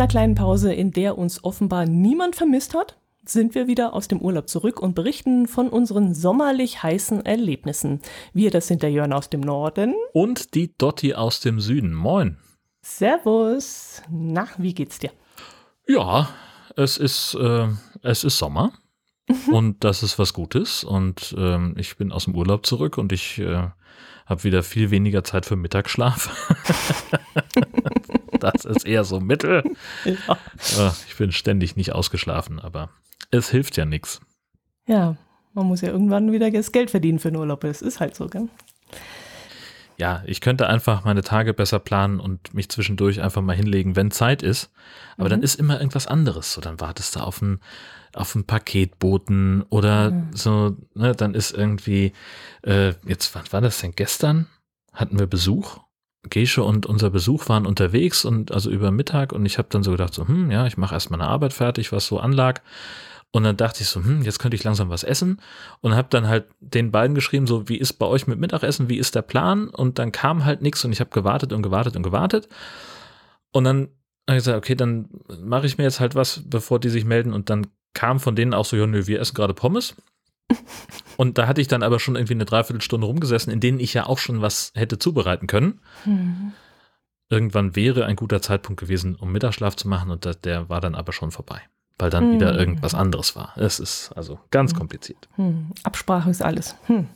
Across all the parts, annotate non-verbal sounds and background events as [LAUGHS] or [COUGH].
Einer kleinen Pause, in der uns offenbar niemand vermisst hat, sind wir wieder aus dem Urlaub zurück und berichten von unseren sommerlich heißen Erlebnissen. Wir, das sind der Jörn aus dem Norden. Und die Dotti aus dem Süden. Moin. Servus. Na, wie geht's dir? Ja, es ist, äh, es ist Sommer. und das ist was Gutes. Und ähm, ich bin aus dem Urlaub zurück und ich äh, habe wieder viel weniger Zeit für Mittagsschlaf. [LAUGHS] das ist eher so Mittel. Ja. Ich bin ständig nicht ausgeschlafen, aber es hilft ja nichts. Ja, man muss ja irgendwann wieder das Geld verdienen für den Urlaub. Es ist halt so, gell? Ja, ich könnte einfach meine Tage besser planen und mich zwischendurch einfach mal hinlegen, wenn Zeit ist. Aber mhm. dann ist immer irgendwas anderes. So, dann wartest du auf einen, auf einen Paketboten oder mhm. so, ne, dann ist irgendwie, äh, jetzt, wann war das denn? Gestern hatten wir Besuch. Gesche und unser Besuch waren unterwegs und also über Mittag und ich habe dann so gedacht, so, hm, ja, ich mache erst meine Arbeit fertig, was so anlag. Und dann dachte ich so, hm, jetzt könnte ich langsam was essen und habe dann halt den beiden geschrieben, so, wie ist bei euch mit Mittagessen, wie ist der Plan? Und dann kam halt nichts und ich habe gewartet und gewartet und gewartet. Und dann habe ich gesagt, okay, dann mache ich mir jetzt halt was, bevor die sich melden. Und dann kam von denen auch so, ja, nö, wir essen gerade Pommes. [LAUGHS] Und da hatte ich dann aber schon irgendwie eine Dreiviertelstunde rumgesessen, in denen ich ja auch schon was hätte zubereiten können. Mhm. Irgendwann wäre ein guter Zeitpunkt gewesen, um Mittagsschlaf zu machen und der war dann aber schon vorbei weil dann hm. wieder irgendwas anderes war. Es ist also ganz hm. kompliziert. Hm. Absprache ist alles. Hm.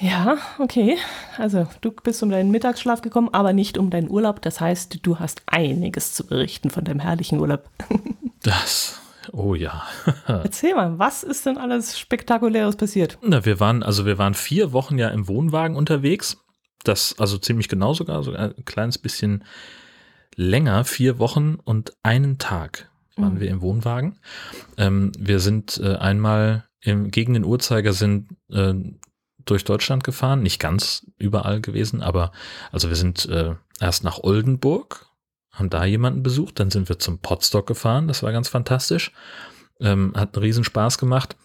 Ja, okay. Also du bist um deinen Mittagsschlaf gekommen, aber nicht um deinen Urlaub. Das heißt, du hast einiges zu berichten von deinem herrlichen Urlaub. [LAUGHS] das, oh ja. [LAUGHS] Erzähl mal, was ist denn alles Spektakuläres passiert? Na, wir waren, also wir waren vier Wochen ja im Wohnwagen unterwegs. Das, also ziemlich genau sogar, so ein kleines bisschen länger, vier Wochen und einen Tag waren mhm. wir im Wohnwagen. Ähm, wir sind äh, einmal im, gegen den Uhrzeigersinn äh, durch Deutschland gefahren, nicht ganz überall gewesen, aber also wir sind äh, erst nach Oldenburg, haben da jemanden besucht, dann sind wir zum Potstock gefahren, das war ganz fantastisch, ähm, hat einen Riesenspaß gemacht.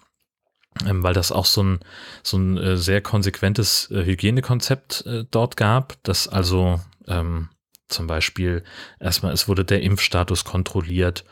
Ähm, weil das auch so ein, so ein äh, sehr konsequentes äh, Hygienekonzept äh, dort gab, das also ähm, zum Beispiel erstmal, es wurde der Impfstatus kontrolliert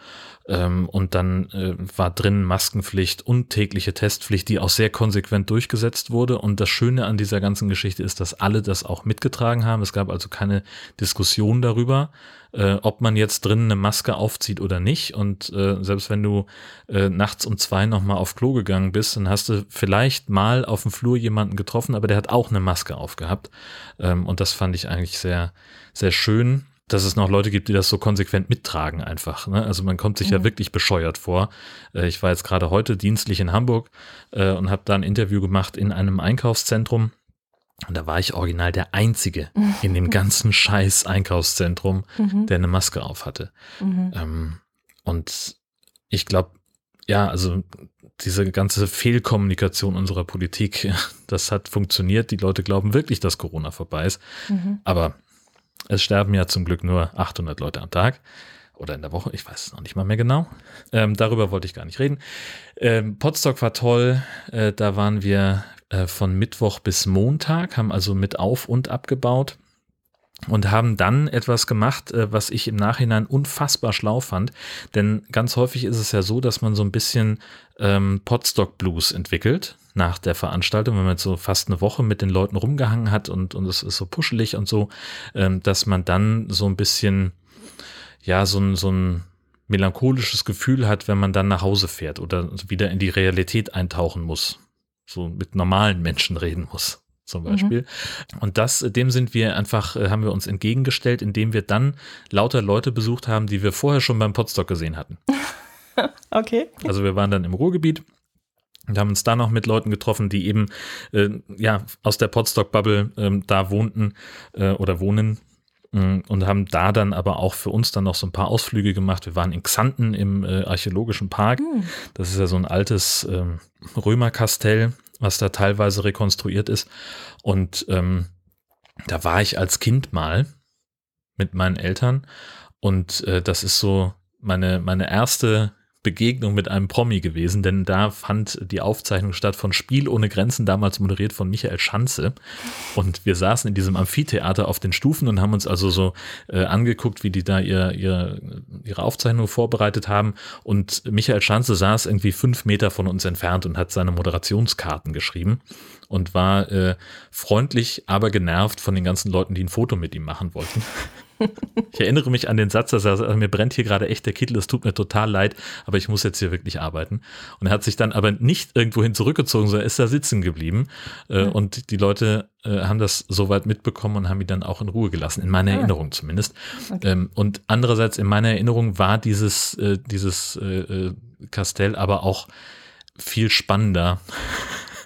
ähm, und dann äh, war drin Maskenpflicht und tägliche Testpflicht, die auch sehr konsequent durchgesetzt wurde. Und das Schöne an dieser ganzen Geschichte ist, dass alle das auch mitgetragen haben. Es gab also keine Diskussion darüber, äh, ob man jetzt drin eine Maske aufzieht oder nicht. Und äh, selbst wenn du äh, nachts um zwei nochmal auf Klo gegangen bist, dann hast du vielleicht mal auf dem Flur jemanden getroffen, aber der hat auch eine Maske aufgehabt. Ähm, und das fand ich eigentlich sehr, sehr schön dass es noch Leute gibt, die das so konsequent mittragen einfach. Ne? Also man kommt sich mhm. ja wirklich bescheuert vor. Äh, ich war jetzt gerade heute dienstlich in Hamburg äh, und habe da ein Interview gemacht in einem Einkaufszentrum. Und da war ich original der Einzige in dem [LAUGHS] ganzen scheiß Einkaufszentrum, mhm. der eine Maske auf hatte. Mhm. Ähm, und ich glaube, ja, also diese ganze Fehlkommunikation unserer Politik, [LAUGHS] das hat funktioniert. Die Leute glauben wirklich, dass Corona vorbei ist. Mhm. Aber es sterben ja zum Glück nur 800 Leute am Tag oder in der Woche, ich weiß es noch nicht mal mehr genau. Ähm, darüber wollte ich gar nicht reden. Ähm, Potsdok war toll, äh, da waren wir äh, von Mittwoch bis Montag, haben also mit auf und abgebaut und haben dann etwas gemacht, äh, was ich im Nachhinein unfassbar schlau fand. Denn ganz häufig ist es ja so, dass man so ein bisschen ähm, Podstock Blues entwickelt nach der Veranstaltung, wenn man jetzt so fast eine Woche mit den Leuten rumgehangen hat und, und es ist so puschelig und so, ähm, dass man dann so ein bisschen, ja, so ein, so ein melancholisches Gefühl hat, wenn man dann nach Hause fährt oder wieder in die Realität eintauchen muss. So mit normalen Menschen reden muss zum Beispiel. Mhm. Und das, dem sind wir einfach, äh, haben wir uns entgegengestellt, indem wir dann lauter Leute besucht haben, die wir vorher schon beim Podstock gesehen hatten. [LAUGHS] okay. Also wir waren dann im Ruhrgebiet und haben uns da noch mit Leuten getroffen, die eben äh, ja aus der Podstock-Bubble äh, da wohnten äh, oder wohnen mm, und haben da dann aber auch für uns dann noch so ein paar Ausflüge gemacht. Wir waren in Xanten im äh, archäologischen Park. Mhm. Das ist ja so ein altes ähm, Römerkastell was da teilweise rekonstruiert ist. Und ähm, da war ich als Kind mal mit meinen Eltern und äh, das ist so meine, meine erste Begegnung mit einem Promi gewesen, denn da fand die Aufzeichnung statt von Spiel ohne Grenzen, damals moderiert von Michael Schanze. Und wir saßen in diesem Amphitheater auf den Stufen und haben uns also so äh, angeguckt, wie die da ihr, ihr, ihre Aufzeichnung vorbereitet haben. Und Michael Schanze saß irgendwie fünf Meter von uns entfernt und hat seine Moderationskarten geschrieben und war äh, freundlich, aber genervt von den ganzen Leuten, die ein Foto mit ihm machen wollten. Ich erinnere mich an den Satz, dass er sagt, mir brennt hier gerade echt der Kittel, es tut mir total leid, aber ich muss jetzt hier wirklich arbeiten. Und er hat sich dann aber nicht irgendwohin zurückgezogen, sondern ist da sitzen geblieben. Äh, mhm. Und die Leute äh, haben das soweit mitbekommen und haben ihn dann auch in Ruhe gelassen, in meiner ah. Erinnerung zumindest. Okay. Ähm, und andererseits in meiner Erinnerung war dieses, äh, dieses Kastell aber auch viel spannender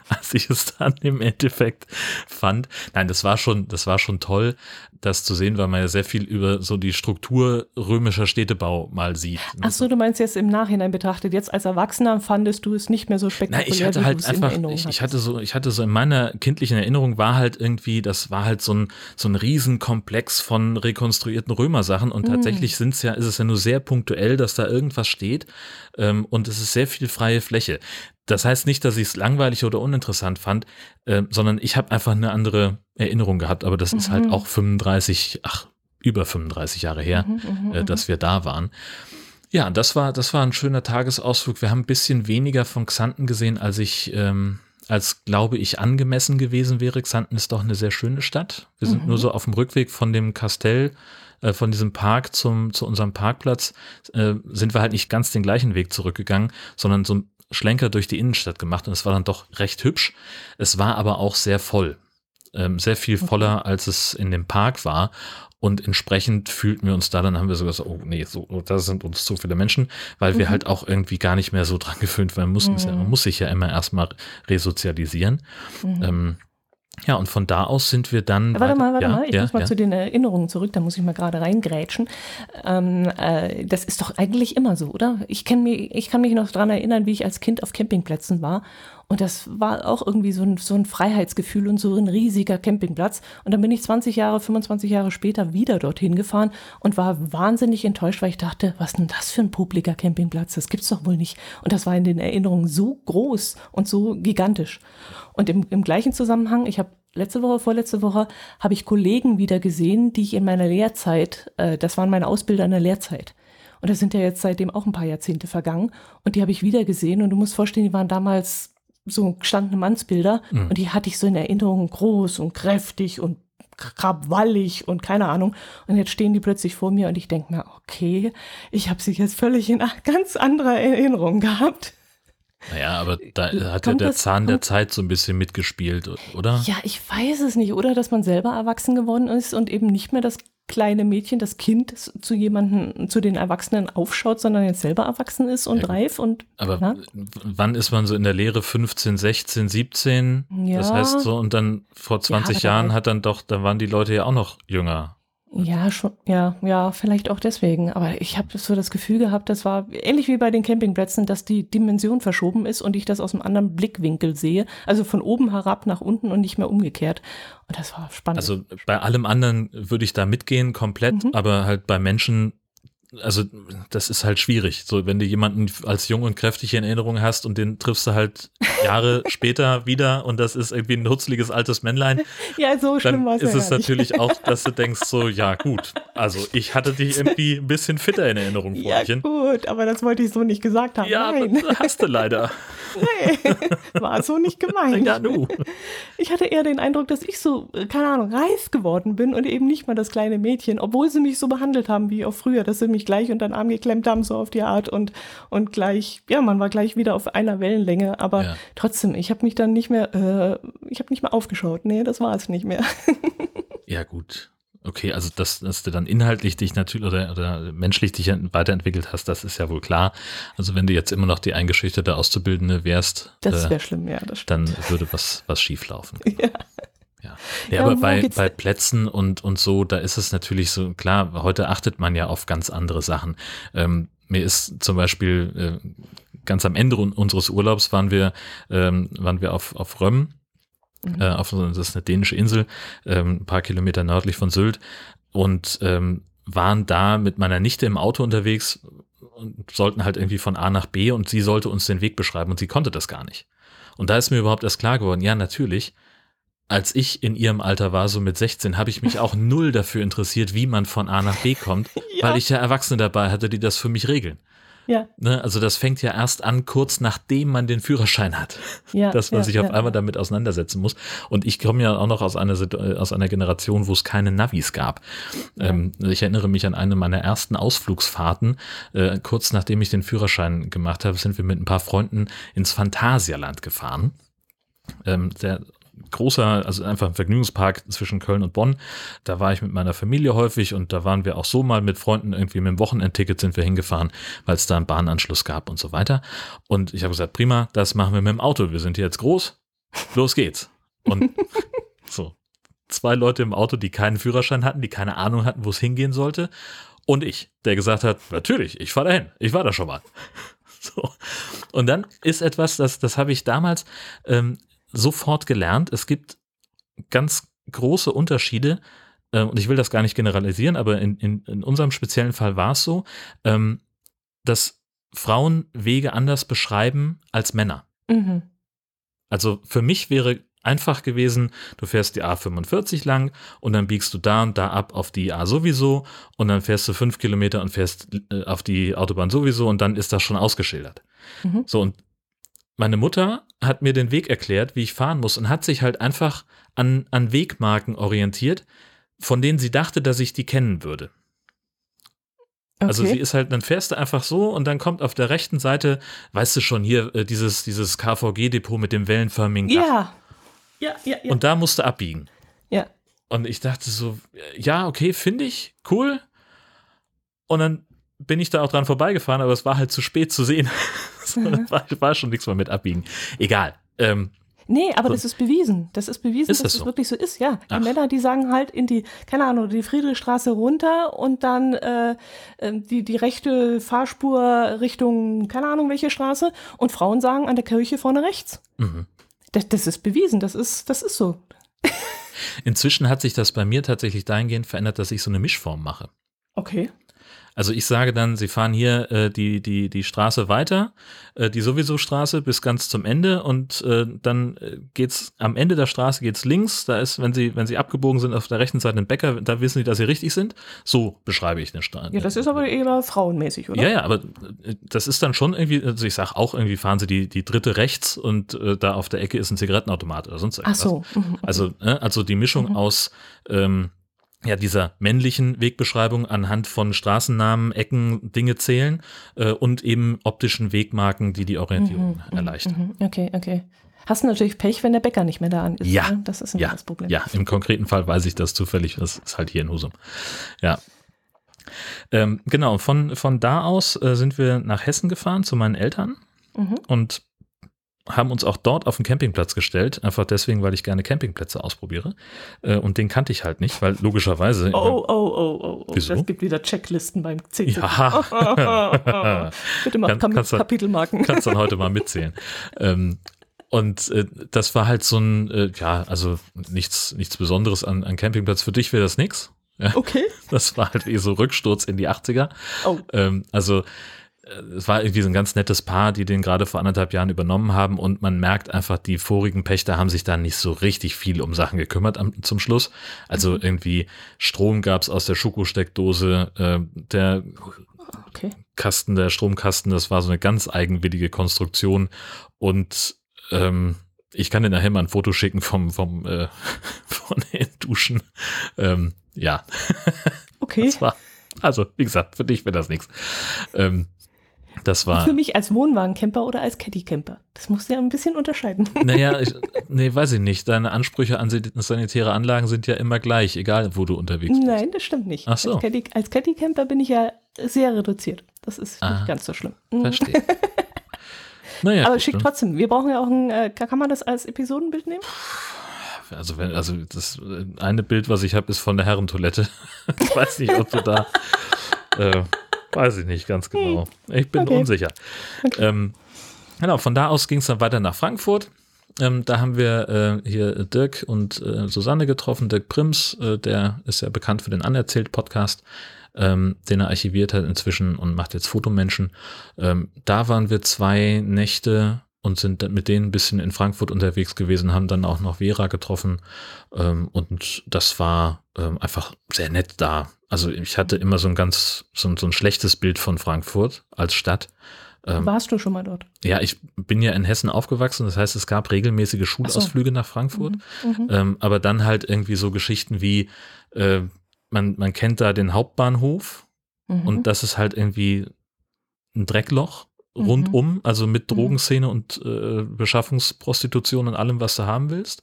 [LAUGHS] als ich es dann im Endeffekt fand. Nein, das war schon, das war schon toll, das zu sehen, weil man ja sehr viel über so die Struktur römischer Städtebau mal sieht. Ach so, du meinst jetzt im Nachhinein betrachtet. Jetzt als Erwachsener fandest du es nicht mehr so spektakulär. Nein, ich hatte halt einfach, ich, ich, hatte so, ich hatte so in meiner kindlichen Erinnerung war halt irgendwie, das war halt so ein, so ein Riesenkomplex von rekonstruierten Römersachen und mm. tatsächlich sind's ja, ist es ja nur sehr punktuell, dass da irgendwas steht ähm, und es ist sehr viel freie Fläche. Das heißt nicht, dass ich es langweilig oder uninteressant fand, äh, sondern ich habe einfach eine andere Erinnerung gehabt. Aber das mhm. ist halt mhm. auch 35, ach, über 35 Jahre her, mhm, mhm, äh, dass wir da waren. Ja, das war, das war ein schöner Tagesausflug. Wir haben ein bisschen weniger von Xanten gesehen, als ich, ähm, als glaube ich angemessen gewesen wäre. Xanten ist doch eine sehr schöne Stadt. Wir sind mhm. nur so auf dem Rückweg von dem Kastell, äh, von diesem Park zum, zu unserem Parkplatz, äh, sind wir halt nicht ganz den gleichen Weg zurückgegangen, sondern so ein Schlenker durch die Innenstadt gemacht und es war dann doch recht hübsch. Es war aber auch sehr voll. Ähm, sehr viel voller, als es in dem Park war. Und entsprechend fühlten wir uns da, dann haben wir sogar so, oh nee, so, da sind uns zu viele Menschen, weil mhm. wir halt auch irgendwie gar nicht mehr so dran [LAUGHS] gewöhnt werden mussten. Mhm. Man muss sich ja immer erstmal resozialisieren. Mhm. Ähm, ja, und von da aus sind wir dann. Warte mal, warte ja, mal, ich ja, muss mal ja. zu den Erinnerungen zurück, da muss ich mal gerade reingrätschen. Ähm, äh, das ist doch eigentlich immer so, oder? Ich, kenn mich, ich kann mich noch daran erinnern, wie ich als Kind auf Campingplätzen war. Und das war auch irgendwie so ein, so ein Freiheitsgefühl und so ein riesiger Campingplatz. Und dann bin ich 20 Jahre, 25 Jahre später wieder dorthin gefahren und war wahnsinnig enttäuscht, weil ich dachte, was denn das für ein publiker Campingplatz? Das gibt's doch wohl nicht. Und das war in den Erinnerungen so groß und so gigantisch. Und im, im gleichen Zusammenhang, ich habe letzte Woche, vorletzte Woche, habe ich Kollegen wieder gesehen, die ich in meiner Lehrzeit, äh, das waren meine Ausbilder in der Lehrzeit. Und das sind ja jetzt seitdem auch ein paar Jahrzehnte vergangen. Und die habe ich wieder gesehen. Und du musst vorstellen, die waren damals so gestandene Mannsbilder. Mhm. Und die hatte ich so in Erinnerung groß und kräftig und krabwallig und keine Ahnung. Und jetzt stehen die plötzlich vor mir und ich denke mir, okay, ich habe sie jetzt völlig in ganz anderer Erinnerung gehabt. Naja, aber da hat ja der Zahn der Zeit so ein bisschen mitgespielt, oder? Ja, ich weiß es nicht. Oder dass man selber erwachsen geworden ist und eben nicht mehr das kleine Mädchen, das Kind zu jemanden, zu den Erwachsenen aufschaut, sondern jetzt selber erwachsen ist und ja, reif und. Aber na? wann ist man so in der Lehre? 15, 16, 17? Ja. Das heißt so, und dann vor 20 ja, Jahren hat dann doch, da waren die Leute ja auch noch jünger. Ja, schon, ja, ja, vielleicht auch deswegen. Aber ich habe so das Gefühl gehabt, das war ähnlich wie bei den Campingplätzen, dass die Dimension verschoben ist und ich das aus einem anderen Blickwinkel sehe. Also von oben herab nach unten und nicht mehr umgekehrt. Und das war spannend. Also bei allem anderen würde ich da mitgehen, komplett, mhm. aber halt bei Menschen also das ist halt schwierig. So, wenn du jemanden als jung und kräftig in Erinnerung hast und den triffst du halt Jahre [LAUGHS] später wieder und das ist irgendwie ein nutzliges altes Männlein. [LAUGHS] Ja, so schlimm war es ist ja es natürlich auch, dass du denkst so, [LAUGHS] ja gut, also ich hatte dich irgendwie ein bisschen fitter in Erinnerung, Freundchen. Ja gut, aber das wollte ich so nicht gesagt haben. Ja, Nein. hast du leider. Nee, war so nicht gemeint. Ja, du. Ich hatte eher den Eindruck, dass ich so, keine Ahnung, reif geworden bin und eben nicht mal das kleine Mädchen, obwohl sie mich so behandelt haben wie auch früher, dass sie mich gleich unter den Arm geklemmt haben, so auf die Art und, und gleich, ja, man war gleich wieder auf einer Wellenlänge, aber ja. trotzdem, ich habe mich dann nicht mehr, äh, ich habe nicht mehr aufgeschaut. Nee, das war es nicht mehr. [LAUGHS] ja, gut. Okay, also dass, dass du dann inhaltlich dich natürlich oder, oder menschlich dich weiterentwickelt hast, das ist ja wohl klar. Also wenn du jetzt immer noch die eingeschüchterte Auszubildende wärst, das wäre äh, schlimm, ja, das dann würde was, was schief laufen. [LAUGHS] Ja. Ja, ja, ja aber bei, bei Plätzen und, und so, da ist es natürlich so, klar, heute achtet man ja auf ganz andere Sachen. Ähm, mir ist zum Beispiel äh, ganz am Ende unseres Urlaubs waren wir, ähm, waren wir auf, auf Römm Mhm. Äh, auf, das ist eine dänische Insel, ähm, ein paar Kilometer nördlich von Sylt. Und ähm, waren da mit meiner Nichte im Auto unterwegs und sollten halt irgendwie von A nach B und sie sollte uns den Weg beschreiben und sie konnte das gar nicht. Und da ist mir überhaupt erst klar geworden, ja, natürlich, als ich in ihrem Alter war, so mit 16, habe ich mich auch [LAUGHS] null dafür interessiert, wie man von A nach B kommt, [LAUGHS] ja. weil ich ja Erwachsene dabei hatte, die das für mich regeln. Ja. Ne, also das fängt ja erst an, kurz nachdem man den Führerschein hat, ja, [LAUGHS] dass man ja, sich auf einmal damit auseinandersetzen muss. Und ich komme ja auch noch aus einer, aus einer Generation, wo es keine Navis gab. Ähm, ich erinnere mich an eine meiner ersten Ausflugsfahrten. Äh, kurz nachdem ich den Führerschein gemacht habe, sind wir mit ein paar Freunden ins Phantasialand gefahren. Ähm, der großer, also einfach ein Vergnügungspark zwischen Köln und Bonn. Da war ich mit meiner Familie häufig und da waren wir auch so mal mit Freunden irgendwie mit dem Wochenendticket sind wir hingefahren, weil es da einen Bahnanschluss gab und so weiter. Und ich habe gesagt, prima, das machen wir mit dem Auto. Wir sind hier jetzt groß. Los geht's. Und [LAUGHS] so. Zwei Leute im Auto, die keinen Führerschein hatten, die keine Ahnung hatten, wo es hingehen sollte. Und ich, der gesagt hat, natürlich, ich fahre dahin. Ich war da schon mal. [LAUGHS] So. Und dann ist etwas, das, das habe ich damals ähm, sofort gelernt, es gibt ganz große Unterschiede, äh, und ich will das gar nicht generalisieren, aber in, in, in unserem speziellen Fall war es so, ähm, dass Frauen Wege anders beschreiben als Männer. Mhm. Also für mich wäre einfach gewesen, du fährst die A45 lang und dann biegst du da und da ab auf die A sowieso und dann fährst du fünf Kilometer und fährst äh, auf die Autobahn sowieso und dann ist das schon ausgeschildert. Mhm. So, und meine Mutter hat mir den Weg erklärt, wie ich fahren muss und hat sich halt einfach an, an Wegmarken orientiert, von denen sie dachte, dass ich die kennen würde. Also okay. Also sie ist halt, dann fährst du einfach so und dann kommt auf der rechten Seite, weißt du schon, hier äh, dieses, dieses KVG-Depot mit dem wellenförmigen Dach. Ja. Ja, ja, ja. Und da musst du abbiegen. Ja. Und ich dachte so, ja, okay, finde ich, cool. Und dann bin ich da auch dran vorbeigefahren, aber es war halt zu spät zu sehen. [LAUGHS] [LAUGHS] war, war, schon nichts mehr mit abbiegen. Egal. Ähm, Nee, aber so. das ist bewiesen. Das ist bewiesen, ist dass es so? wirklich so ist. Ja, die Ach. Männer, die sagen halt in die, keine Ahnung, die Friedrichstraße runter und dann äh, ähm, die, die rechte Fahrspur Richtung, keine Ahnung, welche Straße. Und Frauen sagen an der Kirche vorne rechts. Mhm. Das, das ist bewiesen. Das ist, das ist so. [LAUGHS] Inzwischen hat sich das bei mir tatsächlich dahingehend verändert, dass ich so eine Mischform mache. Okay. Also ich sage dann, Sie fahren hier äh, die, die, die Straße weiter, äh, die sowieso Straße bis ganz zum Ende und äh, dann äh, geht's am Ende der Straße geht's links. Da ist, wenn Sie, wenn Sie abgebogen sind auf der rechten Seite ein Bäcker, da wissen Sie, dass Sie richtig sind. So beschreibe ich den Straße. Ja, das ist aber eher frauenmäßig, oder? Ja, ja, aber äh, das ist dann schon irgendwie, also ich sage auch irgendwie, fahren Sie die, die dritte rechts und äh, da auf der Ecke ist ein Zigarettenautomat oder sonst irgendwas. Ach so. Mhm. Also, äh, also die Mischung mhm. aus ähm, ja, dieser männlichen Wegbeschreibung anhand von Straßennamen, Ecken, Dinge zählen äh, und eben optischen Wegmarken, die die Orientierung mhm, mhm erleichtern. Mhm, okay, okay. Hast du natürlich Pech, wenn der Bäcker nicht mehr da ist. Ja. Ne? Das ist ja, das Problem. Ja, im konkreten Fall weiß ich das zufällig. Das ist halt hier in Husum. Ja. Ähm, genau, von, von da aus äh, sind wir nach Hessen gefahren zu meinen Eltern. Mhm. Und haben uns auch dort auf den Campingplatz gestellt, einfach deswegen, weil ich gerne Campingplätze ausprobiere. Äh, und den kannte ich halt nicht, weil logischerweise. [LAUGHS] Oh, oh, oh, oh, oh. Wieso? Es gibt wieder Checklisten beim CC. Ja. Bitte mach Kann, kannst Kapitelmarken. Kannst dann heute mal mitzählen. ähm, und äh, das war halt so ein, äh, ja, also nichts, nichts Besonderes an, an Campingplatz. Für dich wäre das nix. Ja. Okay. [LAUGHS] Das war halt wie so Rücksturz in die 80er. Oh. Ähm, also es war irgendwie so ein ganz nettes Paar, die den gerade vor anderthalb Jahren übernommen haben und man merkt einfach, die vorigen Pächter haben sich da nicht so richtig viel um Sachen gekümmert am, zum Schluss. Also mhm. irgendwie Strom gab's aus der Schuko-Steckdose, äh, der okay. Kasten, der Stromkasten, das war so eine ganz eigenwillige Konstruktion und ähm, ich kann dir nachher mal ein Foto schicken vom, vom äh, [LAUGHS] von den Duschen. Ähm, ja. Okay. [LAUGHS] War, also, wie gesagt, für dich wäre das nichts. Ähm, das war. Für mich als Wohnwagencamper oder als Caddy-Camper. Das musst du ja ein bisschen unterscheiden. [LAUGHS] Naja, ich, [LAUGHS] nee, weiß ich nicht. Deine Ansprüche an sanitäre Anlagen sind ja immer gleich, egal wo du unterwegs bist. Nein, das stimmt nicht. Ach so. Als, Caddy, als Caddy-Camper bin ich ja sehr reduziert. Das ist ah, nicht ganz so schlimm. Mhm. Verstehe. [LAUGHS] naja, Aber schick trotzdem. Wir brauchen ja auch ein, äh, kann man das als Episodenbild nehmen? Also, wenn, also das eine Bild, was ich habe, ist von der Herrentoilette. ich weiß nicht, ob du da. Äh, Weiß ich nicht ganz genau. Ich bin okay. unsicher. Okay. Ähm, genau, von da aus ging es dann weiter nach Frankfurt. Ähm, da haben wir äh, hier Dirk und äh, Susanne getroffen. Dirk Prims, äh, der ist ja bekannt für den Anerzählt-Podcast. ähm, den er archiviert hat inzwischen und macht jetzt Fotomenschen. Ähm, da waren wir zwei Nächte und sind mit denen ein bisschen in Frankfurt unterwegs gewesen, haben dann auch noch Vera getroffen ähm, und das war ähm, einfach sehr nett da. Also ich hatte immer so ein ganz, so, so ein schlechtes Bild von Frankfurt als Stadt. Ähm, Warst du schon mal dort? Ja, ich bin ja in Hessen aufgewachsen, das heißt, es gab regelmäßige Schulausflüge so. nach Frankfurt, mhm. Mhm. Ähm, aber dann halt irgendwie so Geschichten wie, äh, man, man kennt da den Hauptbahnhof mhm. und das ist halt irgendwie ein Dreckloch rundum, mhm. also mit mhm. Drogenszene und äh, Beschaffungsprostitution und allem, was du haben willst.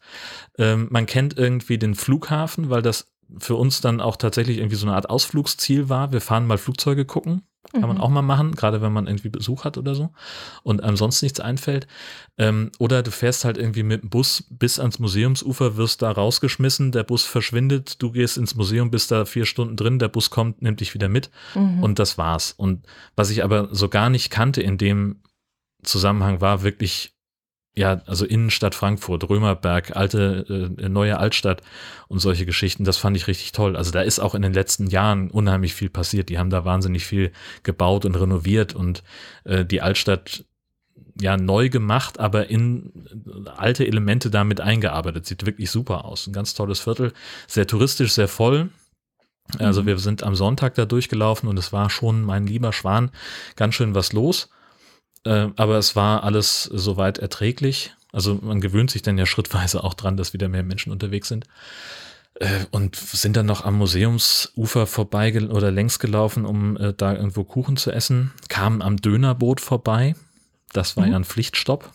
Ähm, man kennt irgendwie den Flughafen, weil das für uns dann auch tatsächlich irgendwie so eine Art Ausflugsziel war. Wir fahren mal Flugzeuge gucken. Kann mhm. man auch mal machen, gerade wenn man irgendwie Besuch hat oder so und einem sonst nichts einfällt. Ähm, oder du fährst halt irgendwie mit dem Bus bis ans Museumsufer, wirst da rausgeschmissen, der Bus verschwindet, du gehst ins Museum, bist da vier Stunden drin, der Bus kommt, nimmt dich wieder mit mhm. und das war's. Und was ich aber so gar nicht kannte in dem Zusammenhang war wirklich ja, also Innenstadt Frankfurt, Römerberg, alte, äh, neue Altstadt und solche Geschichten, das fand ich richtig toll. Also da ist auch in den letzten Jahren unheimlich viel passiert. Die haben da wahnsinnig viel gebaut und renoviert und äh, die Altstadt ja neu gemacht, aber in alte Elemente damit eingearbeitet. Sieht wirklich super aus. Ein ganz tolles Viertel, sehr touristisch, sehr voll. Also mhm. wir sind am Sonntag da durchgelaufen und es war schon, mein lieber Schwan, ganz schön was los. Äh, aber es war alles soweit erträglich. Also man gewöhnt sich dann ja schrittweise auch dran, dass wieder mehr Menschen unterwegs sind. Äh, und sind dann noch am Museumsufer vorbei oder längs gelaufen, um äh, da irgendwo Kuchen zu essen. Kamen am Dönerboot vorbei. Das war mhm. ja ein Pflichtstopp.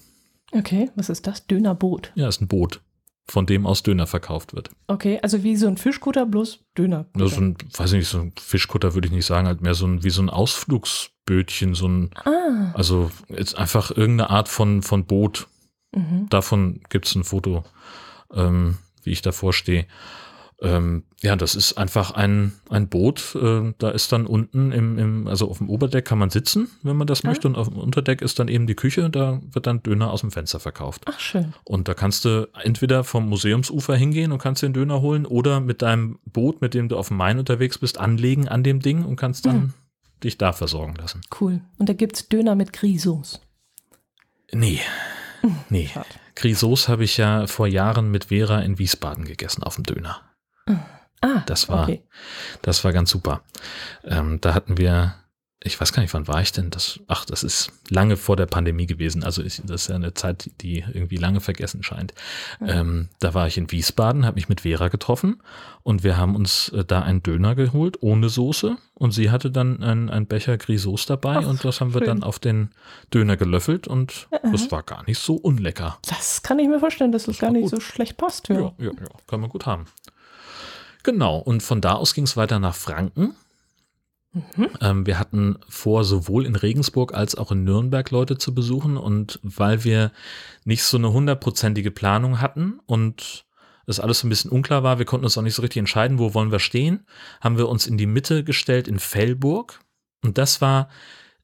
Okay, was ist das? Dönerboot? Ja, ist ein Boot von dem aus Döner verkauft wird. Okay, also wie so ein Fischkutter, bloß Döner. Ja, so ein, weiß ich nicht, so ein Fischkutter würde ich nicht sagen, halt mehr so ein, wie so ein Ausflugsbötchen, so ein, ah. also jetzt einfach irgendeine Art von, von Boot. Mhm. Davon gibt es ein Foto, ähm, wie ich davor stehe. Ähm, ja, das ist einfach ein, ein Boot. Äh, da ist dann unten im, im, also auf dem Oberdeck kann man sitzen, wenn man das ja. möchte. Und auf dem Unterdeck ist dann eben die Küche. Da wird dann Döner aus dem Fenster verkauft. Ach, schön. Und da kannst du entweder vom Museumsufer hingehen und kannst den Döner holen oder mit deinem Boot, mit dem du auf dem Main unterwegs bist, anlegen an dem Ding und kannst dann mhm. Dich da versorgen lassen. Cool. Und da gibt es Döner mit Grisos. Nee. Nee. Grisos habe ich ja vor Jahren mit Vera in Wiesbaden gegessen auf dem Döner. Ah, das war, okay. das war ganz super. Ähm, da hatten wir, ich weiß gar nicht, wann war ich denn? Das, ach, das ist lange vor der Pandemie gewesen. Also ich, das ist ja eine Zeit, die irgendwie lange vergessen scheint. Mhm. Ähm, da war ich in Wiesbaden, habe mich mit Vera getroffen und wir haben uns äh, da einen Döner geholt ohne Soße und sie hatte dann ein, Becher Grisauce dabei ach, und das haben wir schön. dann auf den Döner gelöffelt und mhm. das war gar nicht so unlecker. Das kann ich mir vorstellen, dass es das gar nicht gut. so schlecht passt. Ja. ja, ja, ja, kann man gut haben. Genau, und von da aus ging es weiter nach Franken. Mhm. Ähm, wir hatten vor, sowohl in Regensburg als auch in Nürnberg Leute zu besuchen. Und weil wir nicht so eine hundertprozentige Planung hatten und das alles so ein bisschen unklar war, wir konnten uns auch nicht so richtig entscheiden, wo wollen wir stehen, haben wir uns in die Mitte gestellt in Fellburg. Und das war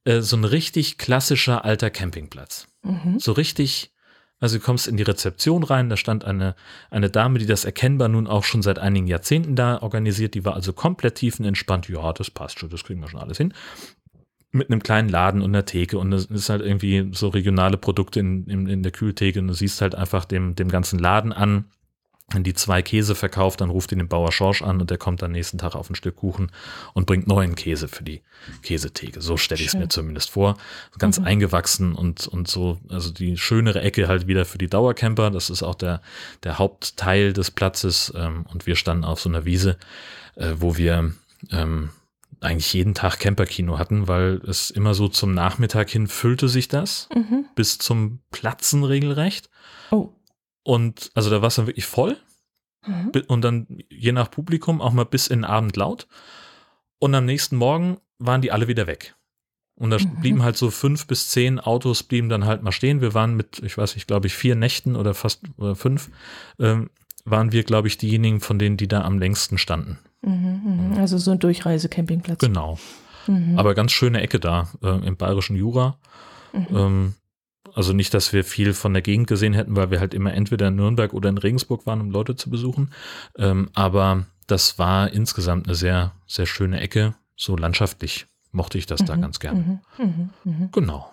äh, so ein richtig klassischer alter Campingplatz. Mhm. So richtig also du kommst in die Rezeption rein, da stand eine, eine Dame, die das erkennbar nun auch schon seit einigen Jahrzehnten da organisiert, die war also komplett tiefenentspannt, ja, das passt schon, das kriegen wir schon alles hin. Mit einem kleinen Laden und einer Theke und das ist halt irgendwie so regionale Produkte in, in, in der Kühltheke und du siehst halt einfach dem, dem ganzen Laden an, die zwei Käse verkauft, dann ruft ihn den Bauer Schorsch an und der kommt dann nächsten Tag auf ein Stück Kuchen und bringt neuen Käse für die Käsetheke. So stelle ich es mir zumindest vor. Ganz mhm. eingewachsen und, und so, also die schönere Ecke halt wieder für die Dauercamper. Das ist auch der, der Hauptteil des Platzes. Ähm, und wir standen auf so einer Wiese, äh, wo wir ähm, eigentlich jeden Tag Camperkino hatten, weil es immer so zum Nachmittag hin füllte sich das mhm. bis zum Platzen regelrecht. Oh. Und also da war es dann wirklich voll. Mhm. Und dann je nach Publikum auch mal bis in den Abend laut. Und am nächsten Morgen waren die alle wieder weg. Und da mhm. blieben halt so fünf bis zehn Autos blieben dann halt mal stehen. Wir waren mit, ich weiß nicht, glaube ich, vier Nächten oder fast oder fünf, ähm, waren wir, glaube ich, diejenigen von denen, die da am längsten standen. Mhm, mh. Also so ein Durchreisecampingplatz. Genau. Mhm. Aber ganz schöne Ecke da äh, im bayerischen Jura. Mhm. Ähm, also nicht, dass wir viel von der Gegend gesehen hätten, weil wir halt immer entweder in Nürnberg oder in Regensburg waren, um Leute zu besuchen. Ähm, aber das war insgesamt eine sehr, sehr schöne Ecke so landschaftlich mochte ich das mhm. da ganz gern. Mhm. Mhm. mhm. Genau.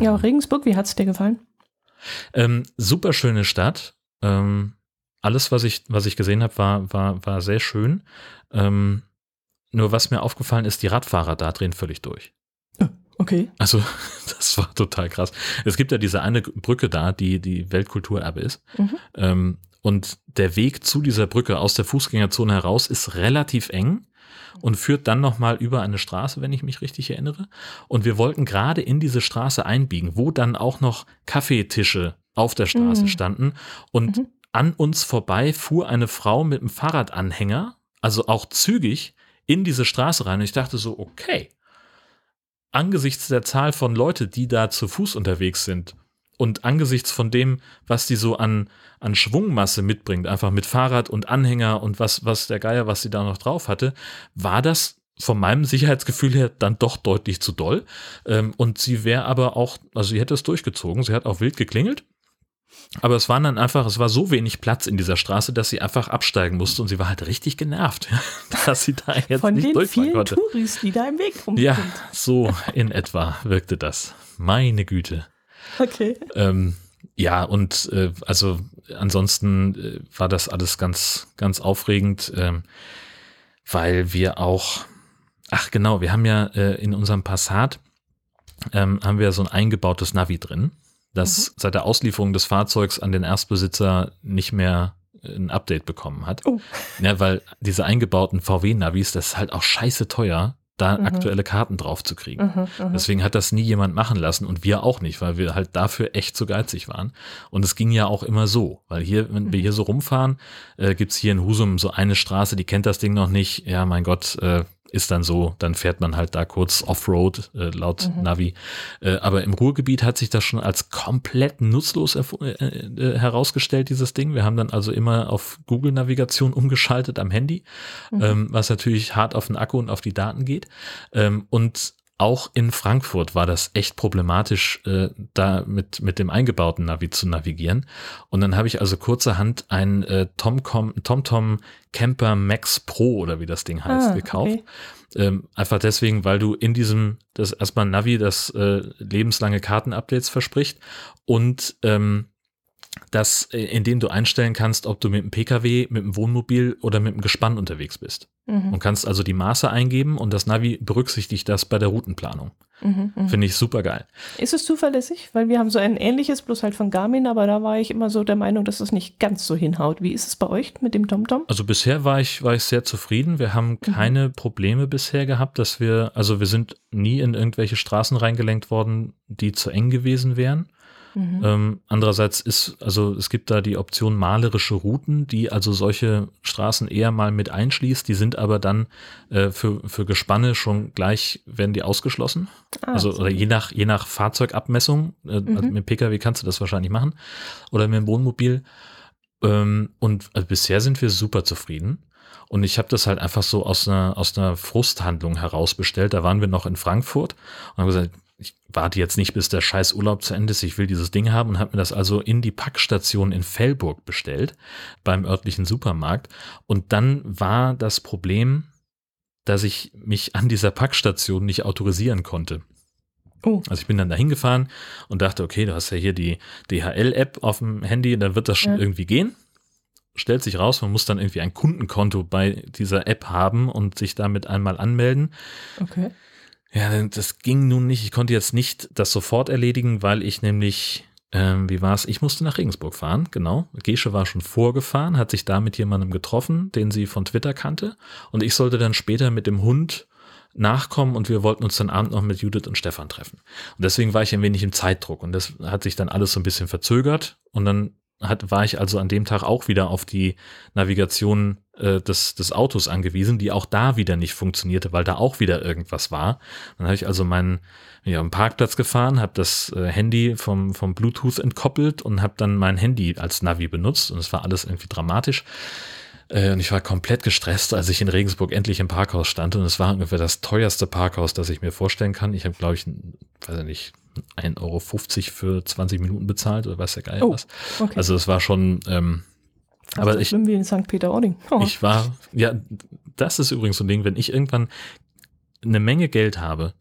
Ja, Regensburg, wie hat es dir gefallen? Ähm, super schöne Stadt. Ähm, alles, was ich, was ich gesehen habe, war, war, war sehr schön. Ähm, nur was mir aufgefallen ist, die Radfahrer da drehen völlig durch. Okay. Also, [LAUGHS] das war total krass. Es gibt ja diese eine Brücke da, die die Weltkulturerbe ist. Mhm. Ähm, und der Weg zu dieser Brücke aus der Fußgängerzone heraus ist relativ eng und führt dann nochmal über eine Straße, wenn ich mich richtig erinnere. Und wir wollten gerade in diese Straße einbiegen, wo dann auch noch Kaffeetische auf der Straße mhm. standen. Und mhm. an uns vorbei fuhr eine Frau mit einem Fahrradanhänger, also auch zügig, in diese Straße rein. Und ich dachte so, okay, angesichts der Zahl von Leute, die da zu Fuß unterwegs sind und angesichts von dem, was die so an, an Schwungmasse mitbringt, einfach mit Fahrrad und Anhänger und was, was der Geier, was sie da noch drauf hatte, war das von meinem Sicherheitsgefühl her dann doch deutlich zu doll. Ähm, und sie wäre aber auch, also sie hätte es durchgezogen, sie hat auch wild geklingelt aber es waren dann einfach, es war so wenig Platz in dieser Straße, dass sie einfach absteigen musste und sie war halt richtig genervt, [LAUGHS] dass sie da jetzt Von nicht den durchfahren vielen konnte. Touris, die da im Weg rum Ja, so in etwa wirkte das. Meine Güte. Okay. Ähm, ja, und äh, also ansonsten äh, war das alles ganz, ganz aufregend, ähm, weil wir auch, ach genau, wir haben ja äh, in unserem Passat ähm, haben wir so ein eingebautes Navi drin das mhm. seit der Auslieferung des Fahrzeugs an den Erstbesitzer nicht mehr äh, ein Update bekommen hat. Oh. Ja, weil diese eingebauten VW-Navis, das ist halt auch scheiße teuer, da mhm. aktuelle Karten drauf zu kriegen. Mhm, mhm, Deswegen hat das nie jemand machen lassen und wir auch nicht, weil wir halt dafür echt zu geizig waren. Und es ging ja auch immer so, weil hier, wenn wir mhm. hier so rumfahren, äh, gibt's hier in Husum so eine Straße, die kennt das Ding noch nicht. Ja, mein Gott, äh, ist dann so, dann fährt man halt da kurz Offroad äh, laut mhm. Navi. Äh, aber im Ruhrgebiet hat sich das schon als komplett nutzlos äh, äh, herausgestellt, dieses Ding. Wir haben dann also immer auf Google-Navigation umgeschaltet am Handy, mhm. ähm, was natürlich hart auf den Akku und auf die Daten geht. Ähm, und auch in Frankfurt war das echt problematisch, äh, da mit, mit dem eingebauten Navi zu navigieren. Und dann habe ich also kurzerhand ein äh, TomTom Tom Camper Max Pro oder wie das Ding heißt, ah, gekauft. Okay. Ähm, einfach deswegen, weil du in diesem, das erstmal Navi, das äh, lebenslange Kartenupdates verspricht und ähm, das, äh, in dem du einstellen kannst, ob du mit dem Pkw, mit dem Wohnmobil oder mit dem Gespann unterwegs bist. Mhm. Und kannst also die Maße eingeben und das Navi berücksichtigt das bei der Routenplanung. Mhm, mh. Finde ich super geil. Ist es zuverlässig? Weil wir haben so ein ähnliches, bloß halt von Garmin, aber da war ich immer so der Meinung, dass es nicht ganz so hinhaut. Wie ist es bei euch mit dem TomTom? Also bisher war ich, war ich sehr zufrieden. Wir haben mhm. keine mhm. Probleme bisher gehabt, dass wir, also wir sind nie in irgendwelche Straßen reingelenkt worden, die zu eng gewesen wären. Mhm. Ähm, andererseits ist, also es gibt da die Option malerische Routen, die also solche Straßen eher mal mit einschließt, die sind aber dann äh, für, für Gespanne schon gleich, werden die ausgeschlossen. Ah, also oder je nach, je nach Fahrzeugabmessung, äh, mhm. also mit Pkw kannst du das wahrscheinlich machen oder mit dem Wohnmobil. Ähm, und also bisher sind wir super zufrieden. Und ich habe das halt einfach so aus einer, aus einer Frusthandlung heraus bestellt. Da waren wir noch in Frankfurt und haben gesagt, ich warte jetzt nicht, bis der scheiß Urlaub zu Ende ist, ich will dieses Ding haben und habe mir das also in die Packstation in Fellburg bestellt, beim örtlichen Supermarkt. Und dann war das Problem, dass ich mich an dieser Packstation nicht autorisieren konnte. Oh. Also ich bin dann da hingefahren und dachte, okay, du hast ja hier die DHL-App auf dem Handy, dann wird das schon ja. irgendwie gehen. Stellt sich raus, man muss dann irgendwie ein Kundenkonto bei dieser App haben und sich damit einmal anmelden. Okay. Ja, das ging nun nicht. Ich konnte jetzt nicht das sofort erledigen, weil ich nämlich, ähm, wie war es? Ich musste nach Regensburg fahren, genau. Gesche war schon vorgefahren, hat sich da mit jemandem getroffen, den sie von Twitter kannte. Und ich sollte dann später mit dem Hund nachkommen und wir wollten uns dann Abend noch mit Judith und Stefan treffen. Und deswegen war ich ein wenig im Zeitdruck und das hat sich dann alles so ein bisschen verzögert und dann hat, war ich also an dem Tag auch wieder auf die Navigation äh, des, des Autos angewiesen, die auch da wieder nicht funktionierte, weil da auch wieder irgendwas war. Dann habe ich also meinen ja, am Parkplatz gefahren, habe das äh, Handy vom, vom Bluetooth entkoppelt und habe dann mein Handy als Navi benutzt und es war alles irgendwie dramatisch. Äh, und ich war komplett gestresst, als ich in Regensburg endlich im Parkhaus stand. Und es war ungefähr das teuerste Parkhaus, das ich mir vorstellen kann. Ich habe, glaube ich, weiß ich nicht, 1,50 Euro für 20 Minuten bezahlt oder was der Geil oh, was. Okay. Also es war schon. Ähm, also aber ich, wie in St. Peter-Ording. Oh. Ich war, ja, das ist übrigens so ein Ding, wenn ich irgendwann eine Menge Geld habe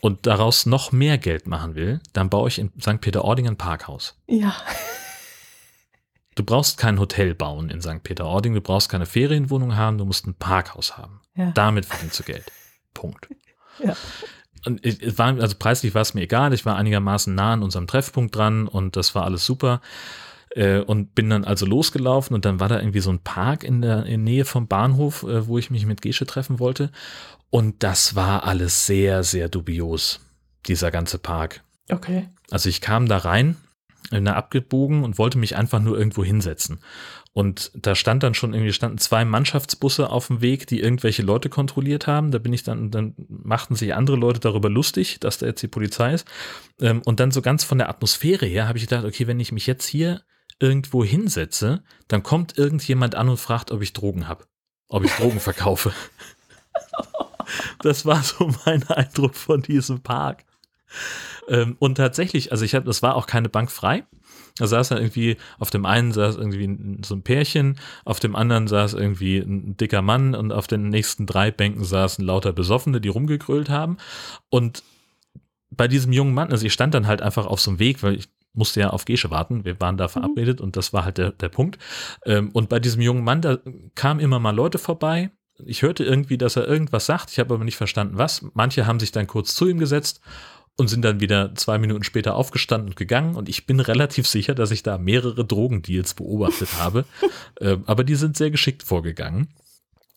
und daraus noch mehr Geld machen will, dann baue ich in St. Peter-Ording ein Parkhaus. Ja. Du brauchst kein Hotel bauen in St. Peter-Ording, du brauchst keine Ferienwohnung haben, du musst ein Parkhaus haben. Ja. Damit verdienst du Geld. Punkt. [LAUGHS] Ja. Und es war, also preislich war es mir egal, ich war einigermaßen nah an unserem Treffpunkt dran und das war alles super. Äh, und bin dann also losgelaufen und dann war da irgendwie so ein Park in der, in Nähe vom Bahnhof, äh, wo ich mich mit Gesche treffen wollte. Und das war alles sehr, sehr dubios, dieser ganze Park. Okay. Also ich kam da rein, in der abgebogen und wollte mich einfach nur irgendwo hinsetzen. Und da stand dann schon irgendwie, standen zwei Mannschaftsbusse auf dem Weg, die irgendwelche Leute kontrolliert haben. Da bin ich dann, dann machten sich andere Leute darüber lustig, dass da jetzt die Polizei ist. Ähm, und dann so ganz von der Atmosphäre her habe ich gedacht, okay, wenn ich mich jetzt hier irgendwo hinsetze, dann kommt irgendjemand an und fragt, ob ich Drogen habe, ob ich Drogen verkaufe. Das war so mein Eindruck von diesem Park. Ähm, und tatsächlich, also ich habe, das war auch keine Bank frei. Da saß dann irgendwie, auf dem einen saß irgendwie so ein Pärchen, auf dem anderen saß irgendwie ein dicker Mann und auf den nächsten drei Bänken saßen lauter Besoffene, die rumgegrölt haben. Und bei diesem jungen Mann, also ich stand dann halt einfach auf so einem Weg, weil ich musste ja auf Gesche warten. Wir waren da verabredet mhm. und das war halt der, der Punkt. Ähm, und bei diesem jungen Mann, da kamen immer mal Leute vorbei. Ich hörte irgendwie, dass er irgendwas sagt. Ich habe aber nicht verstanden, was. Manche haben sich dann kurz zu ihm gesetzt und sind dann wieder zwei Minuten später aufgestanden und gegangen. Und ich bin relativ sicher, dass ich da mehrere Drogendeals beobachtet habe. [LAUGHS] Ähm, aber die sind sehr geschickt vorgegangen.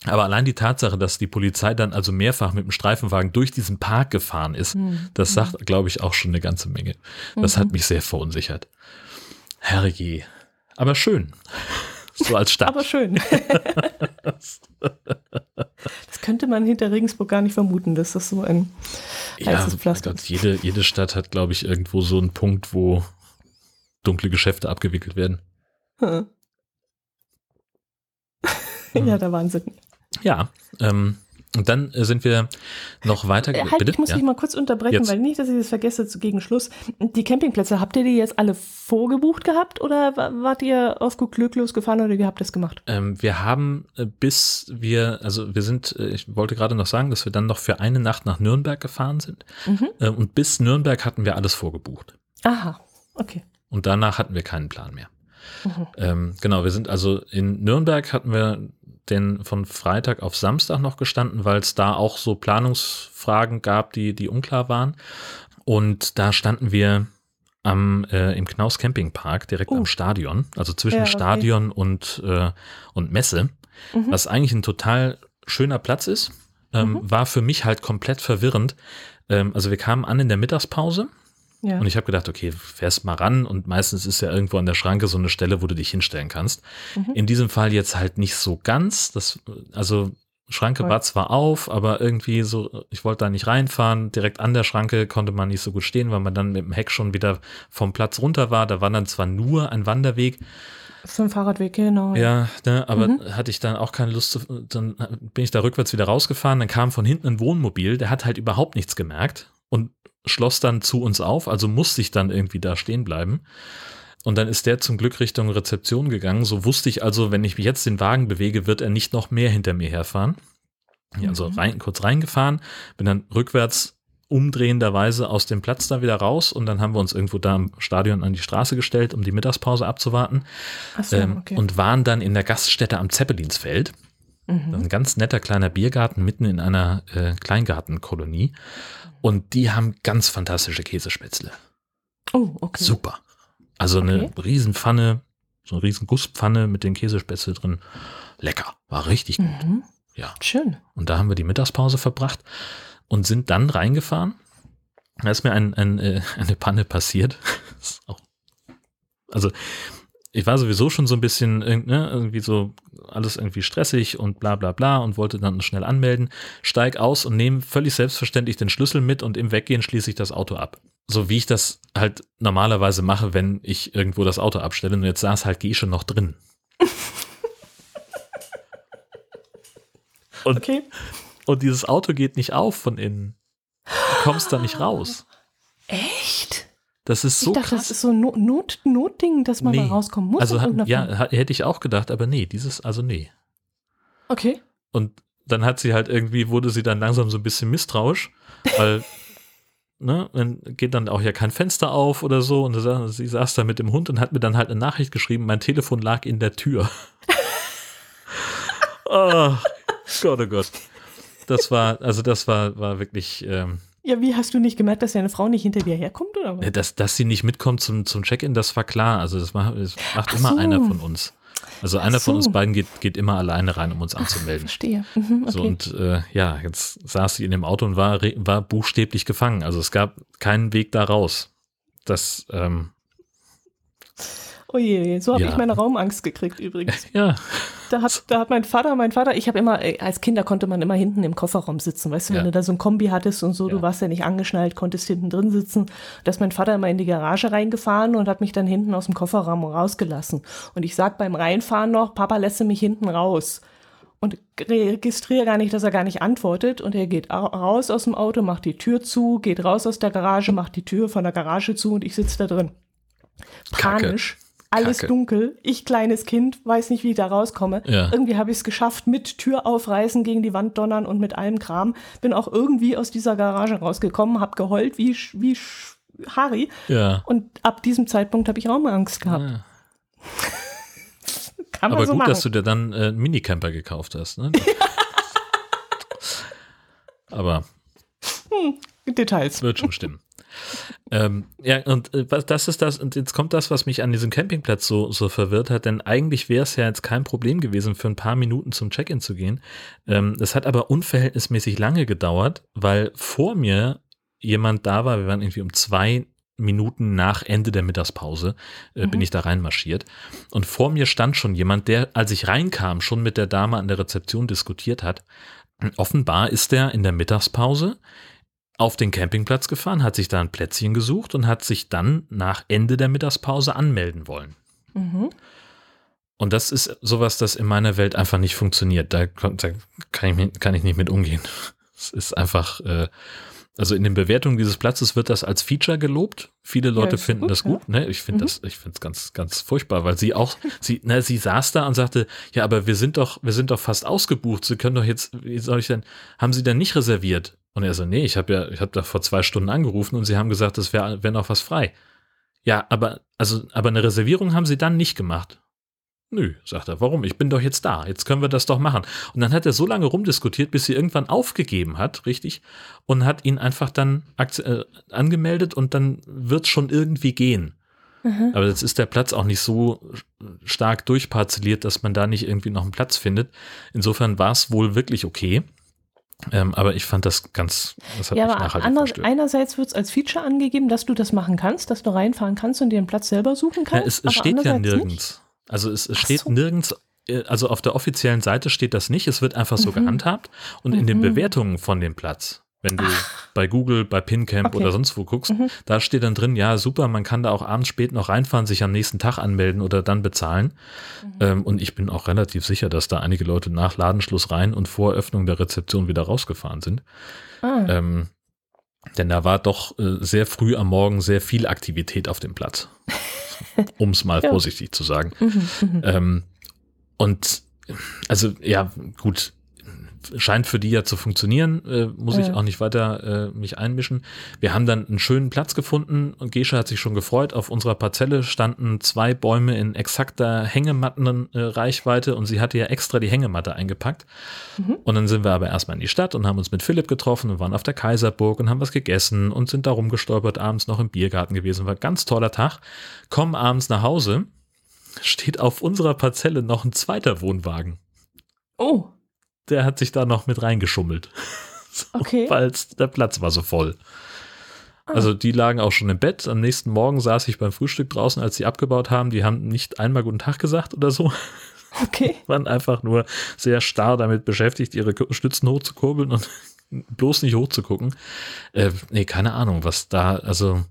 Aber allein die Tatsache, dass die Polizei dann also mehrfach mit dem Streifenwagen durch diesen Park gefahren ist, mhm. das sagt, glaube ich, auch schon eine ganze Menge. Das mhm. hat mich sehr verunsichert. Herrje. Aber schön. So als Stadt. Aber schön. [LAUGHS] das könnte man hinter Regensburg gar nicht vermuten, dass das so ein heißes ja, Pflaster ist. Jede, jede Stadt hat, glaube ich, irgendwo so einen Punkt, wo dunkle Geschäfte abgewickelt werden. Hm. Ja, der Wahnsinn. Ja, ähm, und dann sind wir noch weiter. Äh, halt, Bitte? Ich muss ja. dich mal kurz unterbrechen, jetzt. weil nicht, dass ich das vergesse zu gegen Schluss. Die Campingplätze, habt ihr die jetzt alle vorgebucht gehabt oder wart ihr auf gut Glück losgefahren oder wie habt ihr das gemacht? Ähm, wir haben äh, bis wir, also wir sind, äh, ich wollte gerade noch sagen, dass wir dann noch für eine Nacht nach Nürnberg gefahren sind. Mhm. Äh, und bis Nürnberg hatten wir alles vorgebucht. Aha, okay. Und danach hatten wir keinen Plan mehr. Mhm. Ähm, genau, wir sind also in Nürnberg hatten wir den von Freitag auf Samstag noch gestanden, weil es da auch so Planungsfragen gab, die, die unklar waren. Und da standen wir am, äh, im Knaus Campingpark, direkt uh. am Stadion, also zwischen ja, okay. Stadion und, äh, und Messe, mhm. was eigentlich ein total schöner Platz ist. Ähm, mhm. War für mich halt komplett verwirrend. Ähm, also wir kamen an in der Mittagspause ja. Und ich habe gedacht, okay, fährst mal ran und meistens ist ja irgendwo an der Schranke so eine Stelle, wo du dich hinstellen kannst. Mhm. In diesem Fall jetzt halt nicht so ganz. Das, also Schranke war zwar auf, aber irgendwie so, ich wollte da nicht reinfahren. Direkt an der Schranke konnte man nicht so gut stehen, weil man dann mit dem Heck schon wieder vom Platz runter war. Da war dann zwar nur ein Wanderweg. So ein Fahrradweg, genau. Ja, ne, aber mhm. hatte ich dann auch keine Lust zu, dann bin ich da rückwärts wieder rausgefahren, dann kam von hinten ein Wohnmobil, der hat halt überhaupt nichts gemerkt schloss dann zu uns auf, also musste ich dann irgendwie da stehen bleiben. Und dann ist der zum Glück Richtung Rezeption gegangen. So wusste ich also, wenn ich jetzt den Wagen bewege, wird er nicht noch mehr hinter mir herfahren. Also mhm. rein, kurz reingefahren, bin dann rückwärts umdrehenderweise aus dem Platz da wieder raus und dann haben wir uns irgendwo da im Stadion an die Straße gestellt, um die Mittagspause abzuwarten so, ähm, okay. und waren dann in der Gaststätte am Zeppelinsfeld. Mhm. Ein ganz netter kleiner Biergarten mitten in einer äh, Kleingartenkolonie. Und die haben ganz fantastische Käsespätzle. Oh, okay. Super. Also okay. eine Riesenpfanne, so eine riesen Gusspfanne mit den Käsespätzle drin. Lecker. War richtig gut. Mhm. Ja. Schön. Und da haben wir die Mittagspause verbracht und sind dann reingefahren. Da ist mir ein, ein, äh, [LAUGHS] eine Panne passiert. [LAUGHS] also ich war sowieso schon so ein bisschen ne, irgendwie so alles irgendwie stressig und bla bla bla und wollte dann schnell anmelden, steig aus und nehme völlig selbstverständlich den Schlüssel mit und im Weggehen schließe ich das Auto ab. So wie ich das halt normalerweise mache, wenn ich irgendwo das Auto abstelle und jetzt saß halt Gesche noch drin. [LAUGHS] und, okay. und dieses Auto geht nicht auf von innen. Du kommst da nicht raus. Echt? Das ist so ich dachte, krass. das ist so ein Not, Notding, dass man nee. da rauskommen muss. Also ja, hätte ich auch gedacht, aber nee, dieses, also nee. Okay. Und dann hat sie halt irgendwie, wurde sie dann langsam so ein bisschen misstrauisch, weil [LAUGHS] ne, dann geht dann auch ja kein Fenster auf oder so. Und sie saß da mit dem Hund und hat mir dann halt eine Nachricht geschrieben, mein Telefon lag in der Tür. [LAUGHS] oh, Gott, oh Gott. Das war, also das war, war wirklich. Ähm, ja, wie hast du nicht gemerkt, dass deine Frau nicht hinter dir herkommt, oder was? Dass, dass sie nicht mitkommt zum, zum Check-in, das war klar. Also das macht, das macht immer so. einer von uns. Also einer so. von uns beiden geht, geht immer alleine rein, um uns anzumelden. Ach, verstehe. Mhm, okay. So und äh, ja, jetzt saß sie in dem Auto und war, war buchstäblich gefangen. Also es gab keinen Weg da raus. Das ähm, Oh je, so habe ja. ich meine Raumangst gekriegt übrigens. [LAUGHS] Ja. Da hat, da hat mein Vater, mein Vater, ich habe immer, als Kinder konnte man immer hinten im Kofferraum sitzen, weißt du, ja. wenn du da so ein Kombi hattest und so, ja. du warst ja nicht angeschnallt, konntest hinten drin sitzen. Da ist mein Vater immer in die Garage reingefahren und hat mich dann hinten aus dem Kofferraum rausgelassen. Und ich sag beim Reinfahren noch, Papa lässt mich hinten raus. Und registriere gar nicht, dass er gar nicht antwortet. Und er geht raus aus dem Auto, macht die Tür zu, geht raus aus der Garage, macht die Tür von der Garage zu und ich sitze da drin. Panisch. Kacke alles Kacke. dunkel. Ich, kleines Kind, weiß nicht, wie ich da rauskomme. Ja. Irgendwie habe ich es geschafft, mit Tür aufreißen, gegen die Wand donnern und mit allem Kram. Bin auch irgendwie aus dieser Garage rausgekommen, habe geheult wie, wie Harry. Ja. Und ab diesem Zeitpunkt habe ich Raumangst gehabt. Ja. Man Aber so gut, machen. dass du dir dann äh, einen Minicamper gekauft hast. Ne? [LAUGHS] Aber hm, Details. Wird schon stimmen. Ähm, ja, und äh, das ist das, und jetzt kommt das, was mich an diesem Campingplatz so, so verwirrt hat, denn eigentlich wäre es ja jetzt kein Problem gewesen, für ein paar Minuten zum Check-in zu gehen. Ähm, es hat aber unverhältnismäßig lange gedauert, weil vor mir jemand da war, wir waren irgendwie um zwei Minuten nach Ende der Mittagspause äh, mhm. bin ich da reinmarschiert. Und vor mir stand schon jemand, der, als ich reinkam, schon mit der Dame an der Rezeption diskutiert hat. Offenbar ist er in der Mittagspause auf den Campingplatz gefahren, hat sich da ein Plätzchen gesucht und hat sich dann nach Ende der Mittagspause anmelden wollen. Mhm. Und das ist sowas, das in meiner Welt einfach nicht funktioniert. Da, da kann, ich, kann, ich, nicht mit umgehen. [LAUGHS] Es ist einfach, äh, also in den Bewertungen dieses Platzes wird das als Feature gelobt. Viele Leute ja, finden gut, das gut. Ja. Ne? Ich finde mhm. das, ich finde es ganz, ganz furchtbar, weil sie auch, [LAUGHS] sie, ne, sie saß da und sagte, ja, aber wir sind doch, wir sind doch fast ausgebucht. Sie können doch jetzt, wie soll ich denn, haben Sie denn nicht reserviert? Und er so, nee, ich habe ja, ich habe da vor zwei Stunden angerufen und sie haben gesagt, es wäre wär noch was frei. Ja, aber, also, aber eine Reservierung haben sie dann nicht gemacht. Nö, sagt er, warum? Ich bin doch jetzt da. Jetzt können wir das doch machen. Und dann hat er so lange rumdiskutiert, bis sie irgendwann aufgegeben hat, richtig, und hat ihn einfach dann äh, angemeldet und dann wird schon irgendwie gehen. Mhm. Aber jetzt ist der Platz auch nicht so stark durchparzelliert, dass man da nicht irgendwie noch einen Platz findet. Insofern war es wohl wirklich okay. Ähm, aber ich fand das ganz, das hat ja, mich aber anders, einerseits wird es als Feature angegeben, dass du das machen kannst, dass du reinfahren kannst und dir einen Platz selber suchen kannst. Ja, es, es steht ja nirgends. Nicht? Also es, es steht so. nirgends, äh, also auf der offiziellen Seite steht das nicht, es wird einfach so mhm. gehandhabt und mhm. in den mhm. Bewertungen von dem Platz wenn du Ach. bei Google, bei PinCamp okay. oder sonst wo guckst, mhm. da steht dann drin, ja, super, man kann da auch abends spät noch reinfahren, sich am nächsten Tag anmelden oder dann bezahlen. Mhm. Ähm, und ich bin auch relativ sicher, dass da einige Leute nach Ladenschluss rein und vor Öffnung der Rezeption wieder rausgefahren sind. Ah. Ähm, denn da war doch äh, sehr früh am Morgen sehr viel Aktivität auf dem Platz. [LAUGHS] um es mal ja. vorsichtig zu sagen. Mhm, mhm, ähm, und also ja, gut, scheint für die ja zu funktionieren, äh, muss ja. ich auch nicht weiter äh, mich einmischen. Wir haben dann einen schönen Platz gefunden und Gesche hat sich schon gefreut. Auf unserer Parzelle standen zwei Bäume in exakter Hängemattenreichweite und sie hatte ja extra die Hängematte eingepackt. Mhm. Und dann sind wir aber erstmal in die Stadt und haben uns mit Philipp getroffen und waren auf der Kaiserburg und haben was gegessen und sind da rumgestolpert, abends noch im Biergarten gewesen. War ein ganz toller Tag. Kommen abends nach Hause, steht auf unserer Parzelle noch ein zweiter Wohnwagen. Oh der hat sich da noch mit reingeschummelt. [LAUGHS] so, okay. Weil der Platz war so voll. Ah. Also die lagen auch schon im Bett. Am nächsten Morgen saß ich beim Frühstück draußen, als sie abgebaut haben. Die haben nicht einmal guten Tag gesagt oder so. Okay. [LAUGHS] Waren einfach nur sehr starr damit beschäftigt, ihre Stützen hochzukurbeln und [LAUGHS] bloß nicht hochzugucken. Äh, nee, keine Ahnung, was da, also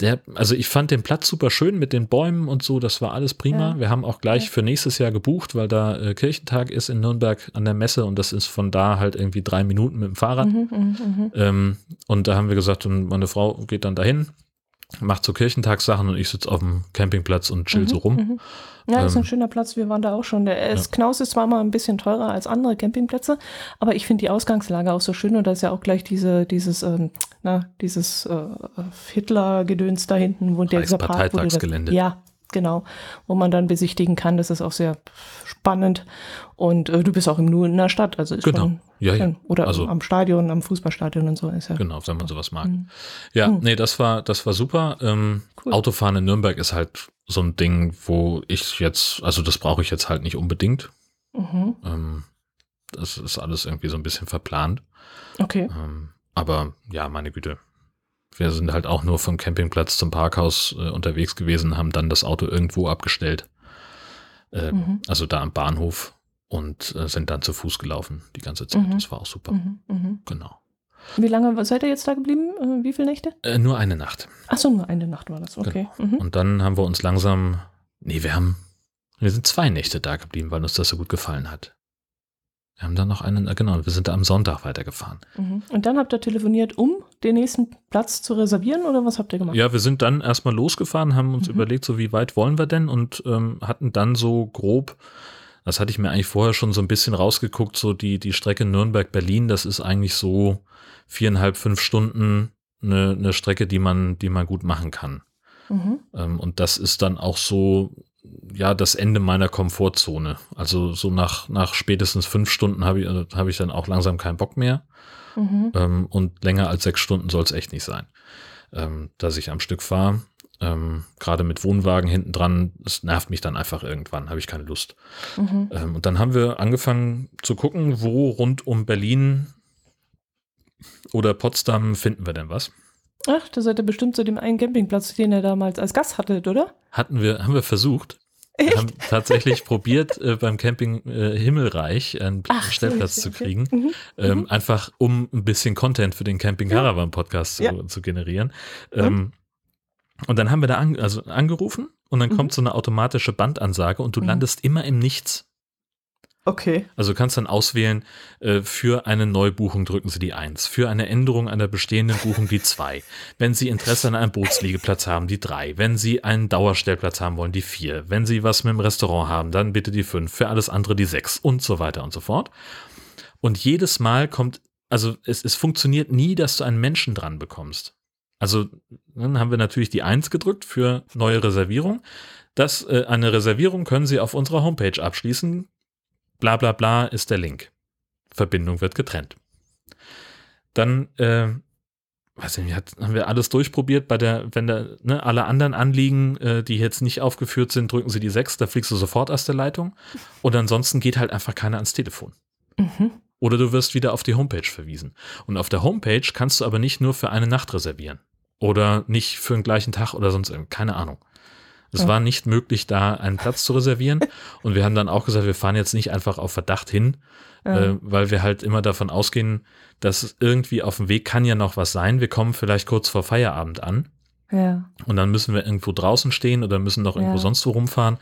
der, also ich fand den Platz super schön mit den Bäumen und so, das war alles prima. Ja. Wir haben auch gleich ja. für nächstes Jahr gebucht, weil da äh, Kirchentag ist in Nürnberg an der Messe und das ist von da halt irgendwie drei Minuten mit dem Fahrrad. Mhm, mh, mh. Ähm, und da haben wir gesagt, und meine Frau geht dann dahin. Macht so Kirchentagssachen und ich sitze auf dem Campingplatz und chill Mhm, so rum. mhm. Ja, ist ein Ähm, schöner Platz. Wir waren da auch schon. Der ist, Knaus ist zwar mal ein bisschen teurer als andere Campingplätze, aber ich finde die Ausgangslage auch so schön und da ist ja auch gleich diese, dieses, ähm, na, dieses äh, Hitler-Gedöns da hinten, wo der dieser Park, Reichsparteitagsgelände. Ja, genau, wo man dann besichtigen kann. Das ist auch sehr spannend und äh, du bist auch im Nu in der Stadt, also ist Genau. schon Ja, ja. Oder Also- am Stadion, am Fußballstadion und so ist ja. Genau, wenn man sowas mag. Mhm. Ja, Mhm. nee, das war, das war super. Ähm, Cool. Autofahren in Nürnberg ist halt so ein Ding, wo ich jetzt, also das brauche ich jetzt halt nicht unbedingt. Mhm. Ähm, das ist alles irgendwie so ein bisschen verplant. Okay. Ähm, aber ja, meine Güte. Wir sind halt auch nur vom Campingplatz zum Parkhaus äh, unterwegs gewesen, haben dann das Auto irgendwo abgestellt. Äh, Mhm. Also da am Bahnhof und äh, sind dann zu Fuß gelaufen die ganze Zeit. Mhm. Das war auch super. Mhm. Mhm. Genau. Wie lange seid ihr jetzt da geblieben? Äh, wie viele Nächte? Äh, nur eine Nacht. Ach so, nur eine Nacht war das. Okay. Mhm. Und dann haben wir uns langsam, nee, wir haben, wir sind zwei Nächte da geblieben, weil uns das so gut gefallen hat. Wir haben dann noch einen, äh, genau, wir sind da am Sonntag weitergefahren. Mhm. Und dann habt ihr telefoniert, um den nächsten Platz zu reservieren oder was habt ihr gemacht? Ja, wir sind dann erstmal losgefahren, haben uns Mhm. überlegt, so wie weit wollen wir denn und ähm, hatten dann so grob, das hatte ich mir eigentlich vorher schon so ein bisschen rausgeguckt, so die, die Strecke Nürnberg-Berlin, das ist eigentlich so viereinhalb, fünf Stunden eine, eine Strecke, die man, die man gut machen kann. Mhm. Ähm, und das ist dann auch so, ja, das Ende meiner Komfortzone. Also so nach, nach spätestens fünf Stunden habe ich, äh, habe ich dann auch langsam keinen Bock mehr. Mhm. Ähm, und länger als sechs Stunden soll es echt nicht sein, ähm, dass ich am Stück fahre. Ähm, Gerade mit Wohnwagen hinten dran, es nervt mich dann einfach irgendwann, habe ich keine Lust. Mhm. Ähm, und dann haben wir angefangen zu gucken, wo rund um Berlin oder Potsdam finden wir denn was. Ach, da seid ihr bestimmt zu dem einen Campingplatz, den ihr damals als Gast hattet, oder? Hatten wir, haben wir versucht. Wir Echt? haben tatsächlich [LAUGHS] probiert, äh, beim Camping äh, Himmelreich einen Ach, so Stellplatz ist zu kriegen. Mhm. Ähm, Mhm. Einfach um ein bisschen Content für den Camping Caravan Podcast zu, Ja. zu generieren. Ähm, und dann haben wir da an, also angerufen und dann Mhm. kommt so eine automatische Bandansage und du Mhm. landest immer im Nichts. Okay. Also du kannst dann auswählen, äh, für eine Neubuchung drücken Sie die 1, für eine Änderung einer bestehenden Buchung die 2. Wenn Sie Interesse an einem Bootsliegeplatz haben, die 3. Wenn Sie einen Dauerstellplatz haben wollen, die 4. Wenn Sie was mit dem Restaurant haben, dann bitte die 5. Für alles andere die 6 und so weiter und so fort. Und jedes Mal kommt, also es, es funktioniert nie, dass du einen Menschen dran bekommst. Also dann haben wir natürlich die 1 gedrückt für neue Reservierung. Das, äh, eine Reservierung können Sie auf unserer Homepage abschließen bla bla bla ist der Link. Verbindung wird getrennt. Dann, äh, weiß ich nicht, hat, haben wir alles durchprobiert bei der, wenn da, ne, alle anderen Anliegen, äh, die jetzt nicht aufgeführt sind, drücken sie die 6, da fliegst du sofort aus der Leitung. Und ansonsten geht halt einfach keiner ans Telefon. Mhm. Oder du wirst wieder auf die Homepage verwiesen. Und auf der Homepage kannst du aber nicht nur für eine Nacht reservieren. Oder nicht für den gleichen Tag oder sonst irgend, keine Ahnung. Es war nicht möglich, da einen Platz zu reservieren. Und wir haben dann auch gesagt, wir fahren jetzt nicht einfach auf Verdacht hin, Ja. äh, weil wir halt immer davon ausgehen, dass irgendwie auf dem Weg kann ja noch was sein. Wir kommen vielleicht kurz vor Feierabend an ja. und dann müssen wir irgendwo draußen stehen oder müssen noch irgendwo Ja. sonst wo rumfahren.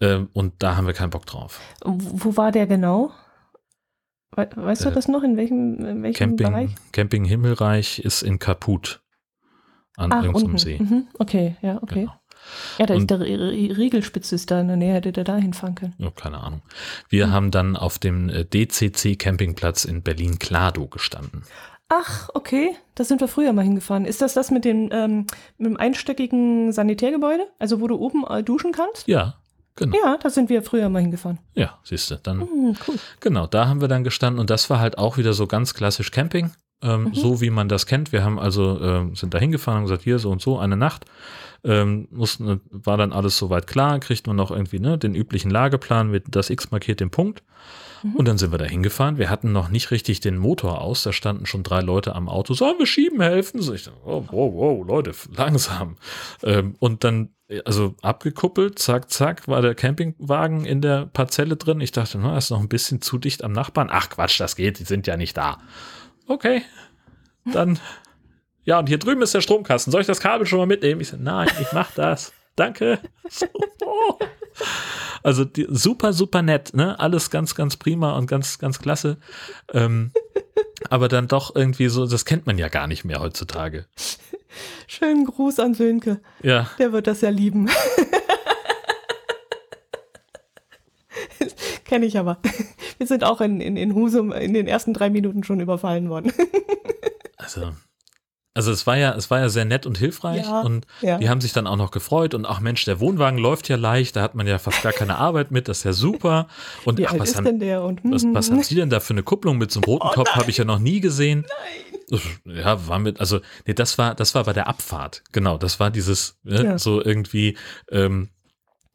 Äh, und da haben wir keinen Bock drauf. Wo war der genau? We weißt du Äh, das noch? In welchem, in welchem Camping, Bereich? Camping Himmelreich ist in Kaput an Ach, irgendeinem unten. See. Mhm. Okay, ja, okay. Genau. Ja, da Und- ist der Rie- Rie- Riegelspitz ist da in der Nähe, hätte der da hinfahren können. Ja, keine Ahnung. Wir Hm. haben dann auf dem äh, DCC Campingplatz in Berlin-Klado gestanden. Ach, okay. Da sind wir früher mal hingefahren. Ist das das mit dem, ähm, mit dem einstöckigen Sanitärgebäude? Also wo du oben äh, duschen kannst? Ja, genau. Ja, da sind wir früher mal hingefahren. Ja, siehst du, dann Hm, cool. Genau, da haben wir dann gestanden und das war halt auch wieder so ganz klassisch Camping, ähm, Mhm. so wie man das kennt. Wir haben also, ähm, sind da hingefahren und gesagt, hier so und so, eine Nacht. Ähm, mussten, war dann alles soweit klar, kriegt man noch irgendwie ne, den üblichen Lageplan mit das X markiert den Punkt. Mhm. Und dann sind wir da hingefahren. Wir hatten noch nicht richtig den Motor aus. Da standen schon drei Leute am Auto. Sollen wir schieben helfen? So, ich dachte, oh, wow, wow, Leute, langsam. Ähm, und dann, also abgekuppelt, zack, zack, war der Campingwagen in der Parzelle drin. Ich dachte, na, ist noch ein bisschen zu dicht am Nachbarn. Ach Quatsch, das geht, die sind ja nicht da. Okay, dann, ja, und hier drüben ist der Stromkasten. Soll ich das Kabel schon mal mitnehmen? Ich so, nein, ich mach das. [LAUGHS] Danke. So, oh. Also die, super, super nett, ne? Alles ganz, ganz prima und ganz, ganz klasse. Ähm, aber dann doch irgendwie so, das kennt man ja gar nicht mehr heutzutage. Schönen Gruß an Sönke. Ja. Der wird das ja lieben. [LAUGHS] Kenne ich aber. Wir sind auch in, in, in Husum in den ersten drei Minuten schon überfallen worden. Also, also es war ja, es war ja sehr nett und hilfreich Ja, und ja. die haben sich dann auch noch gefreut und ach Mensch, der Wohnwagen läuft ja leicht, da hat man ja fast gar keine Arbeit mit, das ist ja super. Und Wie ach, alt was haben? Und was, was haben Sie denn da für eine Kupplung mit so einem roten Oh Kopf? Habe ich ja noch nie gesehen. Ja, war mit, also, nee, das war, das war bei der Abfahrt. Genau, das war dieses, ne, Ja. so irgendwie, ähm,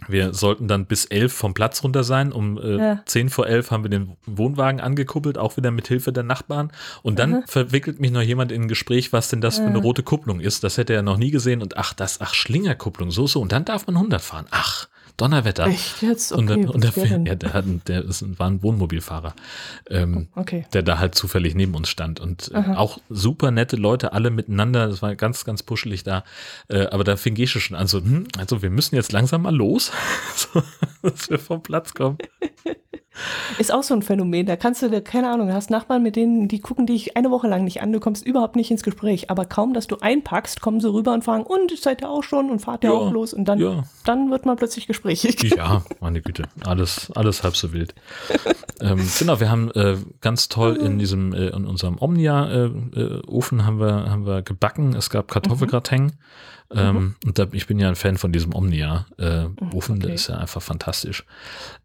wir sollten dann bis elf vom Platz runter sein. Um äh, Ja. zehn vor elf haben wir den Wohnwagen angekuppelt, auch wieder mit Hilfe der Nachbarn. Und dann verwickelt mich noch jemand in ein Gespräch, was denn das für eine rote Kupplung ist. Das hätte er noch nie gesehen. Und ach, das, ach, Schlingerkupplung, so, so. Und dann darf man 100 fahren. Ach, Donnerwetter. Echt jetzt? Und, Okay, der, und der, was wär denn? ja, der, hat, der ist, war ein Wohnmobilfahrer, ähm, Okay. der da halt zufällig neben uns stand. Und äh, auch super nette Leute, alle miteinander. Das war ganz, ganz puschelig da. Äh, aber da fing Gesche schon an, so, hm, also wir müssen jetzt langsam mal los, [LAUGHS] dass wir vom Platz kommen. [LAUGHS] Ist auch so ein Phänomen. Da kannst du, keine Ahnung, du hast Nachbarn, mit denen, die gucken dich eine Woche lang nicht an, du kommst überhaupt nicht ins Gespräch. Aber kaum, dass du einpackst, kommen sie rüber und fragen, und seid ihr auch schon und fahrt ihr Ja, auch los? Und dann, ja. dann wird man plötzlich gesprächig. [LAUGHS] Ja, meine Güte, alles, alles halb so wild. ähm, genau, wir haben äh, ganz toll in diesem, äh, in unserem Omnia-Ofen haben wir, haben wir gebacken. Es gab Kartoffelgratin. Ähm, Und da, ich bin ja ein Fan von diesem Omnia-Ofen, okay. der ist ja einfach fantastisch.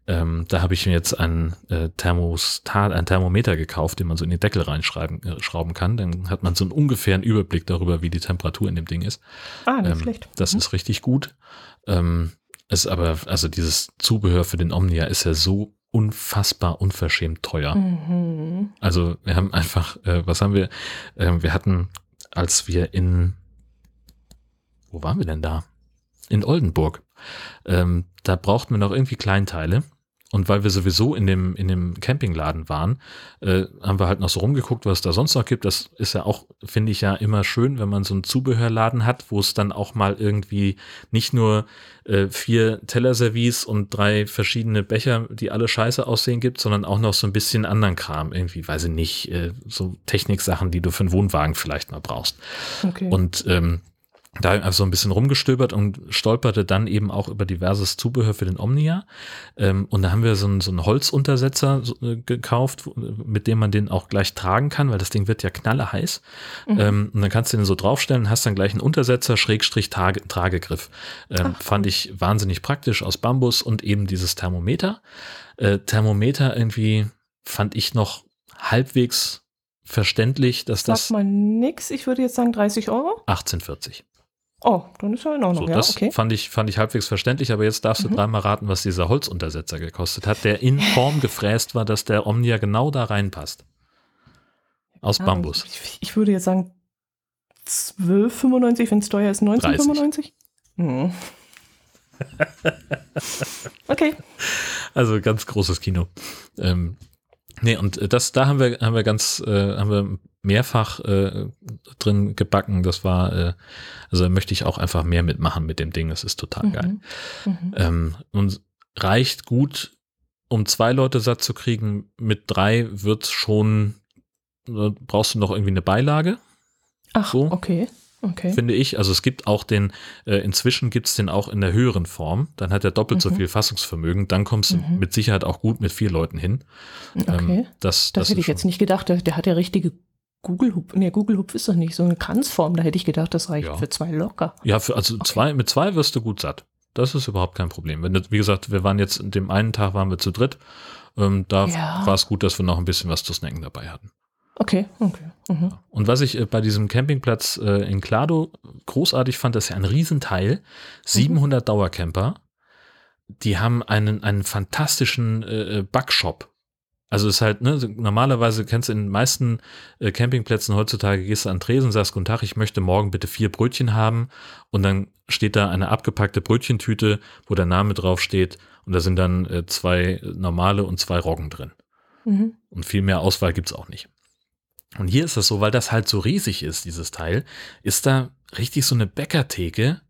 Ähm, da habe ich mir jetzt ein äh, Thermostat, ein Thermometer gekauft, den man so in den Deckel reinschreiben äh, schrauben kann. Dann hat man so einen ungefähren Überblick darüber, wie die Temperatur in dem Ding ist. Ah, nicht Ähm, schlecht. Das ist richtig gut. Ähm, ist aber, also dieses Zubehör für den Omnia ist ja so unfassbar unverschämt teuer. Mhm. Also wir haben einfach, äh, was haben wir? Ähm, wir hatten, als wir in, wo waren wir denn da? In Oldenburg. Ähm, da brauchten wir noch irgendwie Kleinteile. Und weil wir sowieso in dem, in dem Campingladen waren, äh, haben wir halt noch so rumgeguckt, was es da sonst noch gibt. Das ist ja auch, finde ich ja immer schön, wenn man so einen Zubehörladen hat, wo es dann auch mal irgendwie nicht nur äh, vier Tellerservice und drei verschiedene Becher, die alle scheiße aussehen gibt, sondern auch noch so ein bisschen anderen Kram. Irgendwie, weiß ich nicht, äh, so Techniksachen, die du für einen Wohnwagen vielleicht mal brauchst. Okay. Und ähm, da einfach so ein bisschen rumgestöbert und stolperte dann eben auch über diverses Zubehör für den Omnia. Ähm, und da haben wir so einen, so einen Holzuntersetzer so, äh, gekauft, mit dem man den auch gleich tragen kann, weil das Ding wird ja knalleheiß. Ähm, und dann kannst du den so draufstellen, hast dann gleich einen Untersetzer, Schrägstrich Trage, Tragegriff. Ähm, fand ich wahnsinnig praktisch aus Bambus und eben dieses Thermometer. Äh, Thermometer irgendwie fand ich noch halbwegs verständlich, dass Sagt das mal nix. Ich würde jetzt sagen 30 Euro. 1840. Oh, dann ist ja in Ordnung. So, ja, das okay. fand, ich, fand ich halbwegs verständlich, aber jetzt darfst du Mhm. dreimal raten, was dieser Holzuntersetzer gekostet hat, der in Form gefräst war, dass der Omnia genau da reinpasst. Aus Ja, Bambus. Ich, ich würde jetzt sagen 12,95, wenn es teuer ist, 19,95. Hm. [LAUGHS] okay. Also ganz großes Kino. Ähm, nee, und äh, das, da haben wir, haben wir ganz, äh, haben wir mehrfach äh, drin gebacken. Das war, äh, also da möchte ich auch einfach mehr mitmachen mit dem Ding. Das ist total geil. Mhm. Mhm. Ähm, und reicht gut, um zwei Leute satt zu kriegen. Mit drei wird's schon, äh, brauchst du noch irgendwie eine Beilage, Ach, so. okay. Okay. finde ich. Also es gibt auch den, äh, inzwischen gibt's den auch in der höheren Form. Dann hat er doppelt so Mhm. viel Fassungsvermögen. Dann kommst du Mhm. mit Sicherheit auch gut mit vier Leuten hin. Okay. Ähm, das das das hätte ich jetzt nicht gedacht. Der, der hat ja richtige Google-Hupf. Nee, Google-Hupf ist doch nicht so eine Kranzform. Da hätte ich gedacht, das reicht Ja. für zwei locker. Ja, für, also zwei, mit zwei wirst du gut satt. Das ist überhaupt kein Problem. Wenn wie gesagt, wir waren jetzt, dem einen Tag waren wir zu dritt. Ähm, da Ja. war es gut, dass wir noch ein bisschen was zu snacken dabei hatten. Okay, okay. Mhm. Und was ich äh, bei diesem Campingplatz äh, in Klado großartig fand, das ist ja ein Riesenteil, 700 Dauercamper, die haben einen, einen fantastischen äh, äh, Backshop. Also ist halt, ne, normalerweise kennst du in den meisten äh, Campingplätzen heutzutage, gehst du an Tresen, sagst, guten Tag, ich möchte morgen bitte vier Brötchen haben und dann steht da eine abgepackte Brötchentüte, wo der Name drauf steht und da sind dann äh, zwei normale und zwei Roggen drin. Mhm. Und viel mehr Auswahl gibt's auch nicht. Und hier ist das so, weil das halt so riesig ist, dieses Teil, ist da richtig so eine Bäckertheke.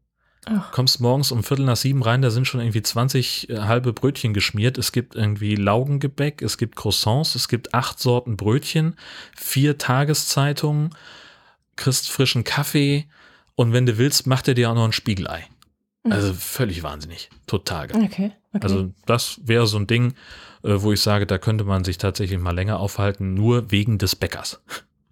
Ach, Kommst morgens um Viertel nach sieben rein, da sind schon irgendwie 20 äh, halbe Brötchen geschmiert. Es gibt irgendwie Laugengebäck, es gibt Croissants, es gibt acht Sorten Brötchen, vier Tageszeitungen, kriegst frischen Kaffee Und wenn du willst, macht er dir auch noch ein Spiegelei. Mhm. Also völlig wahnsinnig. Total geil. Okay, okay. Also das wäre so ein Ding, äh, wo ich sage, da könnte man sich tatsächlich mal länger aufhalten, nur wegen des Bäckers.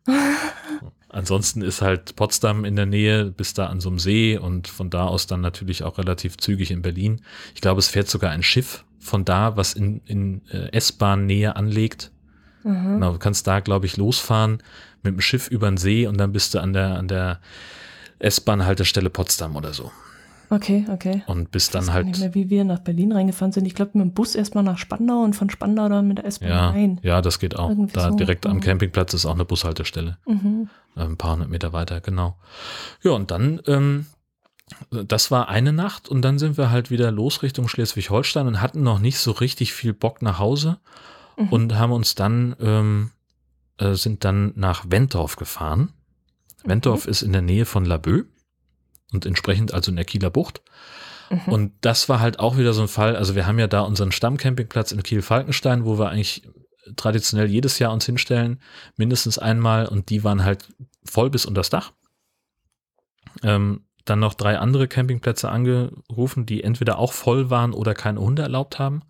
[LAUGHS] Ansonsten ist halt Potsdam in der Nähe, bis da an so einem See und von da aus dann natürlich auch relativ zügig in Berlin. Ich glaube, es fährt sogar ein Schiff von da, was in, in äh, S-Bahn-Nähe anlegt. Mhm. Genau, du kannst da, glaube ich, losfahren mit dem Schiff über den See und dann bist du an der, an der S-Bahn-Haltestelle Potsdam oder so. Okay, okay. Und bis dann halt. Nicht mehr, wie wir nach Berlin reingefahren sind. Ich glaube, mit dem Bus erstmal nach Spandau und von Spandau dann mit der S-Bahn ja, rein. Ja, das geht auch. Irgendwie da so. direkt am. Campingplatz ist auch eine Bushaltestelle. Mhm. Äh, ein paar hundert Meter weiter, genau. Ja, und dann, ähm, das war eine Nacht und dann sind wir halt wieder los Richtung Schleswig-Holstein und hatten noch nicht so richtig viel Bock nach Hause mhm. und haben uns dann, ähm, äh, sind dann nach Wentorf gefahren. Wentorf mhm. ist in der Nähe von Laboe und entsprechend also in der Kieler Bucht. Mhm. Und das war halt auch wieder so ein Fall. Also wir haben ja da unseren Stammcampingplatz in Kiel-Falkenstein, wo wir eigentlich traditionell jedes Jahr uns hinstellen, mindestens einmal. Und die waren halt voll bis unter das Dach. Ähm, dann noch drei andere Campingplätze angerufen, die entweder auch voll waren oder keine Hunde erlaubt haben.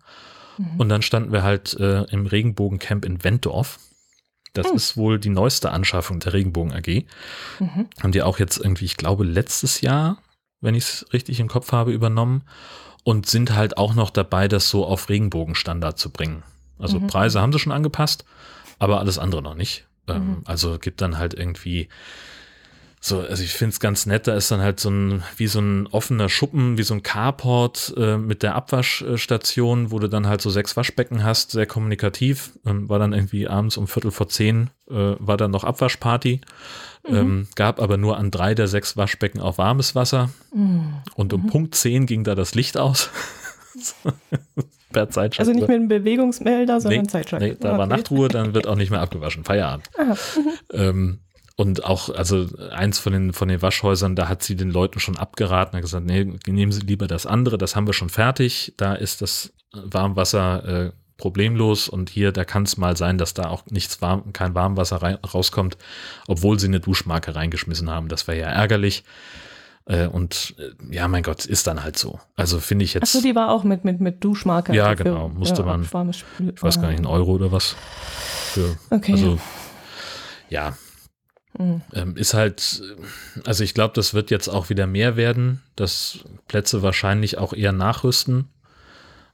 Mhm. Und dann standen wir halt äh, im Regenbogencamp in Wentorf. Das mhm. ist wohl die neueste Anschaffung der Regenbogen AG. Mhm. Haben die auch jetzt irgendwie, ich glaube, letztes Jahr, wenn ich es richtig im Kopf habe, übernommen und sind halt auch noch dabei, das so auf Regenbogenstandard zu bringen. Also mhm. Preise haben sie schon angepasst, aber alles andere noch nicht. Ähm, mhm. Also gibt dann halt irgendwie so, also ich finde es ganz nett, da ist dann halt so ein, wie so ein offener Schuppen, wie so ein Carport äh, mit der Abwaschstation, wo du dann halt so sechs Waschbecken hast, sehr kommunikativ. Ähm, war dann irgendwie abends um Viertel vor zehn, äh, war dann noch Abwaschparty. Mhm. Ähm, gab aber nur an drei der sechs Waschbecken auch warmes Wasser. Mhm. Und um mhm. Punkt zehn ging da das Licht aus. [LAUGHS] per Zeitschalter. Also nicht mit einem Bewegungsmelder, sondern nee, Zeitschalter. Nee, da okay. war Nachtruhe, dann wird auch nicht mehr abgewaschen. Feierabend. Mhm. Ähm, und auch, also eins von den, von den Waschhäusern, da hat sie den Leuten schon abgeraten, hat gesagt, nee, nehmen Sie lieber das andere, das haben wir schon fertig, da ist das Warmwasser äh, problemlos und hier, da kann es mal sein, dass da auch nichts warm, kein Warmwasser rein, rauskommt, obwohl sie eine Duschmarke reingeschmissen haben. Das wäre ja ärgerlich. Äh, und äh, ja, mein Gott, ist dann halt so. Also finde ich jetzt. Achso, die war auch mit, mit, mit Duschmarke. Ja, also genau. Musste ja, man, ich weiß gar nicht, ein Euro oder was. Für, okay. Also, ja, Mhm. Ähm, ist halt, also ich glaube, das wird jetzt auch wieder mehr werden, dass Plätze wahrscheinlich auch eher nachrüsten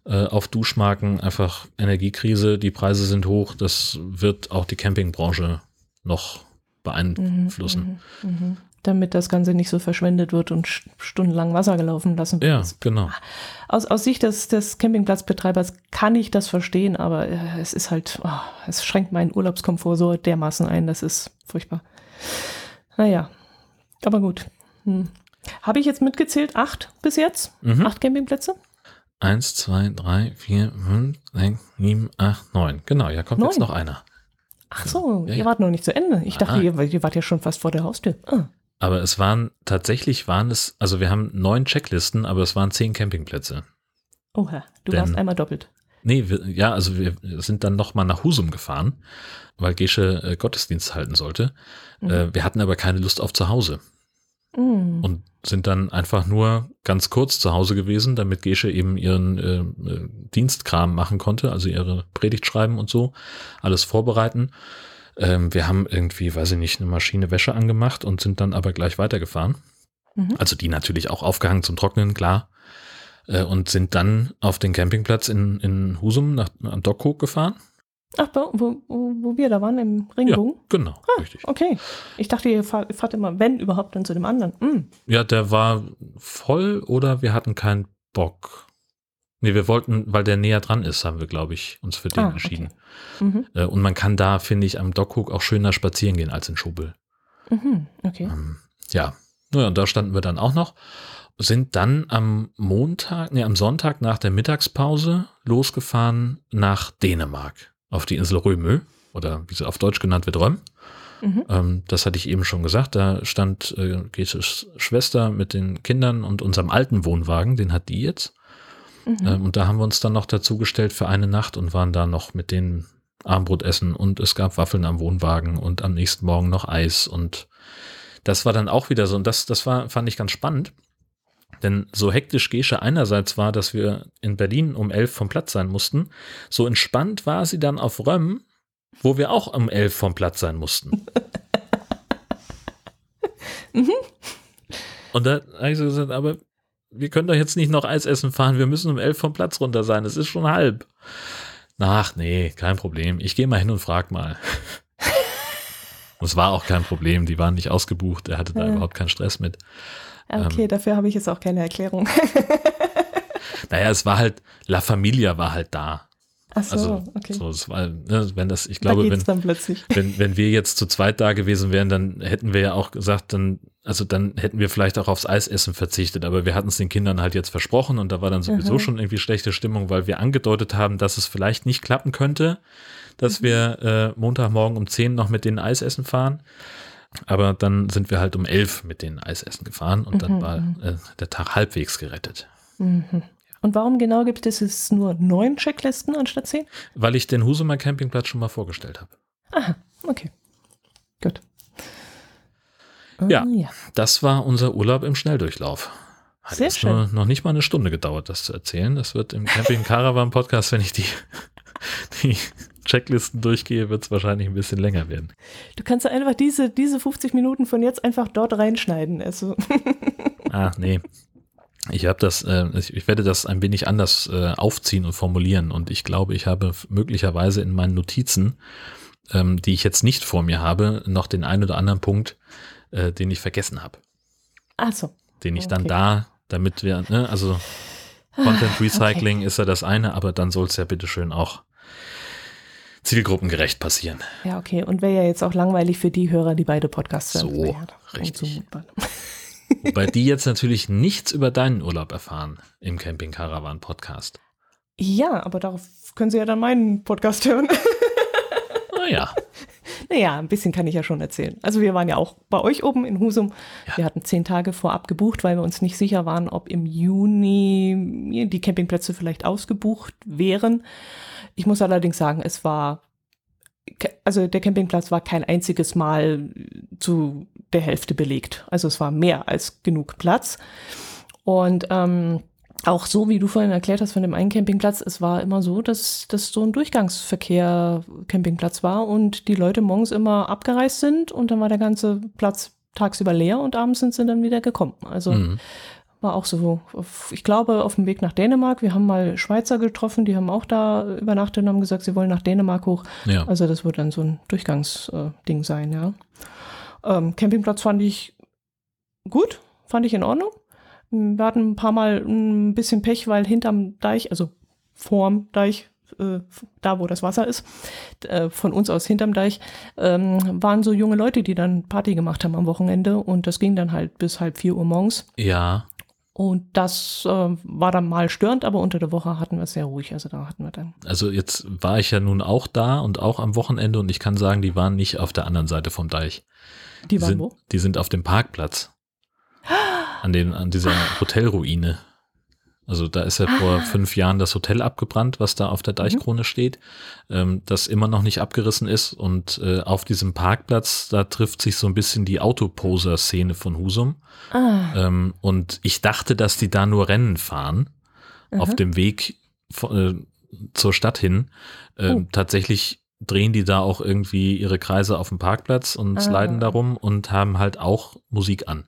äh, auf Duschmarken. Einfach Energiekrise, die Preise sind hoch, das wird auch die Campingbranche noch beeinflussen. Mhm, mh, mh. Damit das Ganze nicht so verschwendet wird und stundenlang Wasser gelaufen lassen wird. Ja, genau. Aus, aus Sicht des, des Campingplatzbetreibers kann ich das verstehen, aber äh, es ist halt, oh, es schränkt meinen Urlaubskomfort so dermaßen ein, das ist furchtbar. Naja, aber gut. Hm. Habe ich jetzt mitgezählt? Acht bis jetzt? Mhm. Acht Campingplätze? Eins, zwei, drei, vier, fünf, sechs, sieben, acht, neun. Genau, ja, kommt neun. jetzt noch einer. Ach so, ja, ihr ja. wart noch nicht zu Ende. Ich dachte, ah. ihr, ihr, wart ja schon fast vor der Haustür. Ah. Aber es waren, tatsächlich waren es, also wir haben neun Checklisten, aber es waren zehn Campingplätze. Oha, du Denn, warst einmal doppelt. Nee, wir, ja, also wir sind dann nochmal nach Husum gefahren, weil Gesche äh, Gottesdienst halten sollte. Mhm. Äh, wir hatten aber keine Lust auf zu Hause. Mhm. Und sind dann einfach nur ganz kurz zu Hause gewesen, damit Gesche eben ihren äh, äh, Dienstkram machen konnte, also ihre Predigt schreiben und so, alles vorbereiten. Ähm, wir haben irgendwie, weiß ich nicht, eine Maschine Wäsche angemacht und sind dann aber gleich weitergefahren. Mhm. Also die natürlich auch aufgehangen zum Trocknen, klar äh, und sind dann auf den Campingplatz in, in Husum nach, nach Dockhook gefahren. Ach, wo, wo, wo wir da waren, im Ringbogen? Ja, genau, ah, richtig. Okay. Ich dachte, ihr fahrt, fahrt, immer, wenn überhaupt, dann zu dem anderen. Mm. Ja, der war voll oder wir hatten keinen Bock. Nee, wir wollten, weil der näher dran ist, haben wir, glaube ich, uns für den ah, entschieden. Okay. Mhm. Äh, und man kann da, finde ich, am Dockhook auch schöner spazieren gehen als in Schubel. Mhm, okay. Ähm, ja. Naja, und da standen wir dann auch noch sind dann am Montag, nee, am Sonntag nach der Mittagspause losgefahren nach Dänemark auf die Insel Römö oder wie sie auf Deutsch genannt wird, Röm. Mhm. Ähm, das hatte ich eben schon gesagt. Da stand äh, Getes Schwester mit den Kindern und unserem alten Wohnwagen, den hat die jetzt. Mhm. Ähm, und da haben wir uns dann noch dazugestellt für eine Nacht und waren da noch mit den Armbrot essen und es gab Waffeln am Wohnwagen und am nächsten Morgen noch Eis und das war dann auch wieder so, und das, das war, fand ich ganz spannend. Denn so hektisch Gesche einerseits war, dass wir in Berlin um elf vom Platz sein mussten, so entspannt war sie dann auf Römm, wo wir auch um elf vom Platz sein mussten. [LAUGHS] mhm. Und da habe ich so gesagt, aber wir können doch jetzt nicht noch Eis essen fahren, wir müssen um elf vom Platz runter sein, es ist schon halb. Ach nee, kein Problem. Ich gehe mal hin und frag mal. [LAUGHS] Es war auch kein Problem, die waren nicht ausgebucht, er hatte da ja. überhaupt keinen Stress mit. Okay, ähm, dafür habe ich jetzt auch keine Erklärung. naja, es war halt, La Familia war halt da. Ach so, also, okay. So, es war, ne, wenn das, ich glaube, da wenn, wenn, wenn wir jetzt zu zweit da gewesen wären, dann hätten wir ja auch gesagt, dann, also dann hätten wir vielleicht auch aufs Eisessen verzichtet, aber wir hatten es den Kindern halt jetzt versprochen und da war dann sowieso mhm. schon irgendwie schlechte Stimmung, weil wir angedeutet haben, dass es vielleicht nicht klappen könnte, dass mhm. wir äh, Montagmorgen um 10 noch mit denen Eisessen fahren. Aber dann sind wir halt um 11 mit denen Eisessen gefahren und mhm. dann war mhm. äh, der Tag halbwegs gerettet. Mhm. Und warum genau gibt es jetzt nur neun Checklisten anstatt zehn? Weil ich den Husumer Campingplatz schon mal vorgestellt habe. Aha, okay. Gut. Ja, uh, ja, das war unser Urlaub im Schnelldurchlauf. Hat Sehr schön. Nur, noch nicht mal eine Stunde gedauert, das zu erzählen. Das wird im Camping Caravan Podcast, wenn ich die, [LAUGHS] die Checklisten durchgehe, wird es wahrscheinlich ein bisschen länger werden. Du kannst einfach diese, diese 50 Minuten von jetzt einfach dort reinschneiden. Also. Ach, nee. Ich habe das, äh, ich werde das ein wenig anders äh, aufziehen und formulieren und ich glaube, ich habe möglicherweise in meinen Notizen, ähm, die ich jetzt nicht vor mir habe, noch den einen oder anderen Punkt, äh, den ich vergessen habe. Ach so. Den ich okay. dann da, damit wir, ne, also Content Recycling okay. ist ja das eine, aber dann soll es ja bitteschön auch zielgruppengerecht passieren. Ja, okay. Und wäre ja jetzt auch langweilig für die Hörer, die beide Podcasts hören. So, richtig. Wobei die jetzt natürlich nichts über deinen Urlaub erfahren im Camping Caravan Podcast. Ja, aber darauf können sie ja dann meinen Podcast hören. Naja. Naja, ein bisschen kann ich ja schon erzählen. Also wir waren ja auch bei euch oben in Husum. Ja. Wir hatten zehn Tage vorab gebucht, weil wir uns nicht sicher waren, ob im Juni die Campingplätze vielleicht ausgebucht wären. Ich muss allerdings sagen, es war also der Campingplatz war kein einziges Mal zu der Hälfte belegt. Also es war mehr als genug Platz. Und ähm, auch so, wie du vorhin erklärt hast von dem einen Campingplatz, es war immer so, dass das so ein Durchgangsverkehr Campingplatz war und die Leute morgens immer abgereist sind und dann war der ganze Platz tagsüber leer und abends sind sie dann wieder gekommen. Also mhm. War auch so, ich glaube, auf dem Weg nach Dänemark. Wir haben mal Schweizer getroffen, die haben auch da übernachtet und haben gesagt, sie wollen nach Dänemark hoch. Ja. Also das wird dann so ein Durchgangsding sein, ja. Ähm, Campingplatz fand ich gut, fand ich in Ordnung. Wir hatten ein paar Mal ein bisschen Pech, weil hinterm Deich, also vorm Deich, äh, da wo das Wasser ist, äh, von uns aus hinterm Deich, ähm, waren so junge Leute, die dann Party gemacht haben am Wochenende und das ging dann halt bis halb vier Uhr morgens. Ja. Und das äh, war dann mal störend, aber unter der Woche hatten wir es sehr ruhig. Also da hatten wir dann. Also jetzt war ich ja nun auch da und auch am Wochenende und ich kann sagen, die waren nicht auf der anderen Seite vom Deich. Die, die waren sind, wo? Die sind auf dem Parkplatz. [GASPS] An, den, an dieser Hotelruine. Also da ist ja ah. vor fünf Jahren das Hotel abgebrannt, was da auf der Deichkrone mhm. steht, ähm, das immer noch nicht abgerissen ist. Und äh, auf diesem Parkplatz, da trifft sich so ein bisschen die Autoposer-Szene von Husum. Ah. Ähm, und ich dachte, dass die da nur Rennen fahren, mhm. auf dem Weg äh, zur Stadt hin. Ähm, uh. Tatsächlich drehen die da auch irgendwie ihre Kreise auf dem Parkplatz und ah. sliden darum und haben halt auch Musik an.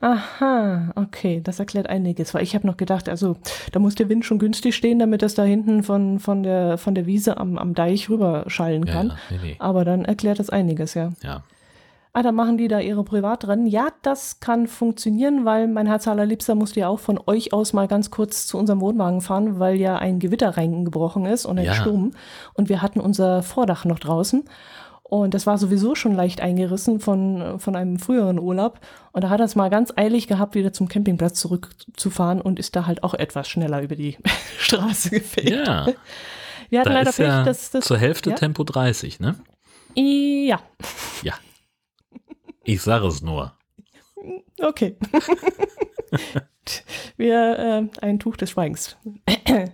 Aha, okay, das erklärt einiges. Weil ich habe noch gedacht, also da muss der Wind schon günstig stehen, damit das da hinten von, von, der, von der Wiese am, am Deich rüberschallen kann. Ja, nee, nee. Aber dann erklärt das einiges, ja. Ja. Ah, dann machen die da ihre Privatrennen. Ja, das kann funktionieren, weil mein Herz allerliebster musste ja auch von euch aus mal ganz kurz zu unserem Wohnwagen fahren, weil ja ein Gewitter reingebrochen ist und ein ja. Sturm. Und wir hatten unser Vordach noch draußen. Und das war sowieso schon leicht eingerissen von, von einem früheren Urlaub. Und da hat er es mal ganz eilig gehabt, wieder zum Campingplatz zurückzufahren und ist da halt auch etwas schneller über die [LAUGHS] Straße gefegt. Ja. Wir hatten da leider Pech, ja dass das. Zur Hälfte ja? Tempo 30, ne? Ja. Ja. Ich sage es nur. Okay. [LAUGHS] Wir, äh, ein Tuch des Schweigens. [CLEARS THROAT]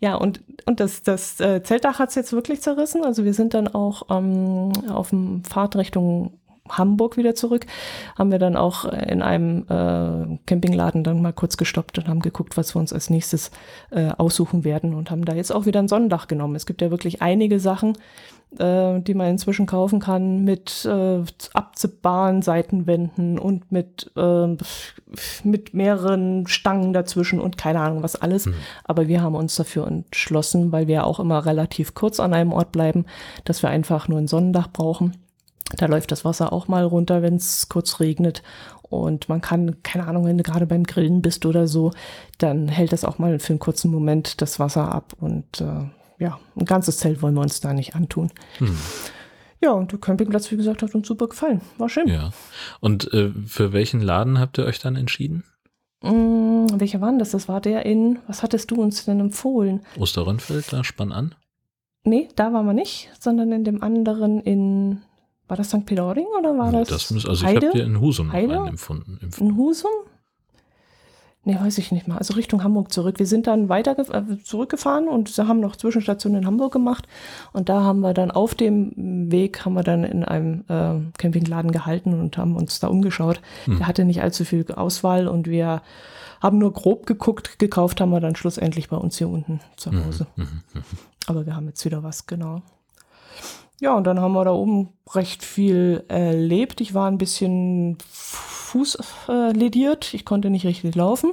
ja, und, und das, das äh, Zeltdach hat es jetzt wirklich zerrissen. Also wir sind dann auch ähm, auf dem Pfad Richtung Hamburg wieder zurück, haben wir dann auch in einem äh, Campingladen dann mal kurz gestoppt und haben geguckt, was wir uns als nächstes äh, aussuchen werden und haben da jetzt auch wieder ein Sonnendach genommen. Es gibt ja wirklich einige Sachen, äh, die man inzwischen kaufen kann mit äh, abzippbaren Seitenwänden und mit, äh, mit mehreren Stangen dazwischen und keine Ahnung was alles. Mhm. Aber wir haben uns dafür entschlossen, weil wir auch immer relativ kurz an einem Ort bleiben, dass wir einfach nur ein Sonnendach brauchen. Da läuft das Wasser auch mal runter, wenn es kurz regnet. Und man kann, keine Ahnung, wenn du gerade beim Grillen bist oder so, dann hält das auch mal für einen kurzen Moment das Wasser ab. Und äh, ja, ein ganzes Zelt wollen wir uns da nicht antun. Hm. Ja, und der Campingplatz, wie gesagt, hat uns super gefallen. War schön. Ja. Und äh, für welchen Laden habt ihr euch dann entschieden? Mm, welcher war denn das? Das war der in, was hattest du uns denn empfohlen? Osterrönfeld, da spann an? Nee, da waren wir nicht, sondern in dem anderen in war das St. Peter-Ording oder war das? das muss, also Heide? ich habe dir in Husum Heide? empfunden. In Husum? Nee, weiß ich nicht mal. Also Richtung Hamburg zurück. Wir sind dann weiter äh, zurückgefahren und haben noch Zwischenstationen in Hamburg gemacht. Und da haben wir dann auf dem Weg, haben wir dann in einem äh, Campingladen gehalten und haben uns da umgeschaut. Hm. Der hatte nicht allzu viel Auswahl und wir haben nur grob geguckt. Gekauft haben wir dann schlussendlich bei uns hier unten zu mhm, Hause. Mh. Aber wir haben jetzt wieder was, genau. Ja, und dann haben wir da oben recht viel erlebt. Ich war ein bisschen fußlediert. Ich konnte nicht richtig laufen.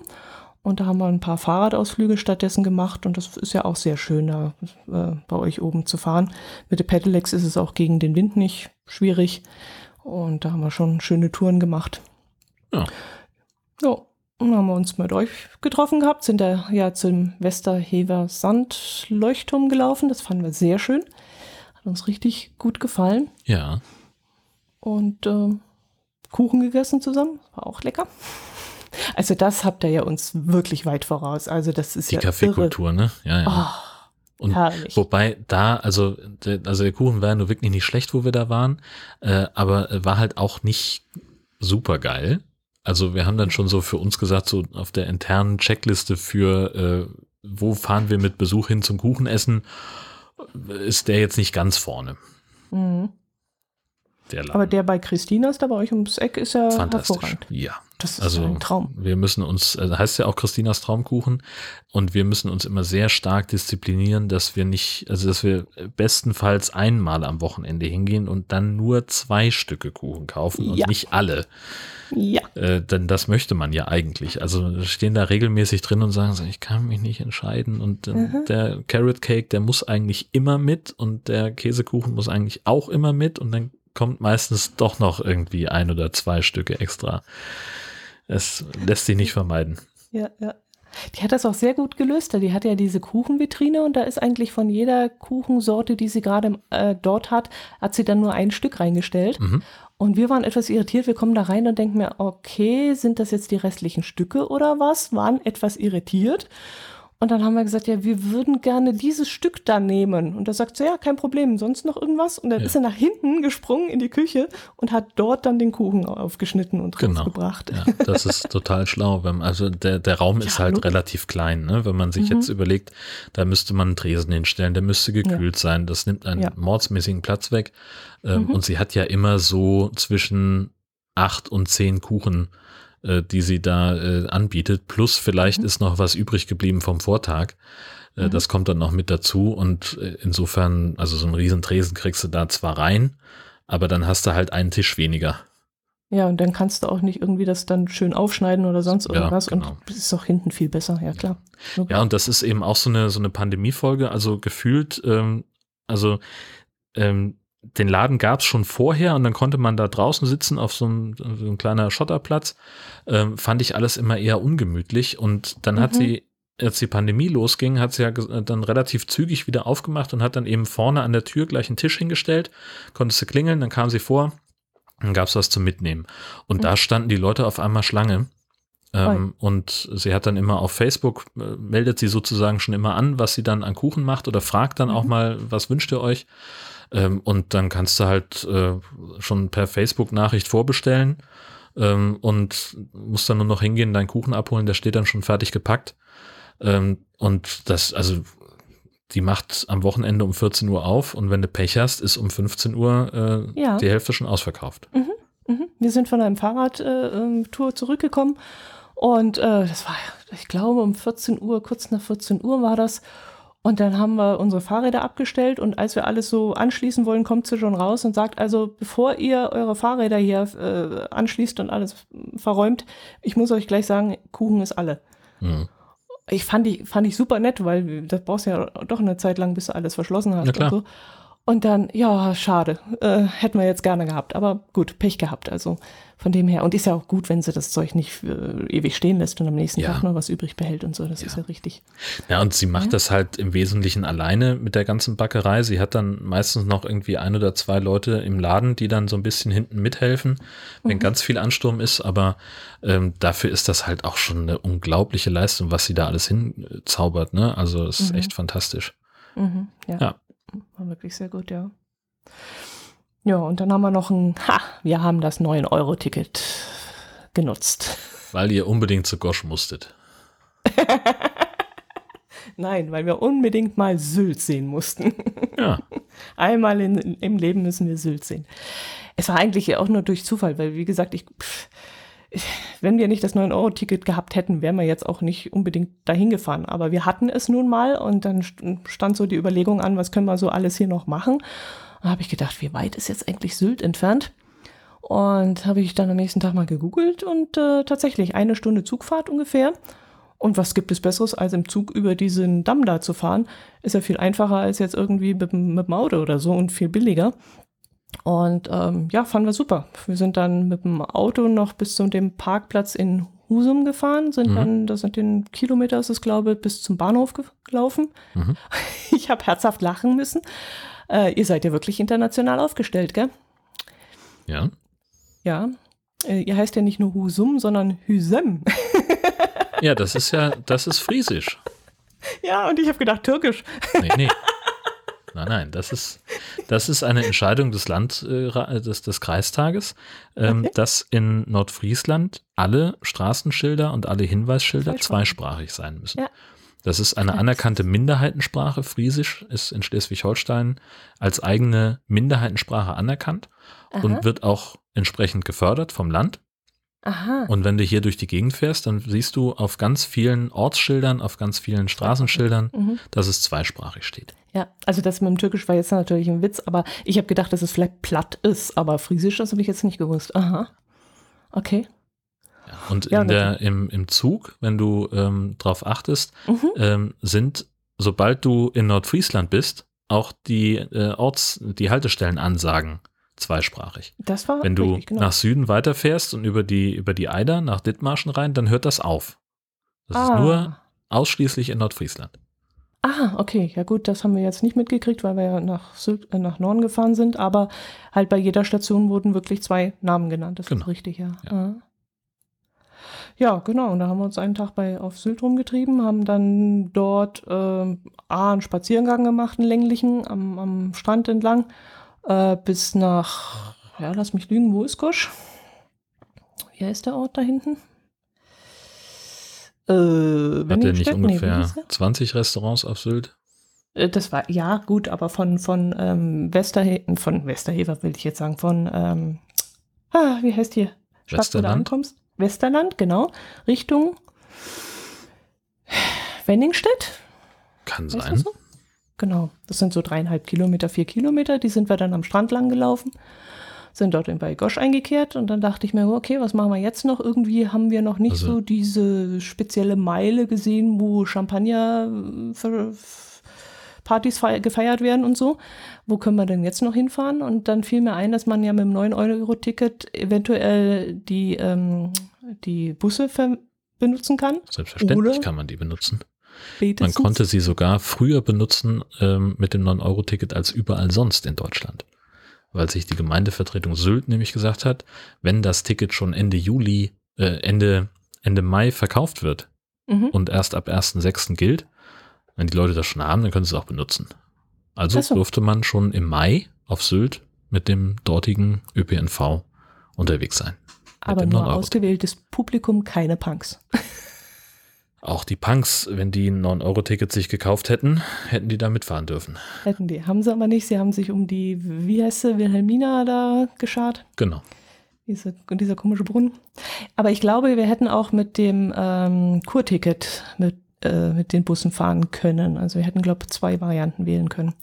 Und da haben wir ein paar Fahrradausflüge stattdessen gemacht. Und das ist ja auch sehr schön, da äh, bei euch oben zu fahren. Mit der Pedelecs ist es auch gegen den Wind nicht schwierig. Und da haben wir schon schöne Touren gemacht. Ja. Ja, und haben wir uns mit euch getroffen gehabt, sind da ja zum Westerhever Sandleuchtturm gelaufen. Das fanden wir sehr schön uns richtig gut gefallen. Ja. Und äh, Kuchen gegessen zusammen, war auch lecker. Also das habt ihr ja uns wirklich weit voraus. Also das ist die ja Kaffeekultur, ne? Ja, ja. Oh, und herrlich. wobei da, also der, also der Kuchen war ja nur wirklich nicht schlecht, wo wir da waren, äh, aber war halt auch nicht super geil. Also wir haben dann schon so für uns gesagt, so auf der internen Checkliste für äh, wo fahren wir mit Besuch hin zum Kuchenessen ist der jetzt nicht ganz vorne. Mhm. Der Aber der bei Christina ist da bei euch ums Eck ist ja hervorragend. Ja. Das ist also, ein Traum. Wir müssen uns, also heißt ja auch Christinas Traumkuchen, und wir müssen uns immer sehr stark disziplinieren, dass wir nicht, also dass wir bestenfalls einmal am Wochenende hingehen und dann nur zwei Stücke Kuchen kaufen und ja. nicht alle. Ja. Äh, denn das möchte man ja eigentlich. Also stehen da regelmäßig drin und sagen so, ich kann mich nicht entscheiden. Und äh, mhm. der Carrot Cake, der muss eigentlich immer mit und der Käsekuchen muss eigentlich auch immer mit und dann kommt meistens doch noch irgendwie ein oder zwei Stücke extra. Es lässt sich nicht vermeiden. Ja, ja. Die hat das auch sehr gut gelöst. Die hat ja diese Kuchenvitrine und da ist eigentlich von jeder Kuchensorte, die sie gerade äh, dort hat, hat sie dann nur ein Stück reingestellt. Mhm. Und wir waren etwas irritiert. Wir kommen da rein und denken mir, okay, sind das jetzt die restlichen Stücke oder was? Waren etwas irritiert. Und dann haben wir gesagt, ja, wir würden gerne dieses Stück da nehmen. Und da sagt sie, ja, kein Problem, sonst noch irgendwas? Und dann ja. ist er nach hinten gesprungen in die Küche und hat dort dann den Kuchen aufgeschnitten und genau. rausgebracht. Ja, das ist [LAUGHS] total schlau. Wenn, also der, der Raum ist halt logisch. relativ klein, ne? Wenn man sich mhm. jetzt überlegt, da müsste man einen Tresen hinstellen, der müsste gekühlt ja. sein. Das nimmt einen mordsmäßigen Platz weg. Ähm, mhm. Und sie hat ja immer so zwischen acht und zehn Kuchen äh, die sie da äh, anbietet. Plus vielleicht mhm. ist noch was übrig geblieben vom Vortag. Äh, mhm. Das kommt dann noch mit dazu und äh, insofern, also so einen riesen Tresen kriegst du da zwar rein, aber dann hast du halt einen Tisch weniger. Ja, und dann kannst du auch nicht irgendwie das dann schön aufschneiden oder sonst irgendwas. Ja, genau. Und es ist auch hinten viel besser, ja klar. Okay. Ja, und das ist eben auch so eine, so eine Pandemiefolge. Also gefühlt, ähm, also ähm, den Laden gab es schon vorher und dann konnte man da draußen sitzen auf so einem, so einem kleiner Schotterplatz. Ähm, fand ich alles immer eher ungemütlich. Und dann mhm. hat sie, als die Pandemie losging, hat sie ja dann relativ zügig wieder aufgemacht und hat dann eben vorne an der Tür gleich einen Tisch hingestellt. Konntest du klingeln, dann kam sie vor, dann gab es was zum Mitnehmen. Und mhm. da standen die Leute auf einmal Schlange. Ähm, und sie hat dann immer auf Facebook, äh, meldet sie sozusagen schon immer an, was sie dann an Kuchen macht oder fragt dann mhm. auch mal, was wünscht ihr euch? Ähm, und dann kannst du halt äh, schon per Facebook-Nachricht vorbestellen ähm, und musst dann nur noch hingehen, deinen Kuchen abholen, der steht dann schon fertig gepackt. Ähm, und das, also die macht am Wochenende um 14 Uhr auf und wenn du Pech hast, ist um 15 Uhr äh, ja. die Hälfte schon ausverkauft. Mhm. Wir sind von einem Fahrradtour äh, ähm, zurückgekommen und äh, das war, ich glaube, um 14 Uhr, kurz nach 14 Uhr war das. Und dann haben wir unsere Fahrräder abgestellt und als wir alles so anschließen wollen, kommt sie schon raus und sagt, also bevor ihr eure Fahrräder hier äh, anschließt und alles verräumt, ich muss euch gleich sagen, Kuchen ist alle. Mhm. Ich fand ich, fand ich super nett, weil das brauchst ja doch eine Zeit lang, bis du alles verschlossen hast. Ja, und, so. Und dann, ja, schade, äh, hätten wir jetzt gerne gehabt, aber gut, Pech gehabt. Also von dem her, und ist ja auch gut, wenn sie das Zeug nicht äh, ewig stehen lässt und am nächsten ja. Tag noch was übrig behält und so. Das ja. ist ja richtig. Ja, und sie macht ja. das halt im Wesentlichen alleine mit der ganzen Backerei. Sie hat dann meistens noch irgendwie ein oder zwei Leute im Laden, die dann so ein bisschen hinten mithelfen, wenn mhm. ganz viel Ansturm ist. Aber ähm, dafür ist das halt auch schon eine unglaubliche Leistung, was sie da alles hinzaubert. Ne? Also es ist mhm. echt fantastisch. Mhm. Ja. ja. War wirklich sehr gut, ja. Ja, und dann haben wir noch ein, ha, wir haben das 9-Euro-Ticket genutzt. Weil ihr unbedingt zu Gosch musstet. [LAUGHS] Nein, weil wir unbedingt mal Sylt sehen mussten. Ja. [LAUGHS] Einmal in, im Leben müssen wir Sylt sehen. Es war eigentlich auch nur durch Zufall, weil wie gesagt, ich, pff, [LAUGHS] wenn wir nicht das 9-Euro-Ticket gehabt hätten, wären wir jetzt auch nicht unbedingt dahin gefahren. Aber wir hatten es nun mal und dann stand so die Überlegung an, was können wir so alles hier noch machen. Da habe ich gedacht, wie weit ist jetzt eigentlich Sylt entfernt? Und habe ich dann am nächsten Tag mal gegoogelt und äh, tatsächlich eine Stunde Zugfahrt ungefähr. Und was gibt es Besseres, als im Zug über diesen Damm da zu fahren? Ist ja viel einfacher als jetzt irgendwie mit, mit dem Auto oder so und viel billiger. Und ähm, ja, fanden wir super. Wir sind dann mit dem Auto noch bis zu dem Parkplatz in Husum gefahren, sind mhm. dann, das sind den Kilometer, ist es glaube ich, bis zum Bahnhof gelaufen. Mhm. [LAUGHS] Ich habe herzhaft lachen müssen. Äh, ihr seid ja wirklich international aufgestellt, gell? Ja. Ja. Äh, ihr heißt ja nicht nur Husum, sondern Hüsem. ja, das ist ja, das ist Friesisch. [LAUGHS] Ja, und ich habe gedacht, Türkisch. Nee, nee. [LAUGHS] Nein, nein, das ist, das ist eine Entscheidung des Land, äh, des, des Kreistages, ähm, okay. dass in Nordfriesland alle Straßenschilder und alle Hinweisschilder zweisprachig sein müssen. Ja. Das ist eine anerkannte Minderheitensprache. Friesisch ist in Schleswig-Holstein als eigene Minderheitensprache anerkannt Aha. und wird auch entsprechend gefördert vom Land. Aha. Und wenn du hier durch die Gegend fährst, dann siehst du auf ganz vielen Ortsschildern, auf ganz vielen Straßenschildern, mhm. dass es zweisprachig steht. Ja, also das mit dem Türkisch war jetzt natürlich ein Witz, aber ich habe gedacht, dass es vielleicht platt ist, aber Friesisch, das habe ich jetzt nicht gewusst. Aha. Okay. Und ja, der, im, im Zug, wenn du ähm, drauf achtest, mhm. ähm, sind, sobald du in Nordfriesland bist, auch die äh, Orts-, die Haltestellenansagen zweisprachig. Das war Wenn du richtig, genau. nach Süden weiterfährst und über die, über die Eider nach Dithmarschen rein, dann hört das auf. Das ah. ist nur ausschließlich in Nordfriesland. Ah, okay. Ja gut, das haben wir jetzt nicht mitgekriegt, weil wir ja nach, Süd, äh, nach Norden gefahren sind, aber halt bei jeder Station wurden wirklich zwei Namen genannt. Das genau. ist richtig, ja. ja. Ah. Ja, genau. Und da haben wir uns einen Tag bei auf Sylt rumgetrieben, haben dann dort äh, A, einen Spaziergang gemacht, einen länglichen, am, am Strand entlang, äh, bis nach, ja, lass mich lügen, wo ist Gosch? Wie heißt der Ort da hinten? Äh, Hat der nicht ungefähr nee, 20 Restaurants auf Sylt? Äh, das war, ja, gut, aber von, von ähm, Westerhever, von Westerhever will ich jetzt sagen, von, ähm, ah, wie heißt hier? Stadt, wo du ankommst? Westerland, genau, Richtung Wenningstedt. Kann sein. So? Genau, das sind so dreieinhalb Kilometer, vier Kilometer. Die sind wir dann am Strand lang gelaufen, sind dort bei Gosch eingekehrt und dann dachte ich mir, okay, was machen wir jetzt noch? Irgendwie haben wir noch nicht also. so diese spezielle Meile gesehen, wo Champagner für, Partys gefeiert werden und so. Wo können wir denn jetzt noch hinfahren? Und dann fiel mir ein, dass man ja mit dem 9-Euro-Ticket eventuell die, ähm, die Busse benutzen kann. Selbstverständlich kann man die benutzen. Man konnte sie sogar früher benutzen ähm, mit dem 9-Euro-Ticket als überall sonst in Deutschland. Weil sich die Gemeindevertretung Sylt nämlich gesagt hat, wenn das Ticket schon Ende Juli, äh, Ende, Ende Mai verkauft wird mhm. und erst ab 1.6. gilt, wenn die Leute das schon haben, dann können sie es auch benutzen. Also so. durfte man schon im Mai auf Sylt mit dem dortigen ÖPNV unterwegs sein. Aber nur ausgewähltes Publikum, keine Punks. [LAUGHS] Auch die Punks, wenn die ein 9-Euro-Ticket sich gekauft hätten, hätten die da mitfahren dürfen. Hätten die. Haben sie aber nicht. Sie haben sich um die, wie heißt sie, Wilhelmina da geschart. Genau. Diese, dieser komische Brunnen. Aber ich glaube, wir hätten auch mit dem ähm, Kurticket mit, äh, mit den Bussen fahren können. Also wir hätten, glaube ich, zwei Varianten wählen können.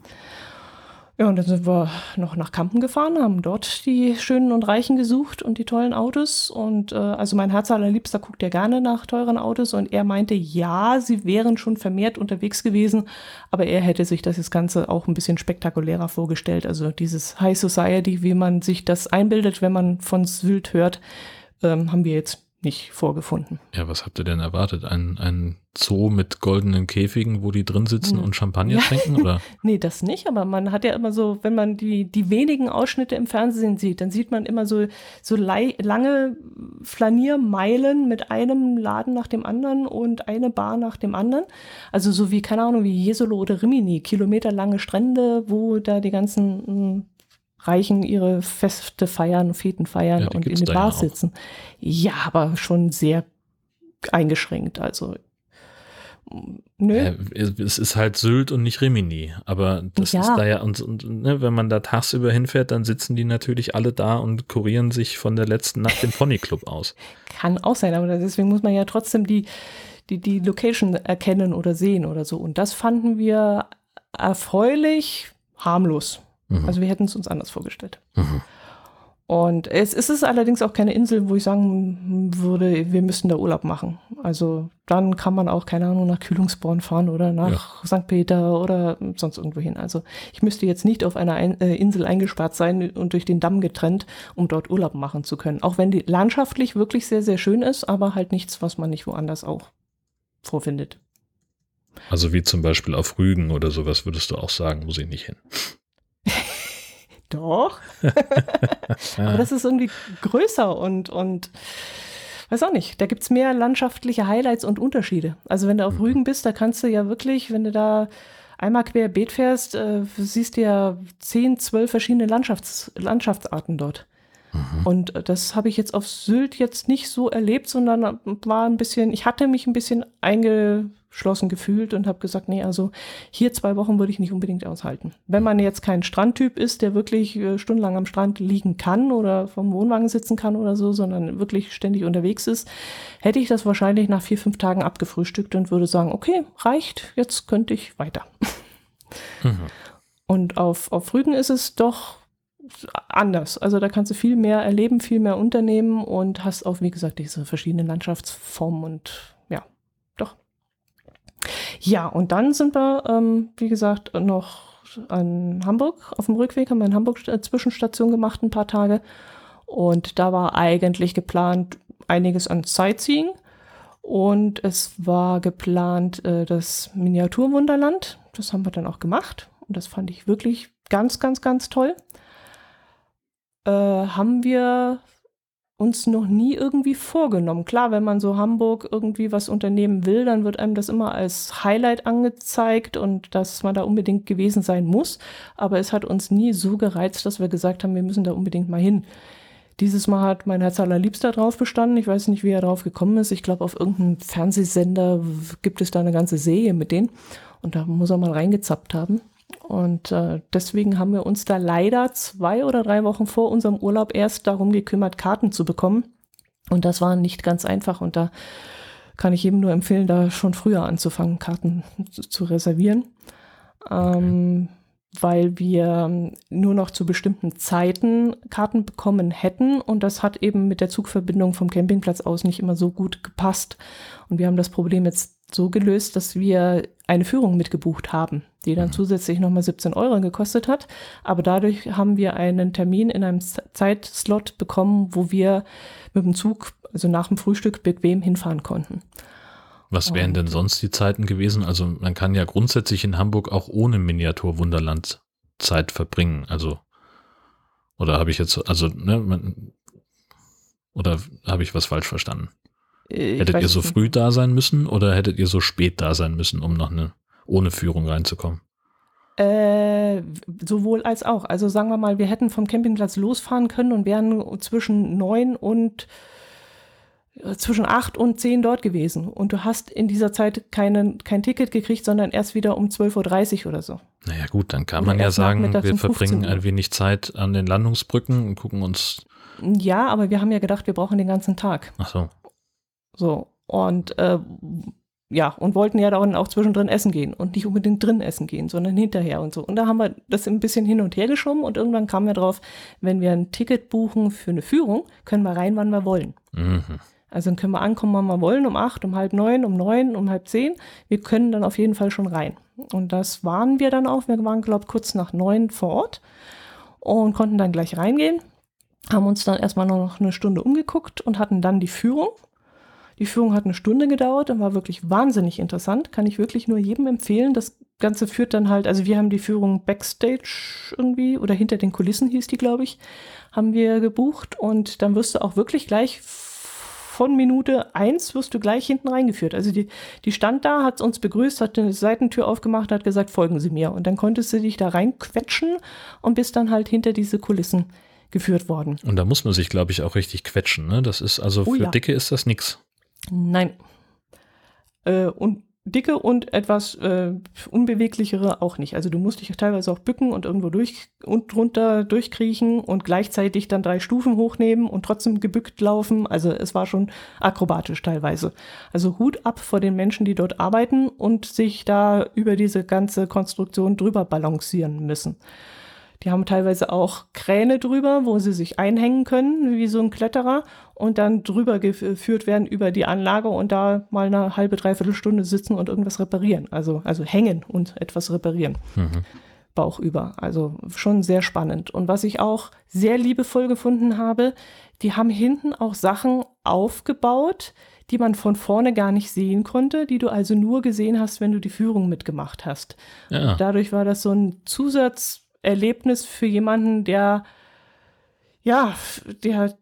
Ja, und dann sind wir noch nach Kampen gefahren, haben dort die Schönen und Reichen gesucht und die tollen Autos. Und äh, also mein Herz allerliebster guckt ja gerne nach teuren Autos und er meinte, ja, sie wären schon vermehrt unterwegs gewesen, aber er hätte sich das Ganze auch ein bisschen spektakulärer vorgestellt. Also dieses High Society, wie man sich das einbildet, wenn man von Sylt hört, ähm, haben wir jetzt nicht vorgefunden. Ja, was habt ihr denn erwartet? Ein, ein Zoo mit goldenen Käfigen, wo die drin sitzen hm. und Champagner trinken? Oder? [LAUGHS] nee, das nicht, aber man hat ja immer so, wenn man die, die wenigen Ausschnitte im Fernsehen sieht, dann sieht man immer so, so lange Flaniermeilen mit einem Laden nach dem anderen und eine Bar nach dem anderen. Also so wie, keine Ahnung, wie Jesolo oder Rimini, kilometerlange Strände, wo da die ganzen hm, Reichen ihre Feste feiern, Feten feiern ja, und in den Bars ja sitzen. Ja, aber schon sehr eingeschränkt. Also Nö. Äh, es ist halt Sylt und nicht Rimini, aber das ja. ist da ja, und, und ne, wenn man da tagsüber hinfährt, dann sitzen die natürlich alle da und kurieren sich von der letzten Nacht im Ponyclub aus. [LAUGHS] Kann auch sein, aber deswegen muss man ja trotzdem die, die, die Location erkennen oder sehen oder so. Und das fanden wir erfreulich harmlos. Mhm. Also wir hätten es uns anders vorgestellt. Mhm. Und es, es ist allerdings auch keine Insel, wo ich sagen würde, wir müssten da Urlaub machen. Also dann kann man auch, keine Ahnung, nach Kühlungsborn fahren oder nach ja. St. Peter oder sonst irgendwo hin. Also ich müsste jetzt nicht auf einer Ein äh, Insel eingesperrt sein und durch den Damm getrennt, um dort Urlaub machen zu können. Auch wenn die landschaftlich wirklich sehr, sehr schön ist, aber halt nichts, was man nicht woanders auch vorfindet. Also wie zum Beispiel auf Rügen oder sowas würdest du auch sagen, muss ich nicht hin. [LAUGHS] Doch. [LAUGHS] Aber das ist irgendwie größer und, und weiß auch nicht, da gibt es mehr landschaftliche Highlights und Unterschiede. Also wenn du auf mhm. Rügen bist, da kannst du ja wirklich, wenn du da einmal querbeet fährst, äh, siehst du ja zehn, zwölf verschiedene Landschafts Landschaftsarten dort. Mhm. Und das habe ich jetzt auf Sylt jetzt nicht so erlebt, sondern war ein bisschen, ich hatte mich ein bisschen eingeschlossen gefühlt und habe gesagt, nee, also hier zwei Wochen würde ich nicht unbedingt aushalten. Wenn man jetzt kein Strandtyp ist, der wirklich äh, stundenlang am Strand liegen kann oder vom Wohnwagen sitzen kann oder so, sondern wirklich ständig unterwegs ist, hätte ich das wahrscheinlich nach vier, fünf Tagen abgefrühstückt und würde sagen, okay, reicht, jetzt könnte ich weiter. [LAUGHS] Mhm. Und auf, auf Rügen ist es doch anders. Also da kannst du viel mehr erleben, viel mehr unternehmen und hast auch, wie gesagt, diese verschiedenen Landschaftsformen und. Ja, und dann sind wir, ähm, wie gesagt, noch an Hamburg. Auf dem Rückweg haben wir in Hamburg Zwischenstation gemacht, ein paar Tage. Und da war eigentlich geplant einiges an Sightseeing. Und es war geplant äh, das Miniaturwunderland. Das haben wir dann auch gemacht. Und das fand ich wirklich ganz, ganz, ganz toll äh, haben wir uns noch nie irgendwie vorgenommen. Klar, wenn man so Hamburg irgendwie was unternehmen will, dann wird einem das immer als Highlight angezeigt und dass man da unbedingt gewesen sein muss. Aber es hat uns nie so gereizt, dass wir gesagt haben, wir müssen da unbedingt mal hin. Dieses Mal hat mein Herz allerliebster drauf bestanden. Ich weiß nicht, wie er drauf gekommen ist. Ich glaube, auf irgendeinem Fernsehsender gibt es da eine ganze Serie mit denen. Und da muss er mal reingezappt haben. Und äh, deswegen haben wir uns da leider zwei oder drei Wochen vor unserem Urlaub erst darum gekümmert, Karten zu bekommen. Und das war nicht ganz einfach. Und da kann ich jedem nur empfehlen, da schon früher anzufangen, Karten zu, zu reservieren. Ähm, weil wir nur noch zu bestimmten Zeiten Karten bekommen hätten und das hat eben mit der Zugverbindung vom Campingplatz aus nicht immer so gut gepasst. Und wir haben das Problem jetzt so gelöst, dass wir eine Führung mitgebucht haben, die dann mhm. zusätzlich nochmal 17 Euro gekostet hat. Aber dadurch haben wir einen Termin in einem Zeitslot bekommen, wo wir mit dem Zug, also nach dem Frühstück, bequem hinfahren konnten. Was wären denn sonst die Zeiten gewesen? Also man kann ja grundsätzlich in Hamburg auch ohne Miniatur-Wunderland Zeit verbringen. Also oder habe ich jetzt, also ne, man, oder habe ich was falsch verstanden? Äh, ich hättet ihr so nicht. früh da sein müssen oder hättet ihr so spät da sein müssen, um noch eine ohne Führung reinzukommen? Äh, sowohl als auch. Also sagen wir mal, wir hätten vom Campingplatz losfahren können und wären zwischen neun und äh, zwischen acht und zehn dort gewesen. Und du hast in dieser Zeit keinen, kein Ticket gekriegt, sondern erst wieder um 12.30 Uhr oder so. Naja gut, dann kann oder man ja sagen, wir verbringen ein wenig Zeit an den Landungsbrücken und gucken uns Ja, aber wir haben ja gedacht, wir brauchen den ganzen Tag. Ach so. So. Und äh, ja, und wollten ja dann auch zwischendrin essen gehen und nicht unbedingt drin essen gehen, sondern hinterher und so. Und da haben wir das ein bisschen hin und her geschoben und irgendwann kamen wir drauf, wenn wir ein Ticket buchen für eine Führung, können wir rein, wann wir wollen. Mhm. Also dann können wir ankommen, wann wir wollen, um acht, um halb neun, um neun, um halb zehn. Wir können dann auf jeden Fall schon rein. Und das waren wir dann auch. Wir waren, glaube ich, kurz nach neun vor Ort und konnten dann gleich reingehen. Haben uns dann erstmal noch eine Stunde umgeguckt und hatten dann die Führung. Die Führung hat eine Stunde gedauert und war wirklich wahnsinnig interessant. Kann ich wirklich nur jedem empfehlen. Das Ganze führt dann halt, also wir haben die Führung Backstage irgendwie oder hinter den Kulissen hieß die, glaube ich, haben wir gebucht und dann wirst du auch wirklich gleich von Minute eins wirst du gleich hinten reingeführt. Also die, die stand da, hat uns begrüßt, hat eine Seitentür aufgemacht, hat gesagt, folgen Sie mir. Und dann konntest du dich da reinquetschen und bist dann halt hinter diese Kulissen geführt worden. Und da muss man sich, glaube ich, auch richtig quetschen. Ne? Das ist also oh, für ja. Dicke ist das nichts. Nein. Äh, und dicke und etwas äh, unbeweglichere auch nicht. Also du musst dich teilweise auch bücken und irgendwo durch und drunter durchkriechen und gleichzeitig dann drei Stufen hochnehmen und trotzdem gebückt laufen. Also es war schon akrobatisch teilweise. Also Hut ab vor den Menschen, die dort arbeiten und sich da über diese ganze Konstruktion drüber balancieren müssen. Die haben teilweise auch Kräne drüber, wo sie sich einhängen können, wie so ein Kletterer, und dann drüber geführt werden über die Anlage und da mal eine halbe, dreiviertel Stunde sitzen und irgendwas reparieren. Also, also hängen und etwas reparieren. Mhm. Bauch über. Also schon sehr spannend. Und was ich auch sehr liebevoll gefunden habe, die haben hinten auch Sachen aufgebaut, die man von vorne gar nicht sehen konnte, die du also nur gesehen hast, wenn du die Führung mitgemacht hast. Ja. Dadurch war das so ein Zusatz Erlebnis für jemanden, der ja, der,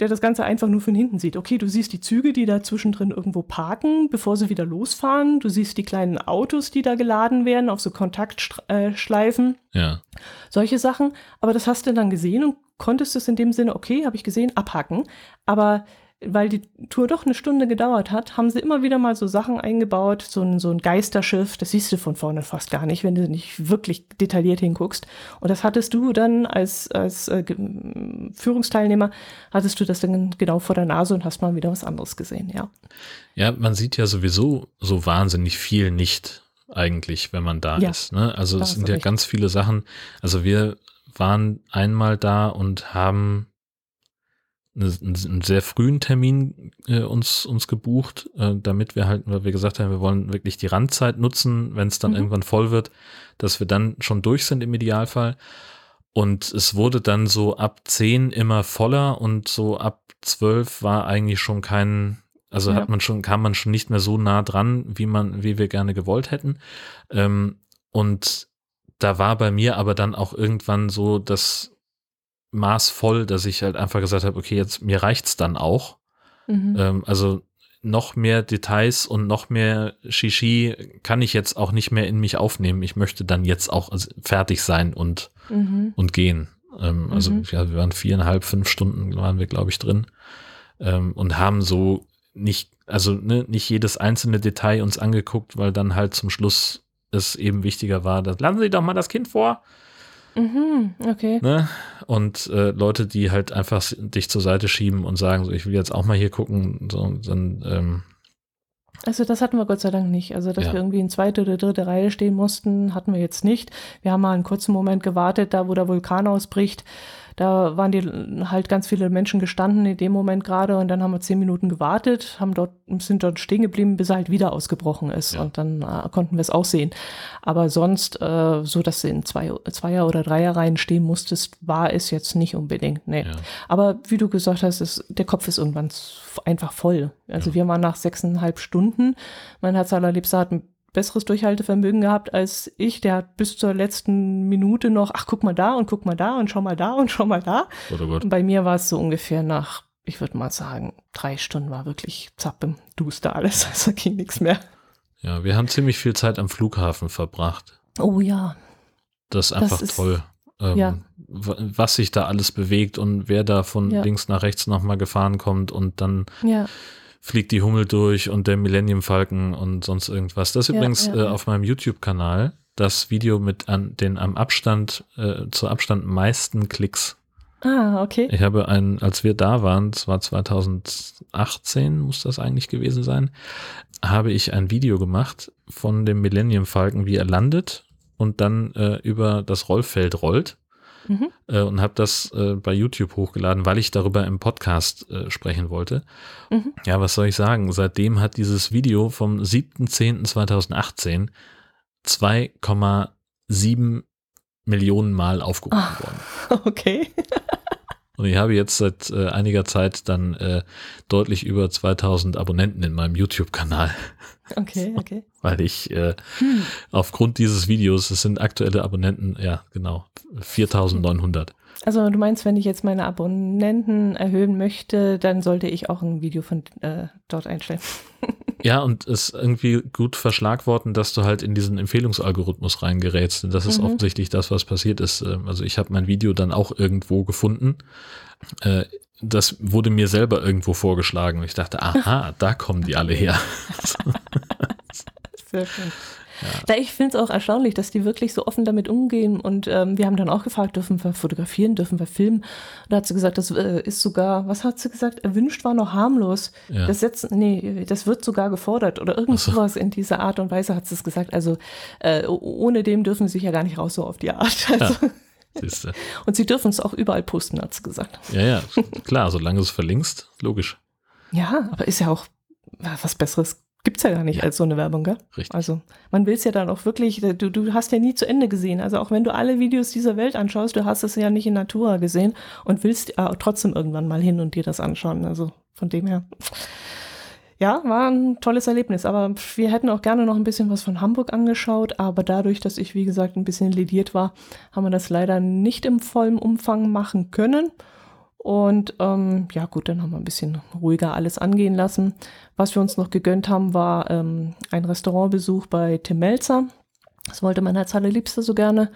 der das Ganze einfach nur von hinten sieht. Okay, du siehst die Züge, die da zwischendrin irgendwo parken, bevor sie wieder losfahren. Du siehst die kleinen Autos, die da geladen werden, auf so Kontaktschleifen. Ja. Solche Sachen. Aber das hast du dann gesehen und konntest es in dem Sinne, okay, habe ich gesehen, abhaken. Aber weil die Tour doch eine Stunde gedauert hat, haben sie immer wieder mal so Sachen eingebaut, so ein, so ein Geisterschiff, das siehst du von vorne fast gar nicht, wenn du nicht wirklich detailliert hinguckst. Und das hattest du dann als, als äh, Führungsteilnehmer, hattest du das dann genau vor der Nase und hast mal wieder was anderes gesehen, ja. Ja, man sieht ja sowieso so wahnsinnig viel nicht eigentlich, wenn man da ja, ist. Ne? Also es sind ja recht. ganz viele Sachen. Also wir waren einmal da und haben einen sehr frühen Termin äh, uns, uns gebucht, äh, damit wir halt, weil wir gesagt haben, wir wollen wirklich die Randzeit nutzen, wenn es dann mhm. irgendwann voll wird, dass wir dann schon durch sind im Idealfall. Und es wurde dann so ab zehn immer voller und so ab zwölf war eigentlich schon kein, also ja. hat man schon, kam man schon nicht mehr so nah dran, wie man, wie wir gerne gewollt hätten. Ähm, und da war bei mir aber dann auch irgendwann so, dass maßvoll, dass ich halt einfach gesagt habe, okay, jetzt mir reicht's dann auch. Mhm. Ähm, also noch mehr Details und noch mehr Shishi kann ich jetzt auch nicht mehr in mich aufnehmen. Ich möchte dann jetzt auch fertig sein und, mhm. und gehen. Ähm, also mhm. ja, wir waren viereinhalb, fünf Stunden waren wir, glaube ich, drin ähm, und haben so nicht, also ne, nicht jedes einzelne Detail uns angeguckt, weil dann halt zum Schluss es eben wichtiger war, dass lassen Sie doch mal das Kind vor. Mhm, okay. Ne? Und äh, Leute, die halt einfach dich zur Seite schieben und sagen, so, ich will jetzt auch mal hier gucken, so, dann. Ähm, also das hatten wir Gott sei Dank nicht. Also dass ja. wir irgendwie in zweite oder dritte Reihe stehen mussten, hatten wir jetzt nicht. Wir haben mal einen kurzen Moment gewartet, da wo der Vulkan ausbricht. Da waren die halt ganz viele Menschen gestanden in dem Moment gerade und dann haben wir zehn Minuten gewartet, haben dort, sind dort stehen geblieben, bis er halt wieder ausgebrochen ist ja. und dann äh, konnten wir es auch sehen. Aber sonst, äh, so dass du in zwei, Zweier- oder Dreierreihen stehen musstest, war es jetzt nicht unbedingt. Nee. Ja. Aber wie du gesagt hast, ist, der Kopf ist irgendwann einfach voll. Also ja. wir waren nach sechseinhalb Stunden. Mein Herz allerliebster hat ein besseres Durchhaltevermögen gehabt als ich. Der hat bis zur letzten Minute noch, ach, guck mal da und guck mal da und schau mal da und schau mal da. Oh Gott. Und bei mir war es so ungefähr nach, ich würde mal sagen, drei Stunden war wirklich zappem, duster alles. [LAUGHS] Also ging nichts mehr. Ja, wir haben ziemlich viel Zeit am Flughafen verbracht. Oh ja. Das ist einfach das toll. ähm, ja. Was sich da alles bewegt und wer da von ja. links nach rechts nochmal gefahren kommt und dann ja fliegt die Hummel durch und der Millennium Falken und sonst irgendwas. Das ist ja, übrigens ja, äh, auf meinem YouTube-Kanal das Video mit an den am Abstand, äh, zu Abstand meisten Klicks. Ah, okay. Ich habe ein, als wir da waren, es war 2018, muss das eigentlich gewesen sein, habe ich ein Video gemacht von dem Millennium Falcon, wie er landet und dann äh, über das Rollfeld rollt. Mhm. Äh, und habe das äh, bei YouTube hochgeladen, weil ich darüber im Podcast äh, sprechen wollte. Mhm. Ja, was soll ich sagen? Seitdem hat dieses Video vom 7.10.2018 2,7 Millionen Mal aufgerufen oh, worden. [LAUGHS] Okay. Und ich habe jetzt seit äh, einiger Zeit dann äh, deutlich über 2000 Abonnenten in meinem YouTube-Kanal. [LAUGHS] Okay, okay. Weil ich äh, hm. aufgrund dieses Videos, es sind aktuelle Abonnenten, ja, genau, 4900. Also du meinst, wenn ich jetzt meine Abonnenten erhöhen möchte, dann sollte ich auch ein Video von äh, dort einstellen. [LAUGHS] Ja, und es irgendwie gut verschlagworten, dass du halt in diesen Empfehlungsalgorithmus reingerätst. Und das ist mhm. offensichtlich das, was passiert ist. Ähm, also ich habe mein Video dann auch irgendwo gefunden. Äh, das wurde mir selber irgendwo vorgeschlagen. Und ich dachte, aha, da kommen die alle her. [LAUGHS] [LAUGHS] Sehr schön. Ja. ich finde es auch erstaunlich, dass die wirklich so offen damit umgehen. Und ähm, wir haben dann auch gefragt, dürfen wir fotografieren, dürfen wir filmen? da hat sie gesagt, das äh, ist sogar, was hat sie gesagt? Erwünscht war noch harmlos. Ja. Das setzt, nee, das wird sogar gefordert oder irgendwas so. in dieser Art und Weise hat sie es gesagt. Also äh, ohne dem dürfen sie sich ja gar nicht raus, so auf die Art. Also. Ja. Siehste. Und sie dürfen es auch überall posten, hat sie gesagt. Ja, ja, klar, solange du es verlinkst, logisch. Ja, aber ist ja auch was Besseres Gibt es ja gar nicht ja. als so eine Werbung, gell? Richtig. Also man will es ja dann auch wirklich, du, du hast ja nie zu Ende gesehen. Also auch wenn du alle Videos dieser Welt anschaust, du hast es ja nicht in Natura gesehen und willst äh, trotzdem irgendwann mal hin und dir das anschauen. Also von dem her. Ja, war ein tolles Erlebnis. Aber wir hätten auch gerne noch ein bisschen was von Hamburg angeschaut. Aber dadurch, dass ich, wie gesagt, ein bisschen lediert war, haben wir das leider nicht im vollen Umfang machen können. Und ähm, ja gut, dann haben wir ein bisschen ruhiger alles angehen lassen. Was wir uns noch gegönnt haben, war ähm, ein Restaurantbesuch bei Tim Melzer. Das wollte mein Herz allerliebster so gerne.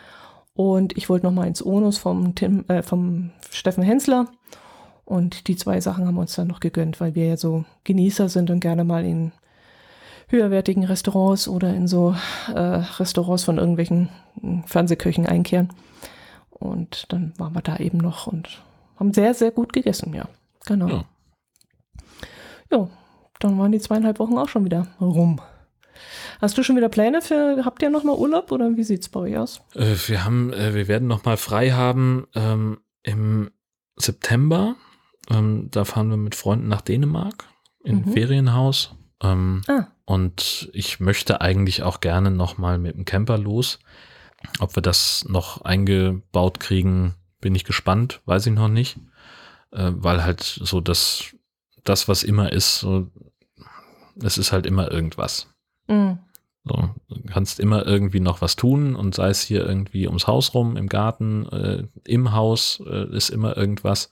Und ich wollte noch mal ins Onus vom, Tim, äh, vom Steffen Hensler. Und die zwei Sachen haben wir uns dann noch gegönnt, weil wir ja so Genießer sind und gerne mal in höherwertigen Restaurants oder in so äh, Restaurants von irgendwelchen Fernsehköchen einkehren. Und dann waren wir da eben noch und haben sehr, sehr gut gegessen, ja. Genau. Ja. ja, dann waren die zweieinhalb Wochen auch schon wieder rum. Hast du schon wieder Pläne für, habt ihr nochmal Urlaub oder wie sieht es bei euch aus? Äh, wir haben, äh, wir werden nochmal frei haben ähm, im September. Ähm, da fahren wir mit Freunden nach Dänemark in mhm. Ferienhaus. Ähm, ah. Und ich möchte eigentlich auch gerne nochmal mit dem Camper los. Ob wir das noch eingebaut kriegen, bin ich gespannt, weiß ich noch nicht. Äh, weil halt so das, das, was immer ist, so, es ist halt immer irgendwas. Mhm. So, du kannst immer irgendwie noch was tun und sei es hier irgendwie ums Haus rum, im Garten, äh, im Haus äh, ist immer irgendwas.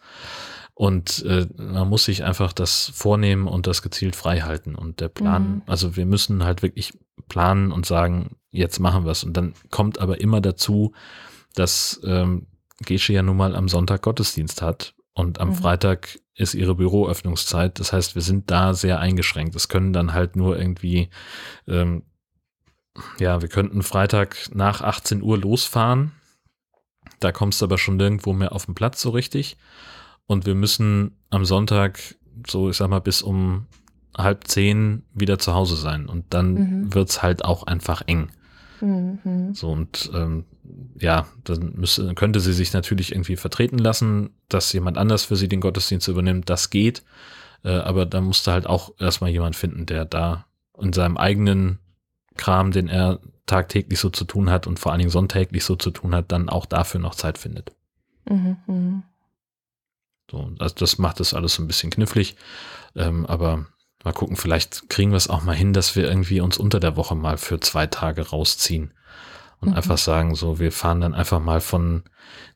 Und äh, man muss sich einfach das vornehmen und das gezielt frei halten. Und der Plan, mhm. also wir müssen halt wirklich planen und sagen, jetzt machen wir es. Und dann kommt aber immer dazu, dass ähm, Gesche ja nun mal am Sonntag Gottesdienst hat und am mhm. Freitag ist ihre Büroöffnungszeit. Das heißt, wir sind da sehr eingeschränkt. Es können dann halt nur irgendwie, ähm, ja, wir könnten Freitag nach 18 Uhr losfahren. Da kommst du aber schon nirgendwo mehr auf den Platz so richtig. Und wir müssen am Sonntag, so ich sag mal, bis um halb zehn wieder zu Hause sein. Und dann mhm. wird's halt auch einfach eng. Mhm. So und ähm, ja, dann müsste, könnte sie sich natürlich irgendwie vertreten lassen, dass jemand anders für sie den Gottesdienst übernimmt. Das geht. Äh, aber da musste halt auch erstmal jemand finden, der da in seinem eigenen Kram, den er tagtäglich so zu tun hat und vor allen Dingen sonntäglich so zu tun hat, dann auch dafür noch Zeit findet. Mhm. mhm. So, also das macht das alles so ein bisschen knifflig. Ähm, aber Mal gucken, vielleicht kriegen wir es auch mal hin, dass wir irgendwie uns unter der Woche mal für zwei Tage rausziehen und mhm. einfach sagen, so, wir fahren dann einfach mal von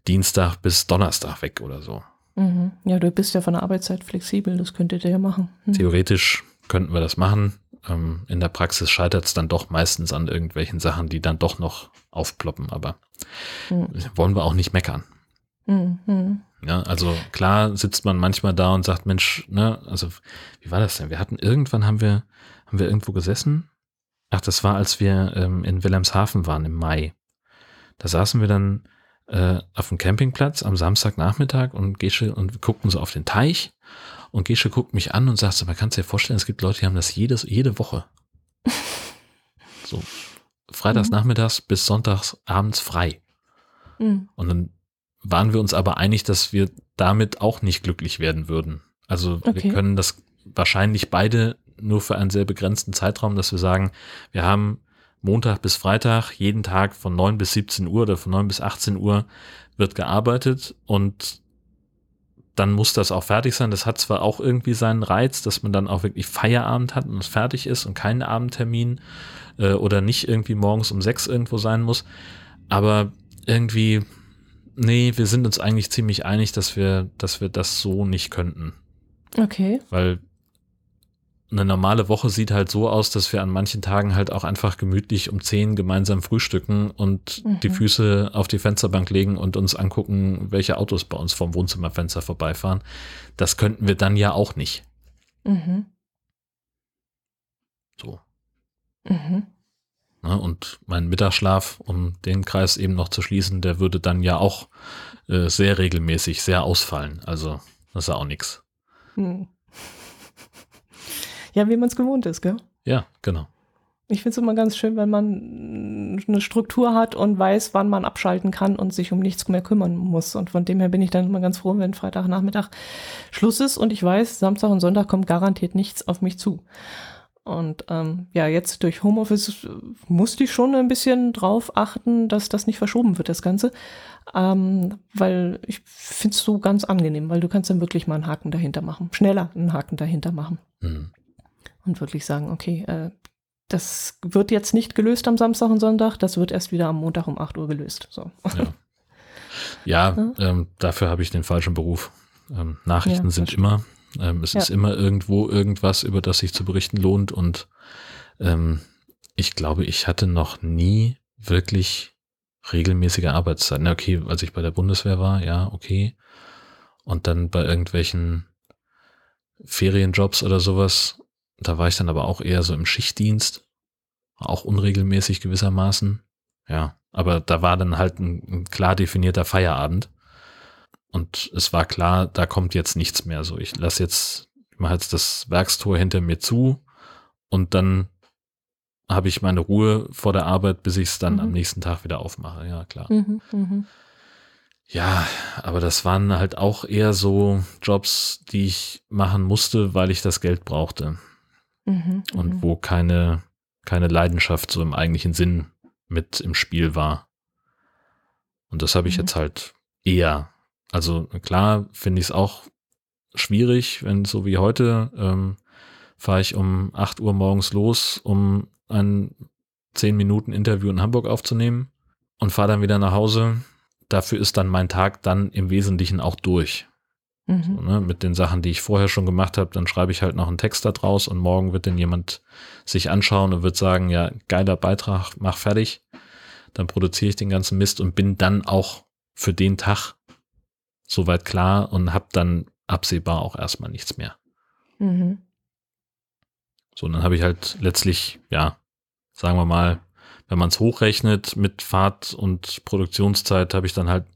Dienstag bis Donnerstag weg oder so. Mhm. Ja, du bist ja von der Arbeitszeit flexibel, das könntet ihr ja machen. Mhm. Theoretisch könnten wir das machen. Ähm, in der Praxis scheitert es dann doch meistens an irgendwelchen Sachen, die dann doch noch aufploppen, aber mhm. wollen wir auch nicht meckern. Mhm. Ja, also klar sitzt man manchmal da und sagt, Mensch, ne, also wie war das denn? Wir hatten irgendwann haben wir, haben wir irgendwo gesessen. Ach, das war, als wir ähm, in Wilhelmshaven waren im Mai. Da saßen wir dann äh, auf dem Campingplatz am Samstagnachmittag und Gesche und guckten so auf den Teich und Gesche guckt mich an und sagt so, man kann sich ja vorstellen, es gibt Leute, die haben das jedes, jede Woche. [LAUGHS] so, freitags mhm. nachmittags bis sonntags abends frei. Mhm. Und dann waren wir uns aber einig, dass wir damit auch nicht glücklich werden würden. Also okay. wir können das wahrscheinlich beide nur für einen sehr begrenzten Zeitraum, dass wir sagen, wir haben Montag bis Freitag jeden Tag von 9 bis 17 Uhr oder von 9 bis 18 Uhr wird gearbeitet und dann muss das auch fertig sein. Das hat zwar auch irgendwie seinen Reiz, dass man dann auch wirklich Feierabend hat und es fertig ist und keinen Abendtermin äh, oder nicht irgendwie morgens um sechs irgendwo sein muss. Aber irgendwie, nee, wir sind uns eigentlich ziemlich einig, dass wir, dass wir das so nicht könnten. Okay. Weil eine normale Woche sieht halt so aus, dass wir an manchen Tagen halt auch einfach gemütlich um zehn gemeinsam frühstücken und mhm. die Füße auf die Fensterbank legen und uns angucken, welche Autos bei uns vom Wohnzimmerfenster vorbeifahren. Das könnten wir dann ja auch nicht. Mhm. So. Mhm. Na, und mein Mittagsschlaf, um den Kreis eben noch zu schließen, der würde dann ja auch äh, sehr regelmäßig, sehr ausfallen. Also, das ist ja auch nichts. Mhm. Ja, wie man es gewohnt ist, gell? Ja, genau. Ich finde es immer ganz schön, wenn man eine Struktur hat und weiß, wann man abschalten kann und sich um nichts mehr kümmern muss. Und von dem her bin ich dann immer ganz froh, wenn Freitagnachmittag Schluss ist und ich weiß, Samstag und Sonntag kommt garantiert nichts auf mich zu. Und ähm, ja, jetzt durch Homeoffice musste ich schon ein bisschen drauf achten, dass das nicht verschoben wird, das Ganze. Ähm, weil ich finde es so ganz angenehm, weil du kannst dann wirklich mal einen Haken dahinter machen. Schneller einen Haken dahinter machen. Mhm und wirklich sagen, okay, äh, das wird jetzt nicht gelöst am Samstag und Sonntag, das wird erst wieder am Montag um 8 Uhr gelöst. So. Ja, ja, ja? Ähm, dafür habe ich den falschen Beruf. Ähm, Nachrichten ja, sind immer, ähm, es ist immer irgendwo irgendwas, über das sich zu berichten lohnt und ähm, ich glaube, ich hatte noch nie wirklich regelmäßige Arbeitszeiten. Okay, als ich bei der Bundeswehr war, ja, okay. Und dann bei irgendwelchen Ferienjobs oder sowas da war ich dann aber auch eher so im Schichtdienst, auch unregelmäßig gewissermaßen. Ja, aber da war dann halt ein, ein klar definierter Feierabend. Und es war klar, da kommt jetzt nichts mehr. So, ich lasse jetzt, ich mache jetzt das Werkstor hinter mir zu und dann habe ich meine Ruhe vor der Arbeit, bis ich es dann mhm. am nächsten Tag wieder aufmache. Ja, klar. Mhm, mh. Ja, aber das waren halt auch eher so Jobs, die ich machen musste, weil ich das Geld brauchte mhm, und mhm. wo keine, keine Leidenschaft so im eigentlichen Sinn mit im Spiel war. Und das habe ich mhm. jetzt halt eher. Also klar finde ich es auch schwierig, wenn so wie heute ähm, fahre ich um 8 Uhr morgens los, um ein 10 Minuten Interview in Hamburg aufzunehmen und fahre dann wieder nach Hause. Dafür ist dann mein Tag dann im Wesentlichen auch durch. Mhm. So, ne, mit den Sachen, die ich vorher schon gemacht habe, dann schreibe ich halt noch einen Text da draus und morgen wird dann jemand sich anschauen und wird sagen, ja, geiler Beitrag, mach fertig. Dann produziere ich den ganzen Mist und bin dann auch für den Tag soweit klar und habe dann absehbar auch erstmal nichts mehr. Mhm. So, und dann habe ich halt letztlich, ja, sagen wir mal, wenn man es hochrechnet mit Fahrt und Produktionszeit, habe ich dann halt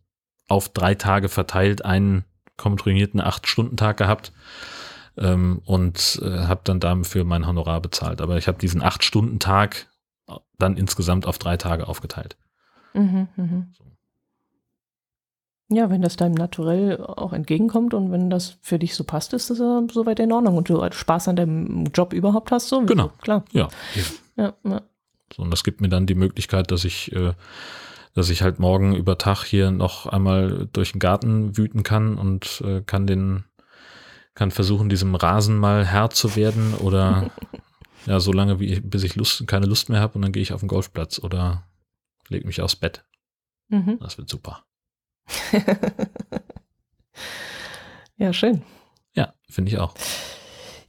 auf drei Tage verteilt einen komprimierten Acht-Stunden-Tag gehabt ähm, und äh, habe dann dafür mein Honorar bezahlt. Aber ich habe diesen Acht-Stunden-Tag dann insgesamt auf drei Tage aufgeteilt. Mhm, mh. Ja, wenn das deinem Naturell auch entgegenkommt und wenn das für dich so passt, ist das ja soweit in Ordnung und du Spaß an deinem Job überhaupt hast, so. Genau. Klar. Ja. ja, ja. So, und das gibt mir dann die Möglichkeit, dass ich äh, dass ich halt morgen über Tag hier noch einmal durch den Garten wüten kann und äh, kann den, kann versuchen, diesem Rasen mal Herr zu werden oder [LAUGHS] ja, so lange, wie ich, bis ich Lust, keine Lust mehr habe und dann gehe ich auf den Golfplatz oder lege mich aufs Bett. Mhm. Das wird super. [LAUGHS] ja, schön. Ja, finde ich auch.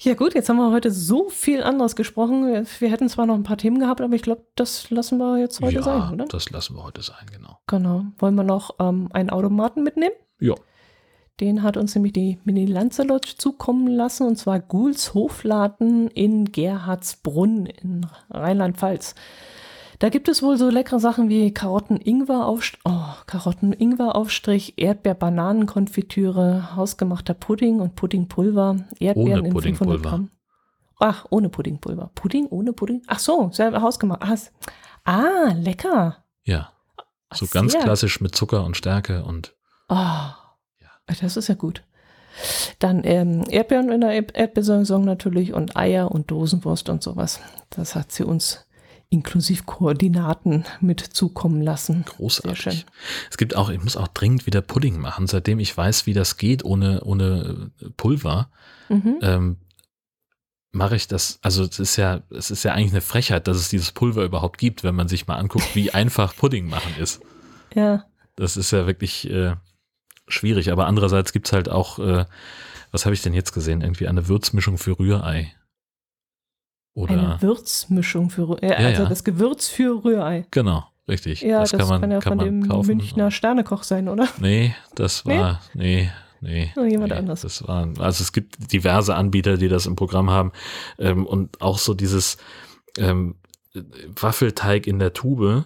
Ja gut, jetzt haben wir heute so viel anderes gesprochen. Wir hätten zwar noch ein paar Themen gehabt, aber ich glaube, das lassen wir jetzt heute ja, sein, oder? das lassen wir heute sein, genau. Genau. Wollen wir noch ähm, einen Automaten mitnehmen? Ja. Den hat uns nämlich die Mini Lancelot zukommen lassen, und zwar Guls Hofladen in Gerhardsbrunn in Rheinland-Pfalz. Da gibt es wohl so leckere Sachen wie Karotten-Ingwer-Aufstrich, oh, Karotten-Ingwer-Aufstrich, Erdbeer-Bananenkonfitüre, hausgemachter Pudding und Puddingpulver, Erdbeeren Ohne in 500 Puddingpulver. Gramm. Ach, ohne Puddingpulver. Pudding ohne Pudding? Ach so, selber hausgemacht. Ah, Ah, lecker. Ja. So Ach, ganz sehr. klassisch mit Zucker und Stärke und Oh, das ist ja gut. Dann ähm, Erdbeeren in der Erd- Erdbeersaison natürlich und Eier und Dosenwurst und sowas. Das hat sie uns inklusiv Koordinaten mit zukommen lassen. Großartig. Es gibt auch, ich muss auch dringend wieder Pudding machen, seitdem ich weiß, wie das geht ohne, ohne äh, Pulver. Mhm. Ähm, mache ich das, also es ist ja, es ist ja eigentlich eine Frechheit, dass es dieses Pulver überhaupt gibt, wenn man sich mal anguckt, wie [LAUGHS] einfach Pudding machen ist. Ja, Das ist ja wirklich äh, schwierig, aber andererseits gibt's halt auch, äh, was habe ich denn jetzt gesehen? Irgendwie eine Würzmischung für Rührei. Oder eine Würzmischung für Rührei. Äh, Ja, also ja. das Gewürz für Rührei. genau, richtig. Ja, das, kann, ja von dem kaufen. Münchner Sternekoch sein, oder? Nee, das Nee? war, nee, nee. Oder jemand nee, anders? Das war, also es gibt diverse Anbieter, die das im Programm haben. Ähm, und auch so dieses ähm, Waffelteig in der Tube,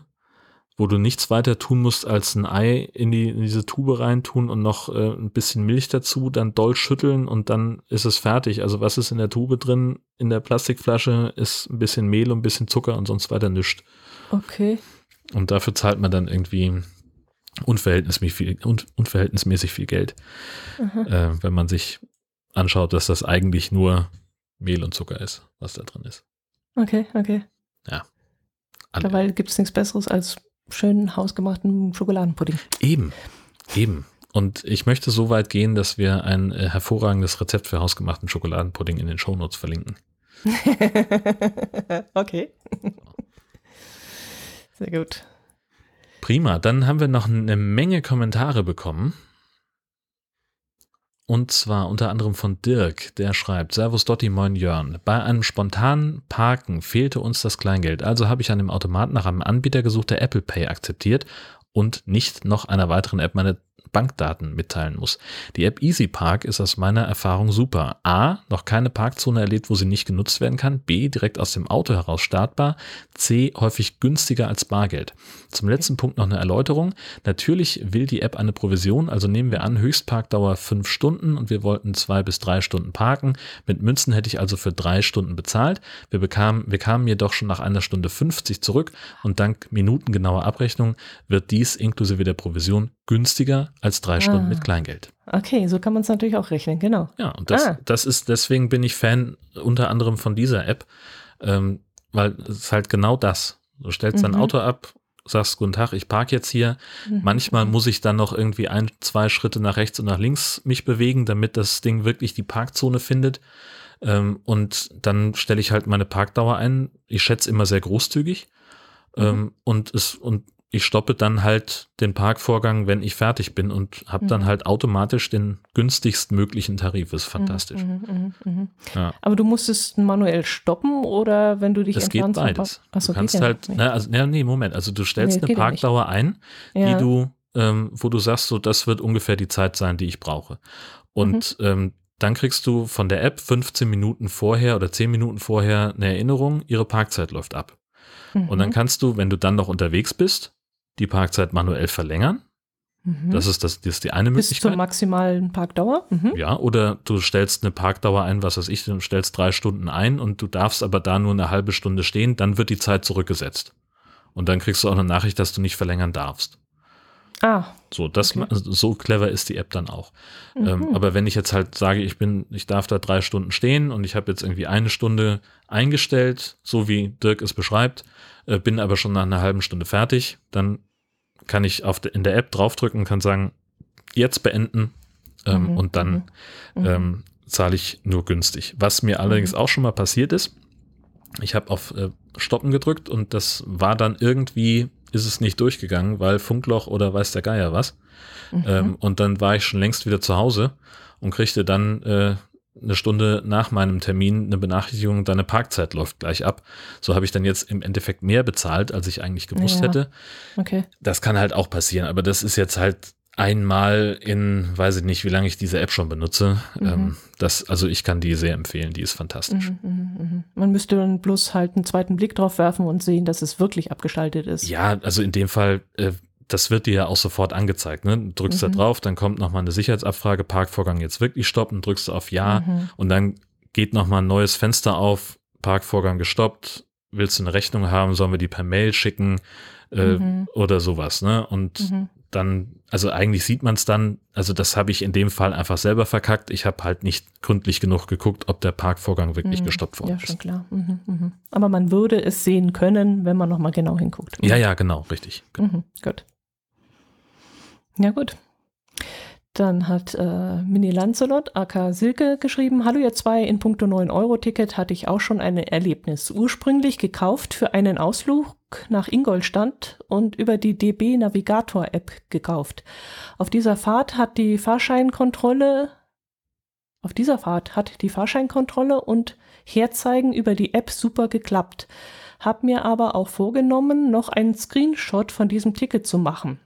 wo du nichts weiter tun musst, als ein Ei in, die, in diese Tube reintun und noch äh, ein bisschen Milch dazu, dann doll schütteln und dann ist es fertig. Also was ist in der Tube drin? In der Plastikflasche ist ein bisschen Mehl und ein bisschen Zucker und sonst weiter nichts. Okay. Und dafür zahlt man dann irgendwie unverhältnismäßig viel, un, unverhältnismäßig viel Geld, äh, wenn man sich anschaut, dass das eigentlich nur Mehl und Zucker ist, was da drin ist. Okay, okay. An- Dabei gibt es nichts Besseres als schönen hausgemachten Schokoladenpudding. Eben, eben. Und ich möchte so weit gehen, dass wir ein äh, hervorragendes Rezept für hausgemachten Schokoladenpudding in den Shownotes verlinken. [LAUGHS] okay. Sehr gut. Prima, dann haben wir noch eine Menge Kommentare bekommen. Und zwar unter anderem von Dirk, der schreibt, Servus Dotti, moin Jörn. Bei einem spontanen Parken fehlte uns das Kleingeld, also habe ich an dem Automat nach einem Anbieter gesucht, der Apple Pay akzeptiert und nicht noch einer weiteren App meine Bankdaten mitteilen muss. Die App Easy Park ist aus meiner Erfahrung super. A, noch keine Parkzone erlebt, wo sie nicht genutzt werden kann. B, direkt aus dem Auto heraus startbar. C, häufig günstiger als Bargeld. Zum letzten Punkt noch eine Erläuterung. Natürlich will die App eine Provision, also nehmen wir an, Höchstparkdauer fünf Stunden und wir wollten zwei bis drei Stunden parken. Mit Münzen hätte ich also für drei Stunden bezahlt. Wir bekamen, wir kamen jedoch schon nach einer Stunde 50 zurück und dank minutengenauer Abrechnung wird dies inklusive der Provision günstiger als drei Stunden mit Kleingeld. Okay, so kann man es natürlich auch rechnen, genau. Ja, und das, Ah. das ist, deswegen bin ich Fan unter anderem von dieser App, ähm, weil es ist halt genau das. Du stellst dein Mhm. Auto ab, sagst Guten Tag, ich parke jetzt hier. Mhm. Manchmal muss ich dann noch irgendwie ein, zwei Schritte nach rechts und nach links mich bewegen, damit das Ding wirklich die Parkzone findet. Ähm, und dann stelle ich halt meine Parkdauer ein. Ich schätze immer sehr großzügig. Mhm. Ähm, und es, und ich stoppe dann halt den Parkvorgang, wenn ich fertig bin und habe dann Mhm. halt automatisch den günstigst möglichen Tarif. Ist fantastisch. Mhm, mhm, mhm. Ja. Aber du musstest manuell stoppen oder wenn du dich Es geht beides. Park- Ach so, du kannst geht halt, nicht. ne, also, ja, nee, Moment, also du stellst Nee, eine. Parkdauer ein, ja. die du, ähm, wo du sagst, so, das wird ungefähr die Zeit sein, die ich brauche. Und Mhm. ähm, dann kriegst du von der App 15 Minuten vorher oder 10 Minuten vorher eine Erinnerung, ihre Parkzeit läuft ab. Und dann Mhm, kannst du, wenn du dann noch unterwegs bist, die Parkzeit manuell verlängern. mhm. Das ist das, das ist die eine bis zur Möglichkeit. maximalen Parkdauer. Mhm. Ja, oder du stellst eine Parkdauer ein, was weiß ich, du stellst drei Stunden ein und du darfst aber da nur eine halbe Stunde stehen, dann wird die Zeit zurückgesetzt. Und dann kriegst du auch eine Nachricht, dass du nicht verlängern darfst. Ah, So, das, Okay. so clever ist die App dann auch. mhm. Ähm, aber wenn ich jetzt halt sage, ich bin, ich darf da drei Stunden stehen und ich habe jetzt irgendwie eine Stunde eingestellt, so wie Dirk es beschreibt, äh, bin aber schon nach einer halben Stunde fertig, dann kann ich auf de, in der App draufdrücken und kann sagen, jetzt beenden ähm, Mhm, und dann mhm. ähm, zahle ich nur günstig. Was mir allerdings auch schon mal passiert ist, ich habe auf äh, Stoppen gedrückt und das war dann irgendwie, ist es nicht durchgegangen, weil Funkloch oder weiß der Geier was. Mhm. Ähm, und dann war ich schon längst wieder zu Hause und kriegte dann äh, eine Stunde nach meinem Termin eine Benachrichtigung, deine Parkzeit läuft gleich ab. So habe ich dann jetzt im Endeffekt mehr bezahlt, als ich eigentlich gewusst Ja. hätte. okay. Das kann halt auch passieren, aber das ist jetzt halt einmal in, weiß ich nicht, wie lange ich diese App schon benutze. Mhm. Ähm, das, also ich kann die sehr empfehlen, die ist fantastisch. Mhm, mh, mh. Man müsste dann bloß halt einen zweiten Blick drauf werfen und sehen, dass es wirklich abgeschaltet ist. Ja, also in dem Fall, äh, das wird dir ja auch sofort angezeigt. Ne? Du drückst mhm. da drauf, dann kommt nochmal eine Sicherheitsabfrage, Parkvorgang jetzt wirklich stoppen, drückst du auf Ja mhm. und dann geht nochmal ein neues Fenster auf, Parkvorgang gestoppt, willst du eine Rechnung haben, sollen wir die per Mail schicken äh, mhm. oder sowas. Ne? Und mhm. dann, also eigentlich sieht man es dann, also das habe ich in dem Fall einfach selber verkackt. Ich habe halt nicht gründlich genug geguckt, ob der Parkvorgang wirklich mhm. gestoppt worden ist. Ja, schon klar. Mhm, mhm. Aber man würde es sehen können, wenn man nochmal genau hinguckt. Ja, ja, genau, richtig. Genau. Gut. Ja, gut. Dann hat äh, Mini Lancelot, AK Silke, geschrieben: Hallo, ihr zwei, in puncto 9-Euro-Ticket hatte ich auch schon ein Erlebnis. Ursprünglich gekauft für einen Ausflug nach Ingolstadt und über die DB Navigator App gekauft. Auf dieser Fahrt hat die Fahrscheinkontrolle auf dieser Fahrt hat die Fahrscheinkontrolle und Herzeigen über die App super geklappt. Hab mir aber auch vorgenommen, noch einen Screenshot von diesem Ticket zu machen.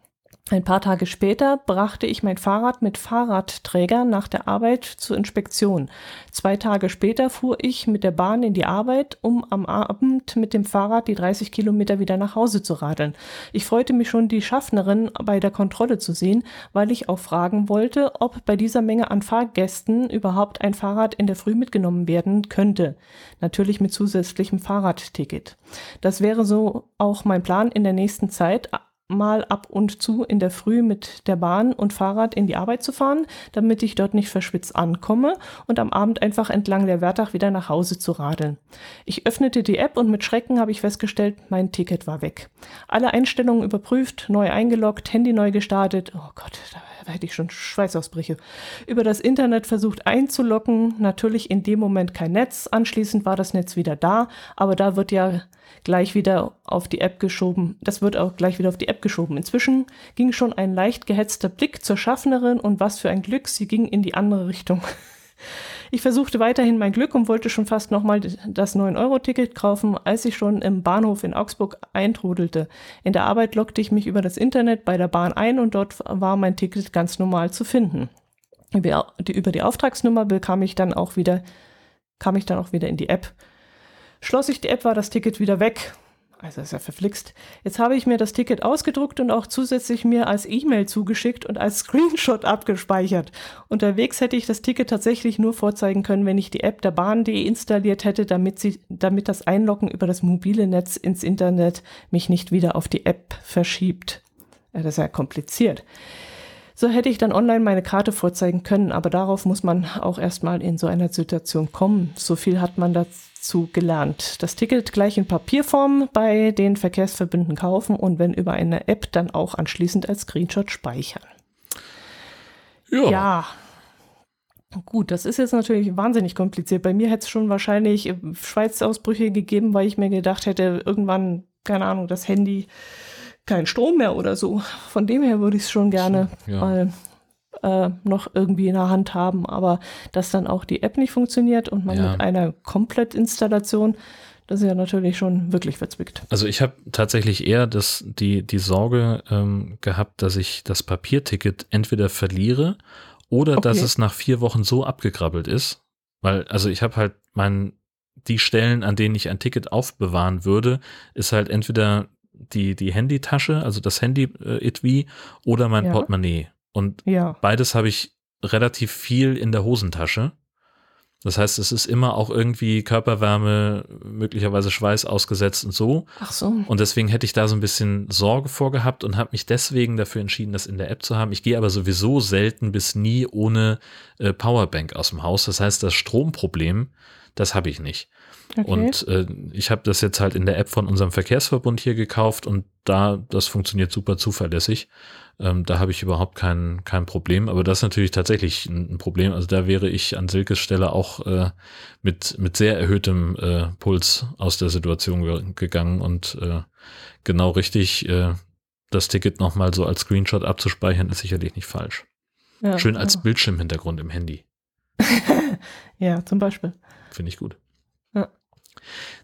Ein paar Tage später brachte ich mein Fahrrad mit Fahrradträger nach der Arbeit zur Inspektion. Zwei Tage später fuhr ich mit der Bahn in die Arbeit, um am Abend mit dem Fahrrad die 30 Kilometer wieder nach Hause zu radeln. Ich freute mich schon, die Schaffnerin bei der Kontrolle zu sehen, weil ich auch fragen wollte, ob bei dieser Menge an Fahrgästen überhaupt ein Fahrrad in der Früh mitgenommen werden könnte. Natürlich mit zusätzlichem Fahrradticket. Das wäre so auch mein Plan in der nächsten Zeit, mal ab und zu in der Früh mit der Bahn und Fahrrad in die Arbeit zu fahren, damit ich dort nicht verschwitzt ankomme und am Abend einfach entlang der Wertach wieder nach Hause zu radeln. Ich öffnete die App und mit Schrecken habe ich festgestellt, mein Ticket war weg. Alle Einstellungen überprüft, neu eingeloggt, Handy neu gestartet. Oh Gott, da hätte ich schon Schweißausbrüche. Über das Internet versucht einzulocken, natürlich in dem Moment kein Netz. Anschließend war das Netz wieder da, aber da wird ja gleich wieder auf die App geschoben. Das wird auch gleich wieder auf die App geschoben. Inzwischen ging schon ein leicht gehetzter Blick zur Schaffnerin und was für ein Glück, sie ging in die andere Richtung. Ich versuchte weiterhin mein Glück und wollte schon fast nochmal das 9-Euro-Ticket kaufen, als ich schon im Bahnhof in Augsburg eintrudelte. In der Arbeit lockte ich mich über das Internet bei der Bahn ein und dort war mein Ticket ganz normal zu finden. Über die, über die Auftragsnummer bekam ich dann auch wieder, kam ich dann auch wieder in die App. Schloss ich die App, war das Ticket wieder weg. Also ist ja verflixt. Jetzt habe ich mir das Ticket ausgedruckt und auch zusätzlich mir als E-Mail zugeschickt und als [LAUGHS] Screenshot abgespeichert. Unterwegs hätte ich das Ticket tatsächlich nur vorzeigen können, wenn ich die App der Bahn deinstalliert hätte, damit sie, damit das Einloggen über das mobile Netz ins Internet mich nicht wieder auf die App verschiebt. Das ist ja kompliziert. So hätte ich dann online meine Karte vorzeigen können, aber darauf muss man auch erstmal in so einer Situation kommen. So viel hat man dazu gelernt. Das Ticket gleich in Papierform bei den Verkehrsverbünden kaufen und wenn über eine App dann auch anschließend als Screenshot speichern. Ja. ja. Gut, das ist jetzt natürlich wahnsinnig kompliziert. Bei mir hätte es schon wahrscheinlich Schweizausbrüche gegeben, weil ich mir gedacht hätte, irgendwann, keine Ahnung, das Handy keinen Strom mehr oder so. Von dem her würde ich es schon gerne ja. mal äh, noch irgendwie in der Hand haben. Aber dass dann auch die App nicht funktioniert und man ja. mit einer Komplettinstallation, das ist ja natürlich schon wirklich verzwickt. Also ich habe tatsächlich eher das, die, die Sorge ähm, gehabt, dass ich das Papierticket entweder verliere oder okay. dass es nach vier Wochen so abgekrabbelt ist. Weil, also ich habe halt mein, die Stellen, an denen ich ein Ticket aufbewahren würde, ist halt entweder die, die Handytasche, also das Handy-Etui äh, oder mein ja. Portemonnaie. Und ja. beides habe ich relativ viel in der Hosentasche. Das heißt, es ist immer auch irgendwie Körperwärme, möglicherweise Schweiß ausgesetzt und so. Ach so. Und deswegen hätte ich da so ein bisschen Sorge vorgehabt und habe mich deswegen dafür entschieden, das in der App zu haben. Ich gehe aber sowieso selten bis nie ohne äh, Powerbank aus dem Haus. Das heißt, das Stromproblem, das habe ich nicht. Okay. Und äh, ich habe das jetzt halt in der App von unserem Verkehrsverbund hier gekauft und da, das funktioniert super zuverlässig. Ähm, da habe ich überhaupt kein, kein Problem. Aber das ist natürlich tatsächlich ein, Problem. Also da wäre ich an Silkes Stelle auch äh, mit, mit sehr erhöhtem äh, Puls aus der Situation ge gegangen und äh, genau richtig äh, das Ticket nochmal so als Screenshot abzuspeichern, ist sicherlich nicht falsch. Ja, Schön als ja. Bildschirmhintergrund im Handy. [LAUGHS] ja, zum Beispiel. Finde ich gut.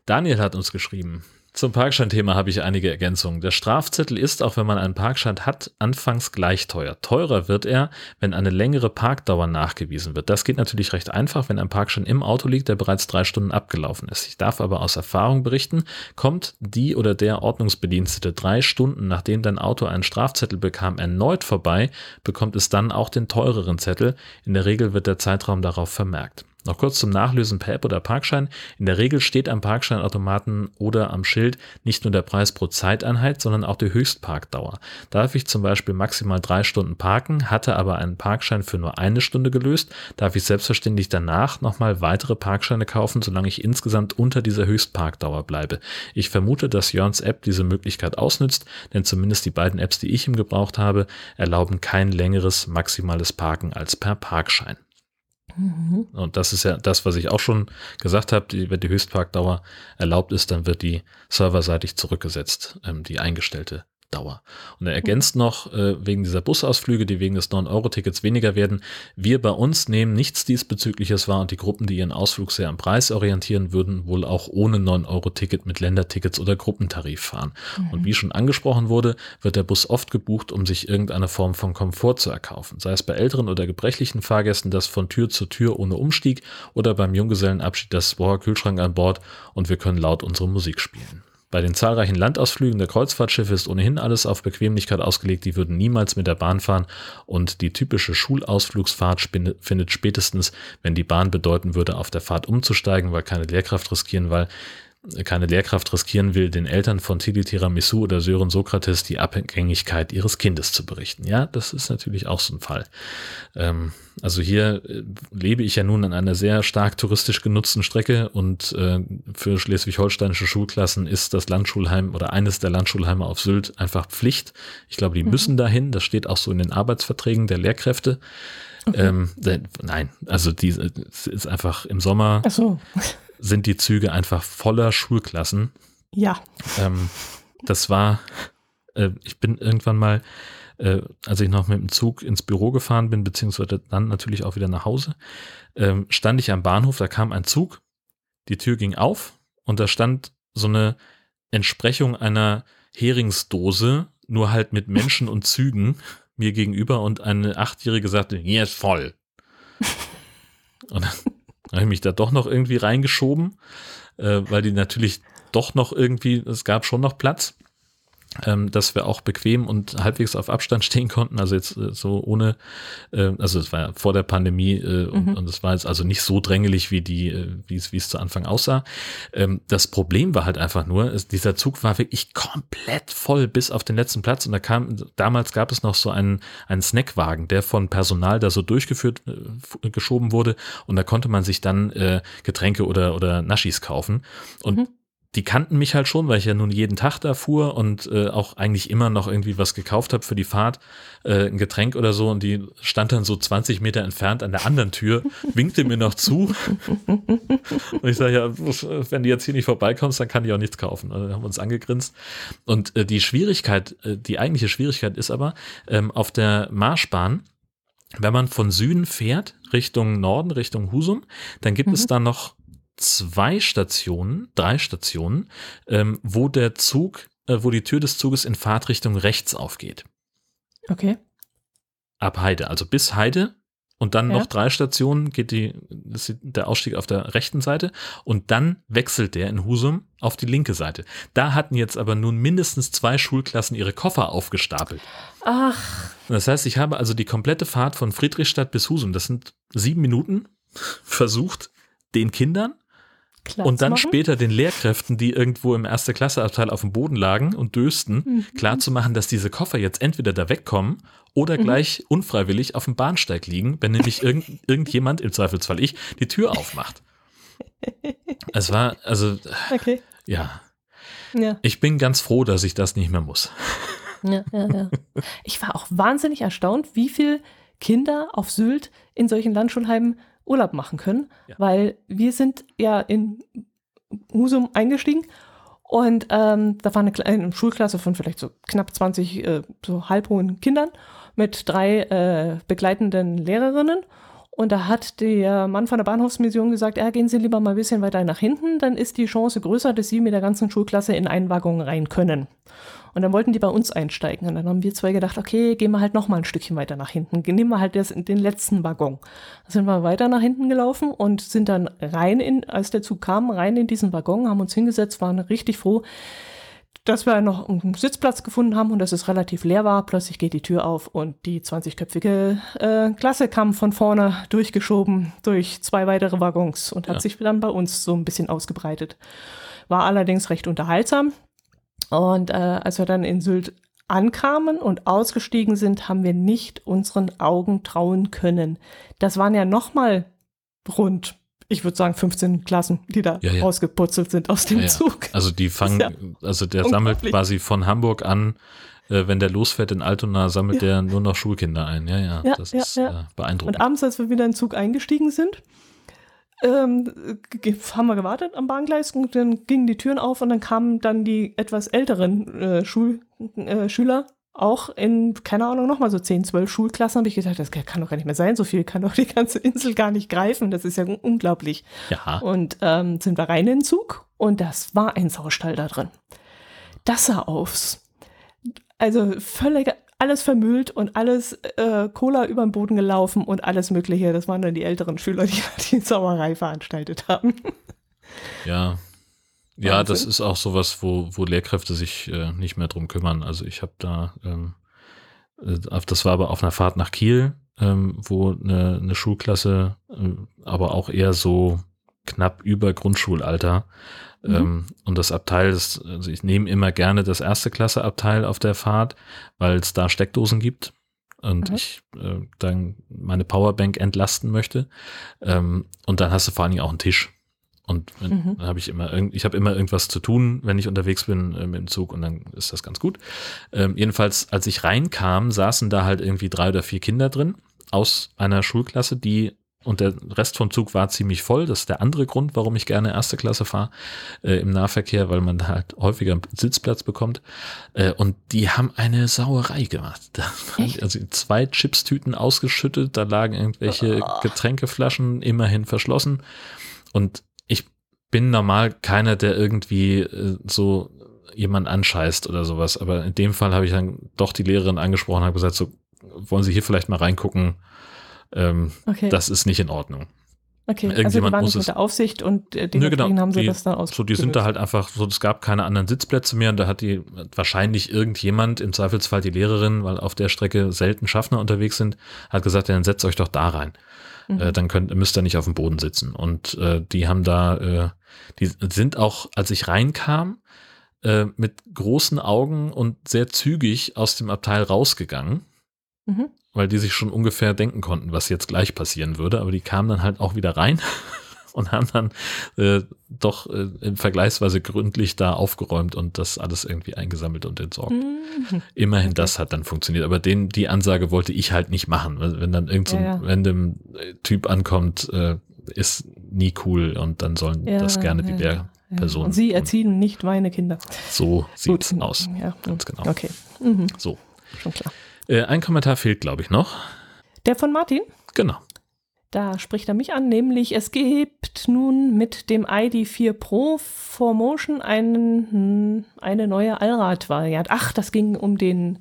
Daniel hat uns geschrieben. Zum Parkscheinthema habe ich einige Ergänzungen. Der Strafzettel ist, auch wenn man einen Parkschein hat, anfangs gleich teuer. Teurer wird er, wenn eine längere Parkdauer nachgewiesen wird. Das geht natürlich recht einfach, wenn ein Parkschein im Auto liegt, der bereits drei Stunden abgelaufen ist. Ich darf aber aus Erfahrung berichten, kommt die oder der Ordnungsbedienstete drei Stunden, nachdem dein Auto einen Strafzettel bekam, erneut vorbei, bekommt es dann auch den teureren Zettel. In der Regel wird der Zeitraum darauf vermerkt. Noch kurz zum Nachlösen per App oder Parkschein. In der Regel steht am Parkscheinautomaten oder am Schild nicht nur der Preis pro Zeiteinheit, sondern auch die Höchstparkdauer. Darf ich zum Beispiel maximal drei Stunden parken, hatte aber einen Parkschein für nur eine Stunde gelöst, darf ich selbstverständlich danach nochmal weitere Parkscheine kaufen, solange ich insgesamt unter dieser Höchstparkdauer bleibe. Ich vermute, dass Jörns App diese Möglichkeit ausnützt, denn zumindest die beiden Apps, die ich ihm gebraucht habe, erlauben kein längeres maximales Parken als per Parkschein. Mhm. Und das ist ja das, was ich auch schon gesagt habe, die, wenn die Höchstparkdauer erlaubt ist, dann wird die serverseitig zurückgesetzt, ähm, die eingestellte Dauer. Und er ergänzt noch, äh, wegen dieser Busausflüge, die wegen des 9-Euro-Tickets weniger werden, wir bei uns nehmen nichts diesbezügliches wahr und die Gruppen, die ihren Ausflug sehr am Preis orientieren, würden wohl auch ohne 9-Euro-Ticket mit Ländertickets oder Gruppentarif fahren. Mhm. Und wie schon angesprochen wurde, wird der Bus oft gebucht, um sich irgendeine Form von Komfort zu erkaufen. Sei es bei älteren oder gebrechlichen Fahrgästen das von Tür zu Tür ohne Umstieg oder beim Junggesellenabschied das Boah Kühlschrank an Bord und wir können laut unsere Musik spielen. Bei den zahlreichen Landausflügen der Kreuzfahrtschiffe ist ohnehin alles auf Bequemlichkeit ausgelegt, die würden niemals mit der Bahn fahren. Und die typische Schulausflugsfahrt findet spätestens, wenn die Bahn bedeuten würde, auf der Fahrt umzusteigen, weil keine Lehrkraft riskieren, weil keine Lehrkraft riskieren will, den Eltern von Tili Tiramisu oder Sören Sokrates die Abhängigkeit ihres Kindes zu berichten. Ja, das ist natürlich auch so ein Fall. Ähm, also hier äh, lebe ich ja nun an einer sehr stark touristisch genutzten Strecke und äh, für schleswig-holsteinische Schulklassen ist das Landschulheim oder eines der Landschulheime auf Sylt einfach Pflicht. Ich glaube, die mhm. müssen dahin. Das steht auch so in den Arbeitsverträgen der Lehrkräfte. Okay. Ähm, nein, also die ist einfach im Sommer. Ach so sind die Züge einfach voller Schulklassen. Ja. Ähm, das war, äh, ich bin irgendwann mal, äh, als ich noch mit dem Zug ins Büro gefahren bin, beziehungsweise dann natürlich auch wieder nach Hause, ähm, stand ich am Bahnhof, da kam ein Zug, die Tür ging auf und da stand so eine Entsprechung einer Heringsdose, nur halt mit Menschen und Zügen mir gegenüber und eine Achtjährige sagte, hier ist voll. [LAUGHS] Und dann habe ich mich da doch noch irgendwie reingeschoben, äh, weil die natürlich doch noch irgendwie, es gab schon noch Platz ähm, dass wir auch bequem und halbwegs auf Abstand [LAUGHS] stehen konnten. Also jetzt äh, so ohne, äh, also es war ja vor der Pandemie äh, mhm. und es war jetzt also nicht so drängelig, wie die, äh, wie es wie es zu Anfang aussah. Ähm, das Problem war halt einfach nur, es, dieser Zug war wirklich komplett voll bis auf den letzten Platz und da kam, damals gab es noch so einen, einen Snackwagen, der von Personal da so durchgeführt, äh, geschoben wurde und da konnte man sich dann äh, Getränke oder, oder Naschis kaufen und mhm die kannten mich halt schon, weil ich ja nun jeden Tag da fuhr und äh, auch eigentlich immer noch irgendwie was gekauft habe für die Fahrt, äh, ein Getränk oder so und die stand dann so 20 Meter entfernt an der anderen Tür, [LAUGHS] winkte mir noch zu [LAUGHS] und ich sage ja, wenn du jetzt hier nicht vorbeikommst, dann kann ich auch nichts kaufen. Also haben wir uns angegrinst und äh, die Schwierigkeit, äh, die eigentliche Schwierigkeit ist aber ähm, auf der Marschbahn, wenn man von Süden fährt Richtung Norden, Richtung Husum, dann gibt mhm. es da noch zwei Stationen, drei Stationen, ähm, wo der Zug, äh, wo die Tür des Zuges in Fahrtrichtung rechts aufgeht. Okay. Ab Heide, also bis Heide und dann ja. noch drei Stationen geht die, der Ausstieg auf der rechten Seite und dann wechselt der in Husum auf die linke Seite. Da hatten jetzt aber nun mindestens zwei Schulklassen ihre Koffer aufgestapelt. Ach. Das heißt, ich habe also die komplette Fahrt von Friedrichstadt bis Husum, das sind sieben Minuten, [LAUGHS] versucht, den Kindern Klar und dann später den Lehrkräften, die irgendwo im erste Klasseabteil auf dem Boden lagen und dösten, mhm. klarzumachen, dass diese Koffer jetzt entweder da wegkommen oder mhm. gleich unfreiwillig auf dem Bahnsteig liegen, wenn nämlich irgend, [LAUGHS] irgendjemand, im Zweifelsfall ich, die Tür aufmacht. es war, also, okay. ja. ja. Ich bin ganz froh, dass ich das nicht mehr muss. Ja, ja, ja. Ich war auch wahnsinnig erstaunt, wie viele Kinder auf Sylt in solchen Landschulheimen Urlaub machen können, ja. weil wir sind ja in Husum eingestiegen und ähm, da war eine kleine Schulklasse von vielleicht so knapp 20 äh, so halbhohen Kindern mit drei äh, begleitenden Lehrerinnen Und da hat der Mann von der Bahnhofsmission gesagt, ja, gehen Sie lieber mal ein bisschen weiter nach hinten, dann ist die Chance größer, dass Sie mit der ganzen Schulklasse in einen Waggon rein können. Und dann wollten die bei uns einsteigen. Und dann haben wir zwei gedacht, okay, gehen wir halt noch mal ein Stückchen weiter nach hinten. Nehmen wir halt das, den letzten Waggon. Dann sind wir weiter nach hinten gelaufen und sind dann rein in, als der Zug kam, rein in diesen Waggon, haben uns hingesetzt, waren richtig froh, dass wir noch einen Sitzplatz gefunden haben und dass es relativ leer war. Plötzlich geht die Tür auf und die 20-köpfige äh, Klasse kam von vorne durchgeschoben durch zwei weitere Waggons und hat ja. sich dann bei uns so ein bisschen ausgebreitet. War allerdings recht unterhaltsam. Und äh, als wir dann in Sylt ankamen und ausgestiegen sind, haben wir nicht unseren Augen trauen können. Das waren ja nochmal rund ich würde sagen 15 Klassen, die da ja, ja. rausgeputzelt sind aus dem ja, Zug. Also die fangen, also der sammelt quasi von Hamburg an, äh, wenn der losfährt in Altona, sammelt der nur noch Schulkinder ein. Ja, ja, das ist äh, beeindruckend. Und abends, als wir wieder in den Zug eingestiegen sind, ähm, haben wir gewartet am Bahngleis und dann gingen die Türen auf und dann kamen dann die etwas älteren äh, Schul, äh, Schüler auch in, keine Ahnung, nochmal so 10, 12 Schulklassen, habe ich gedacht, das kann doch gar nicht mehr sein, so viel kann doch die ganze Insel gar nicht greifen, das ist ja unglaublich. Ja. Und ähm, sind wir rein in den Zug und das war ein Saustall da drin. Das sah aufs. Also völlig alles vermüllt und alles äh, Cola über den Boden gelaufen und alles Mögliche. Das waren dann die älteren Schüler, [LAUGHS] die die Sauerei veranstaltet haben. Ja, ja, das ist auch sowas, wo, wo Lehrkräfte sich äh, nicht mehr drum kümmern. Also ich habe da, ähm, äh, das war aber auf einer Fahrt nach Kiel, ähm, wo eine, eine Schulklasse, äh, aber auch eher so knapp über Grundschulalter. Mhm. Ähm, und das Abteil, ist, also ich nehme immer gerne das erste Klasse Abteil auf der Fahrt, weil es da Steckdosen gibt und mhm. ich äh, dann meine Powerbank entlasten möchte. Ähm, und dann hast du vor allen Dingen auch einen Tisch. Und mhm. dann habe ich immer, ich habe immer irgendwas zu tun, wenn ich unterwegs bin äh, mit dem Zug und dann ist das ganz gut. Ähm, jedenfalls, als ich reinkam, saßen da halt irgendwie drei oder vier Kinder drin aus einer Schulklasse, die und der Rest vom Zug war ziemlich voll. Das ist der andere Grund, warum ich gerne erste Klasse fahre äh, im Nahverkehr, weil man halt häufiger einen Sitzplatz bekommt. Äh, und die haben eine Sauerei gemacht. Also zwei Chipstüten ausgeschüttet, da lagen irgendwelche oh. Getränkeflaschen immerhin verschlossen. Und bin normal keiner, der irgendwie äh, so jemand anscheißt oder sowas. Aber in dem Fall habe ich dann doch die Lehrerin angesprochen und habe gesagt, so wollen Sie hier vielleicht mal reingucken. Ähm, okay. Das ist nicht in Ordnung. Okay, Irgendjemand also die waren muss nicht mit der Aufsicht und äh, die genau, haben sie die, das dann aus. So, die sind da halt einfach, so es gab keine anderen Sitzplätze mehr und da hat die wahrscheinlich irgendjemand, im Zweifelsfall die Lehrerin, weil auf der Strecke selten Schaffner unterwegs sind, hat gesagt, ja, dann setzt euch doch da rein. Mhm. Äh, dann könnt, müsst ihr nicht auf dem Boden sitzen. Und äh, die haben da, äh, die sind auch, als ich reinkam, äh, mit großen Augen und sehr zügig aus dem Abteil rausgegangen. Mhm. Weil die sich schon ungefähr denken konnten, was jetzt gleich passieren würde. Aber die kamen dann halt auch wieder rein [LAUGHS] und haben dann äh, doch äh, vergleichsweise gründlich da aufgeräumt und das alles irgendwie eingesammelt und entsorgt. Mhm. Immerhin das hat dann funktioniert. Aber den, die Ansage wollte ich halt nicht machen. Wenn dann irgendein so ja, ja. random äh, Typ ankommt, äh, ist nie cool und dann sollen ja, das gerne die Lehrpersonen. Und Sie erziehen nicht meine Kinder. So sieht's Gut. aus. Ja, ganz genau. Okay. Mhm. So. Schon klar. Äh, ein Kommentar fehlt, glaube ich, noch. Der von Martin? Genau. Da spricht er mich an, nämlich es gibt nun mit dem ID4 Pro for Motion einen, hm, eine neue Allrad-Variante. Ach, das ging um den,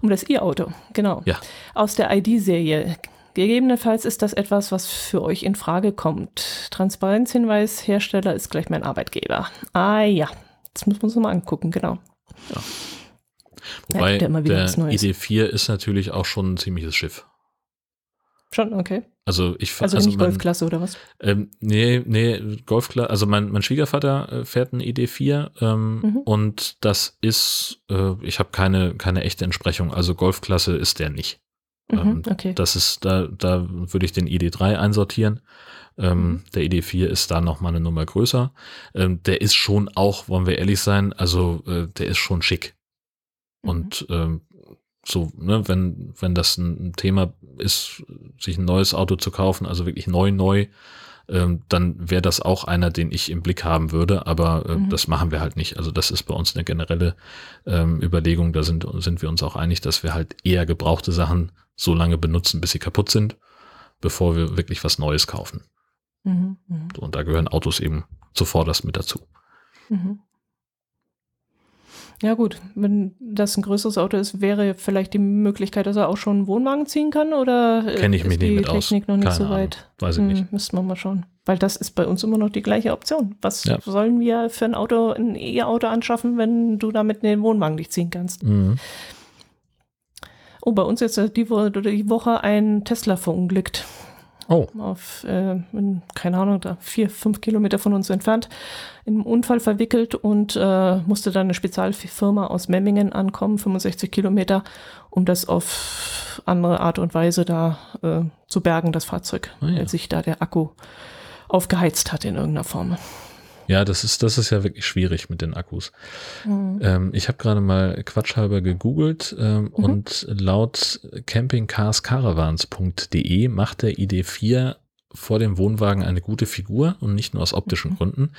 um das E-Auto, genau. Ja. Aus der ID-Serie. Gegebenenfalls ist das etwas, was für euch in Frage kommt. Transparenzhinweis, Hersteller ist gleich mein Arbeitgeber. Ah ja, das müssen wir uns nochmal angucken, genau. Ja. Wobei ja, der ID4 ist natürlich auch schon ein ziemliches Schiff. Schon, okay. Also ich Also, also nicht mein, Golfklasse oder was? Ähm, nee, nee, Golfklasse. Also mein, mein Schwiegervater äh, fährt einen ID4 ähm, mhm. und das ist, äh, ich habe keine, keine echte Entsprechung. Also Golfklasse ist der nicht. Mhm, ähm, okay. Das ist, da, da würde ich den ID3 einsortieren. Ähm, mhm. Der ID4 ist da noch mal eine Nummer größer. Ähm, der ist schon auch, wollen wir ehrlich sein, also äh, der ist schon schick. Mhm. Und ähm, so, ne, wenn, wenn das ein Thema ist, sich ein neues Auto zu kaufen, also wirklich neu, neu, ähm, dann wäre das auch einer, den ich im Blick haben würde, aber äh, mhm. das machen wir halt nicht. Also das ist bei uns eine generelle ähm, Überlegung, da sind, sind wir uns auch einig, dass wir halt eher gebrauchte Sachen so lange benutzen, bis sie kaputt sind bevor wir wirklich was Neues kaufen. Mhm, mh. Und da gehören Autos eben zuvorderst mit dazu. Ja gut, wenn das ein größeres Auto ist, wäre vielleicht die Möglichkeit, dass er auch schon einen Wohnwagen ziehen kann oder Kenne ich mich nicht mit Technik aus. noch nicht Keine so weit? Ahnung. Weiß ich hm, nicht. Müssten wir mal schauen. Weil das ist bei uns immer noch die gleiche Option. Was ja. sollen wir für ein Auto, ein E-Auto anschaffen, wenn du damit den Wohnwagen nicht ziehen kannst? Mhm. Oh, bei uns jetzt die, die Woche ein Tesla verunglückt. Oh. Auf, äh, in, keine Ahnung, da vier, fünf Kilometer von uns entfernt, im Unfall verwickelt und äh, musste dann eine Spezialfirma aus Memmingen ankommen, 65 Kilometer, um das auf andere Art und Weise da äh, zu bergen, das Fahrzeug, oh ja. weil sich da der Akku aufgeheizt hat in irgendeiner Form. Ja, das ist, das ist ja wirklich schwierig mit den Akkus. Mhm. Ähm, ich habe gerade mal quatschhalber gegoogelt ähm, mhm. und laut campingcarscaravans.de macht der ID4 vor dem Wohnwagen eine gute Figur und nicht nur aus optischen mhm. Gründen.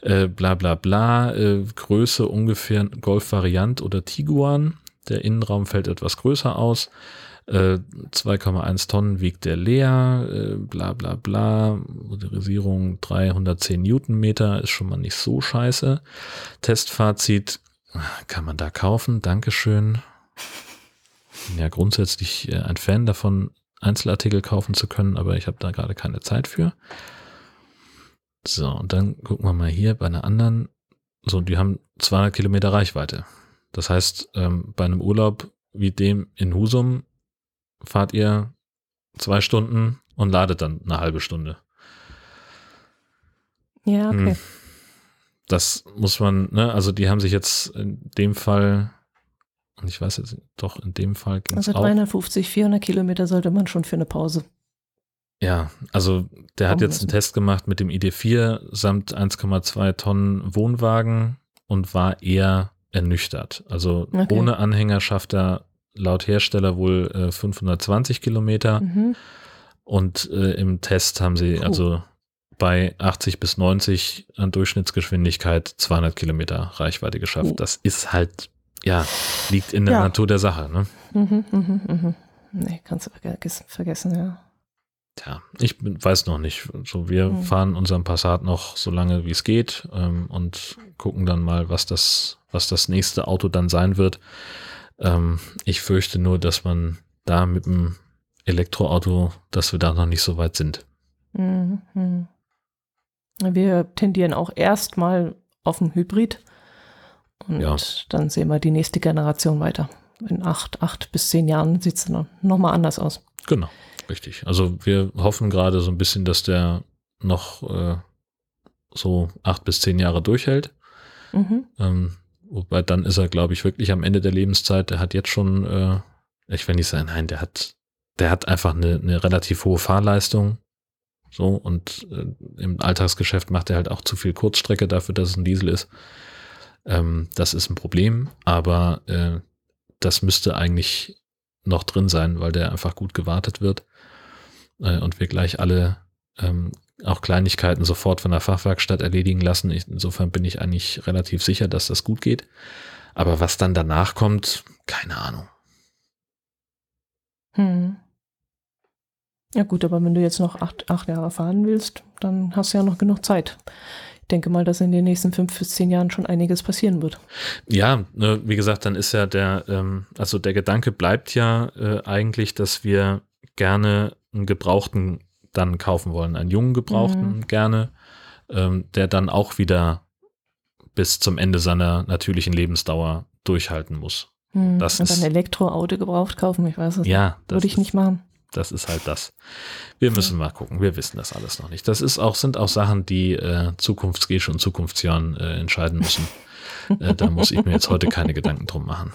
Äh, bla bla bla, äh, Größe ungefähr Golf-Variant oder Tiguan. Der Innenraum fällt etwas größer aus. 2,1 äh, Tonnen wiegt der leer, äh, bla bla bla, Motorisierung 310 Newtonmeter ist schon mal nicht so scheiße. Testfazit kann man da kaufen, Dankeschön. Bin ja grundsätzlich äh, ein Fan davon, Einzelartikel kaufen zu können, aber ich habe da gerade keine Zeit für. So, und dann gucken wir mal hier bei einer anderen. So, die haben 200 Kilometer Reichweite. Das heißt, ähm, bei einem Urlaub wie dem in Husum fahrt ihr zwei Stunden und ladet dann eine halbe Stunde. Ja, okay. Hm. Das muss man, ne, also die haben sich jetzt in dem Fall, und ich weiß jetzt doch, in dem Fall ging Also 350, 400 Kilometer sollte man schon für eine Pause. Ja, also der hat jetzt einen Test gemacht mit dem ID4 samt 1,2 Tonnen Wohnwagen und war eher ernüchtert. Also okay. ohne Anhänger schafft er laut Hersteller wohl äh, 520 Kilometer. Mhm. Und äh, im Test haben sie cool. also bei 80 bis 90 an Durchschnittsgeschwindigkeit 200 Kilometer Reichweite geschafft. Oh. Das ist halt, ja, liegt in der ja. Natur der Sache. Ne? Mhm, mhm, mhm. Nee, kannst du vergessen, vergessen, ja. Tja, ich weiß noch nicht. So, wir mhm. fahren unseren Passat noch so lange wie es geht ähm, und gucken dann mal, was das, was das nächste Auto dann sein wird. Ähm, ich fürchte nur, dass man da mit dem Elektroauto, dass wir da noch nicht so weit sind. Mhm. Wir tendieren auch erstmal auf ein Hybrid und ja. dann sehen wir die nächste Generation weiter. In acht, acht bis zehn Jahren sieht es dann nochmal anders aus. Genau, richtig. Also wir hoffen gerade so ein bisschen, dass der noch äh, so acht bis zehn Jahre durchhält. Mhm. Ähm, Wobei dann ist er, glaube ich, wirklich am Ende der Lebenszeit. Der hat jetzt schon, äh, ich will nicht sagen, nein, der hat, der hat einfach eine, eine relativ hohe Fahrleistung. So, und äh, im Alltagsgeschäft macht er halt auch zu viel Kurzstrecke dafür, dass es ein Diesel ist. Ähm, das ist ein Problem, aber äh, das müsste eigentlich noch drin sein, weil der einfach gut gewartet wird äh, und wir gleich alle ähm, auch Kleinigkeiten sofort von der Fachwerkstatt erledigen lassen. Ich, insofern bin ich eigentlich relativ sicher, dass das gut geht. Aber was dann danach kommt, keine Ahnung. Hm. Ja gut, aber wenn du jetzt noch acht, acht Jahre fahren willst, dann hast du ja noch genug Zeit. Ich denke mal, dass in den nächsten fünf bis zehn Jahren schon einiges passieren wird. Ja, ne, wie gesagt, dann ist ja der, ähm, also der Gedanke bleibt ja äh, eigentlich, dass wir gerne einen gebrauchten dann kaufen wollen. Einen jungen Gebrauchten mhm. gerne, ähm, der dann auch wieder bis zum Ende seiner natürlichen Lebensdauer durchhalten muss. Mhm. Das Und ist, ein Elektroauto gebraucht kaufen, ich weiß es ja, nicht. Würde ich ist, nicht machen. Das ist halt das. Wir müssen mal gucken. Wir wissen das alles noch nicht. Das ist auch, sind auch Sachen, die äh, Zukunftsgesche und Zukunftsjahren äh, entscheiden müssen. äh, da muss ich mir jetzt heute keine Gedanken drum machen.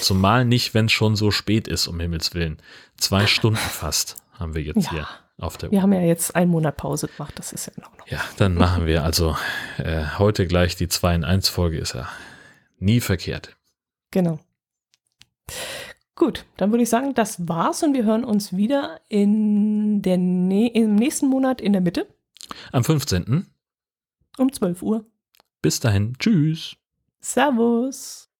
Zumal nicht, wenn es schon so spät ist, um Himmels Willen. Zwei Stunden fast haben wir jetzt ja. hier auf der Wir Uhr. haben ja jetzt einen Monat Pause gemacht, das ist ja in Ordnung. Ja, dann machen wir also äh, heute gleich die 2 in 1 Folge, ist ja nie verkehrt. Genau. Gut, dann würde ich sagen, das war's und wir hören uns wieder in der ne im nächsten Monat in der Mitte. Am 15. Um 12 Uhr. Bis dahin. Tschüss. Servus.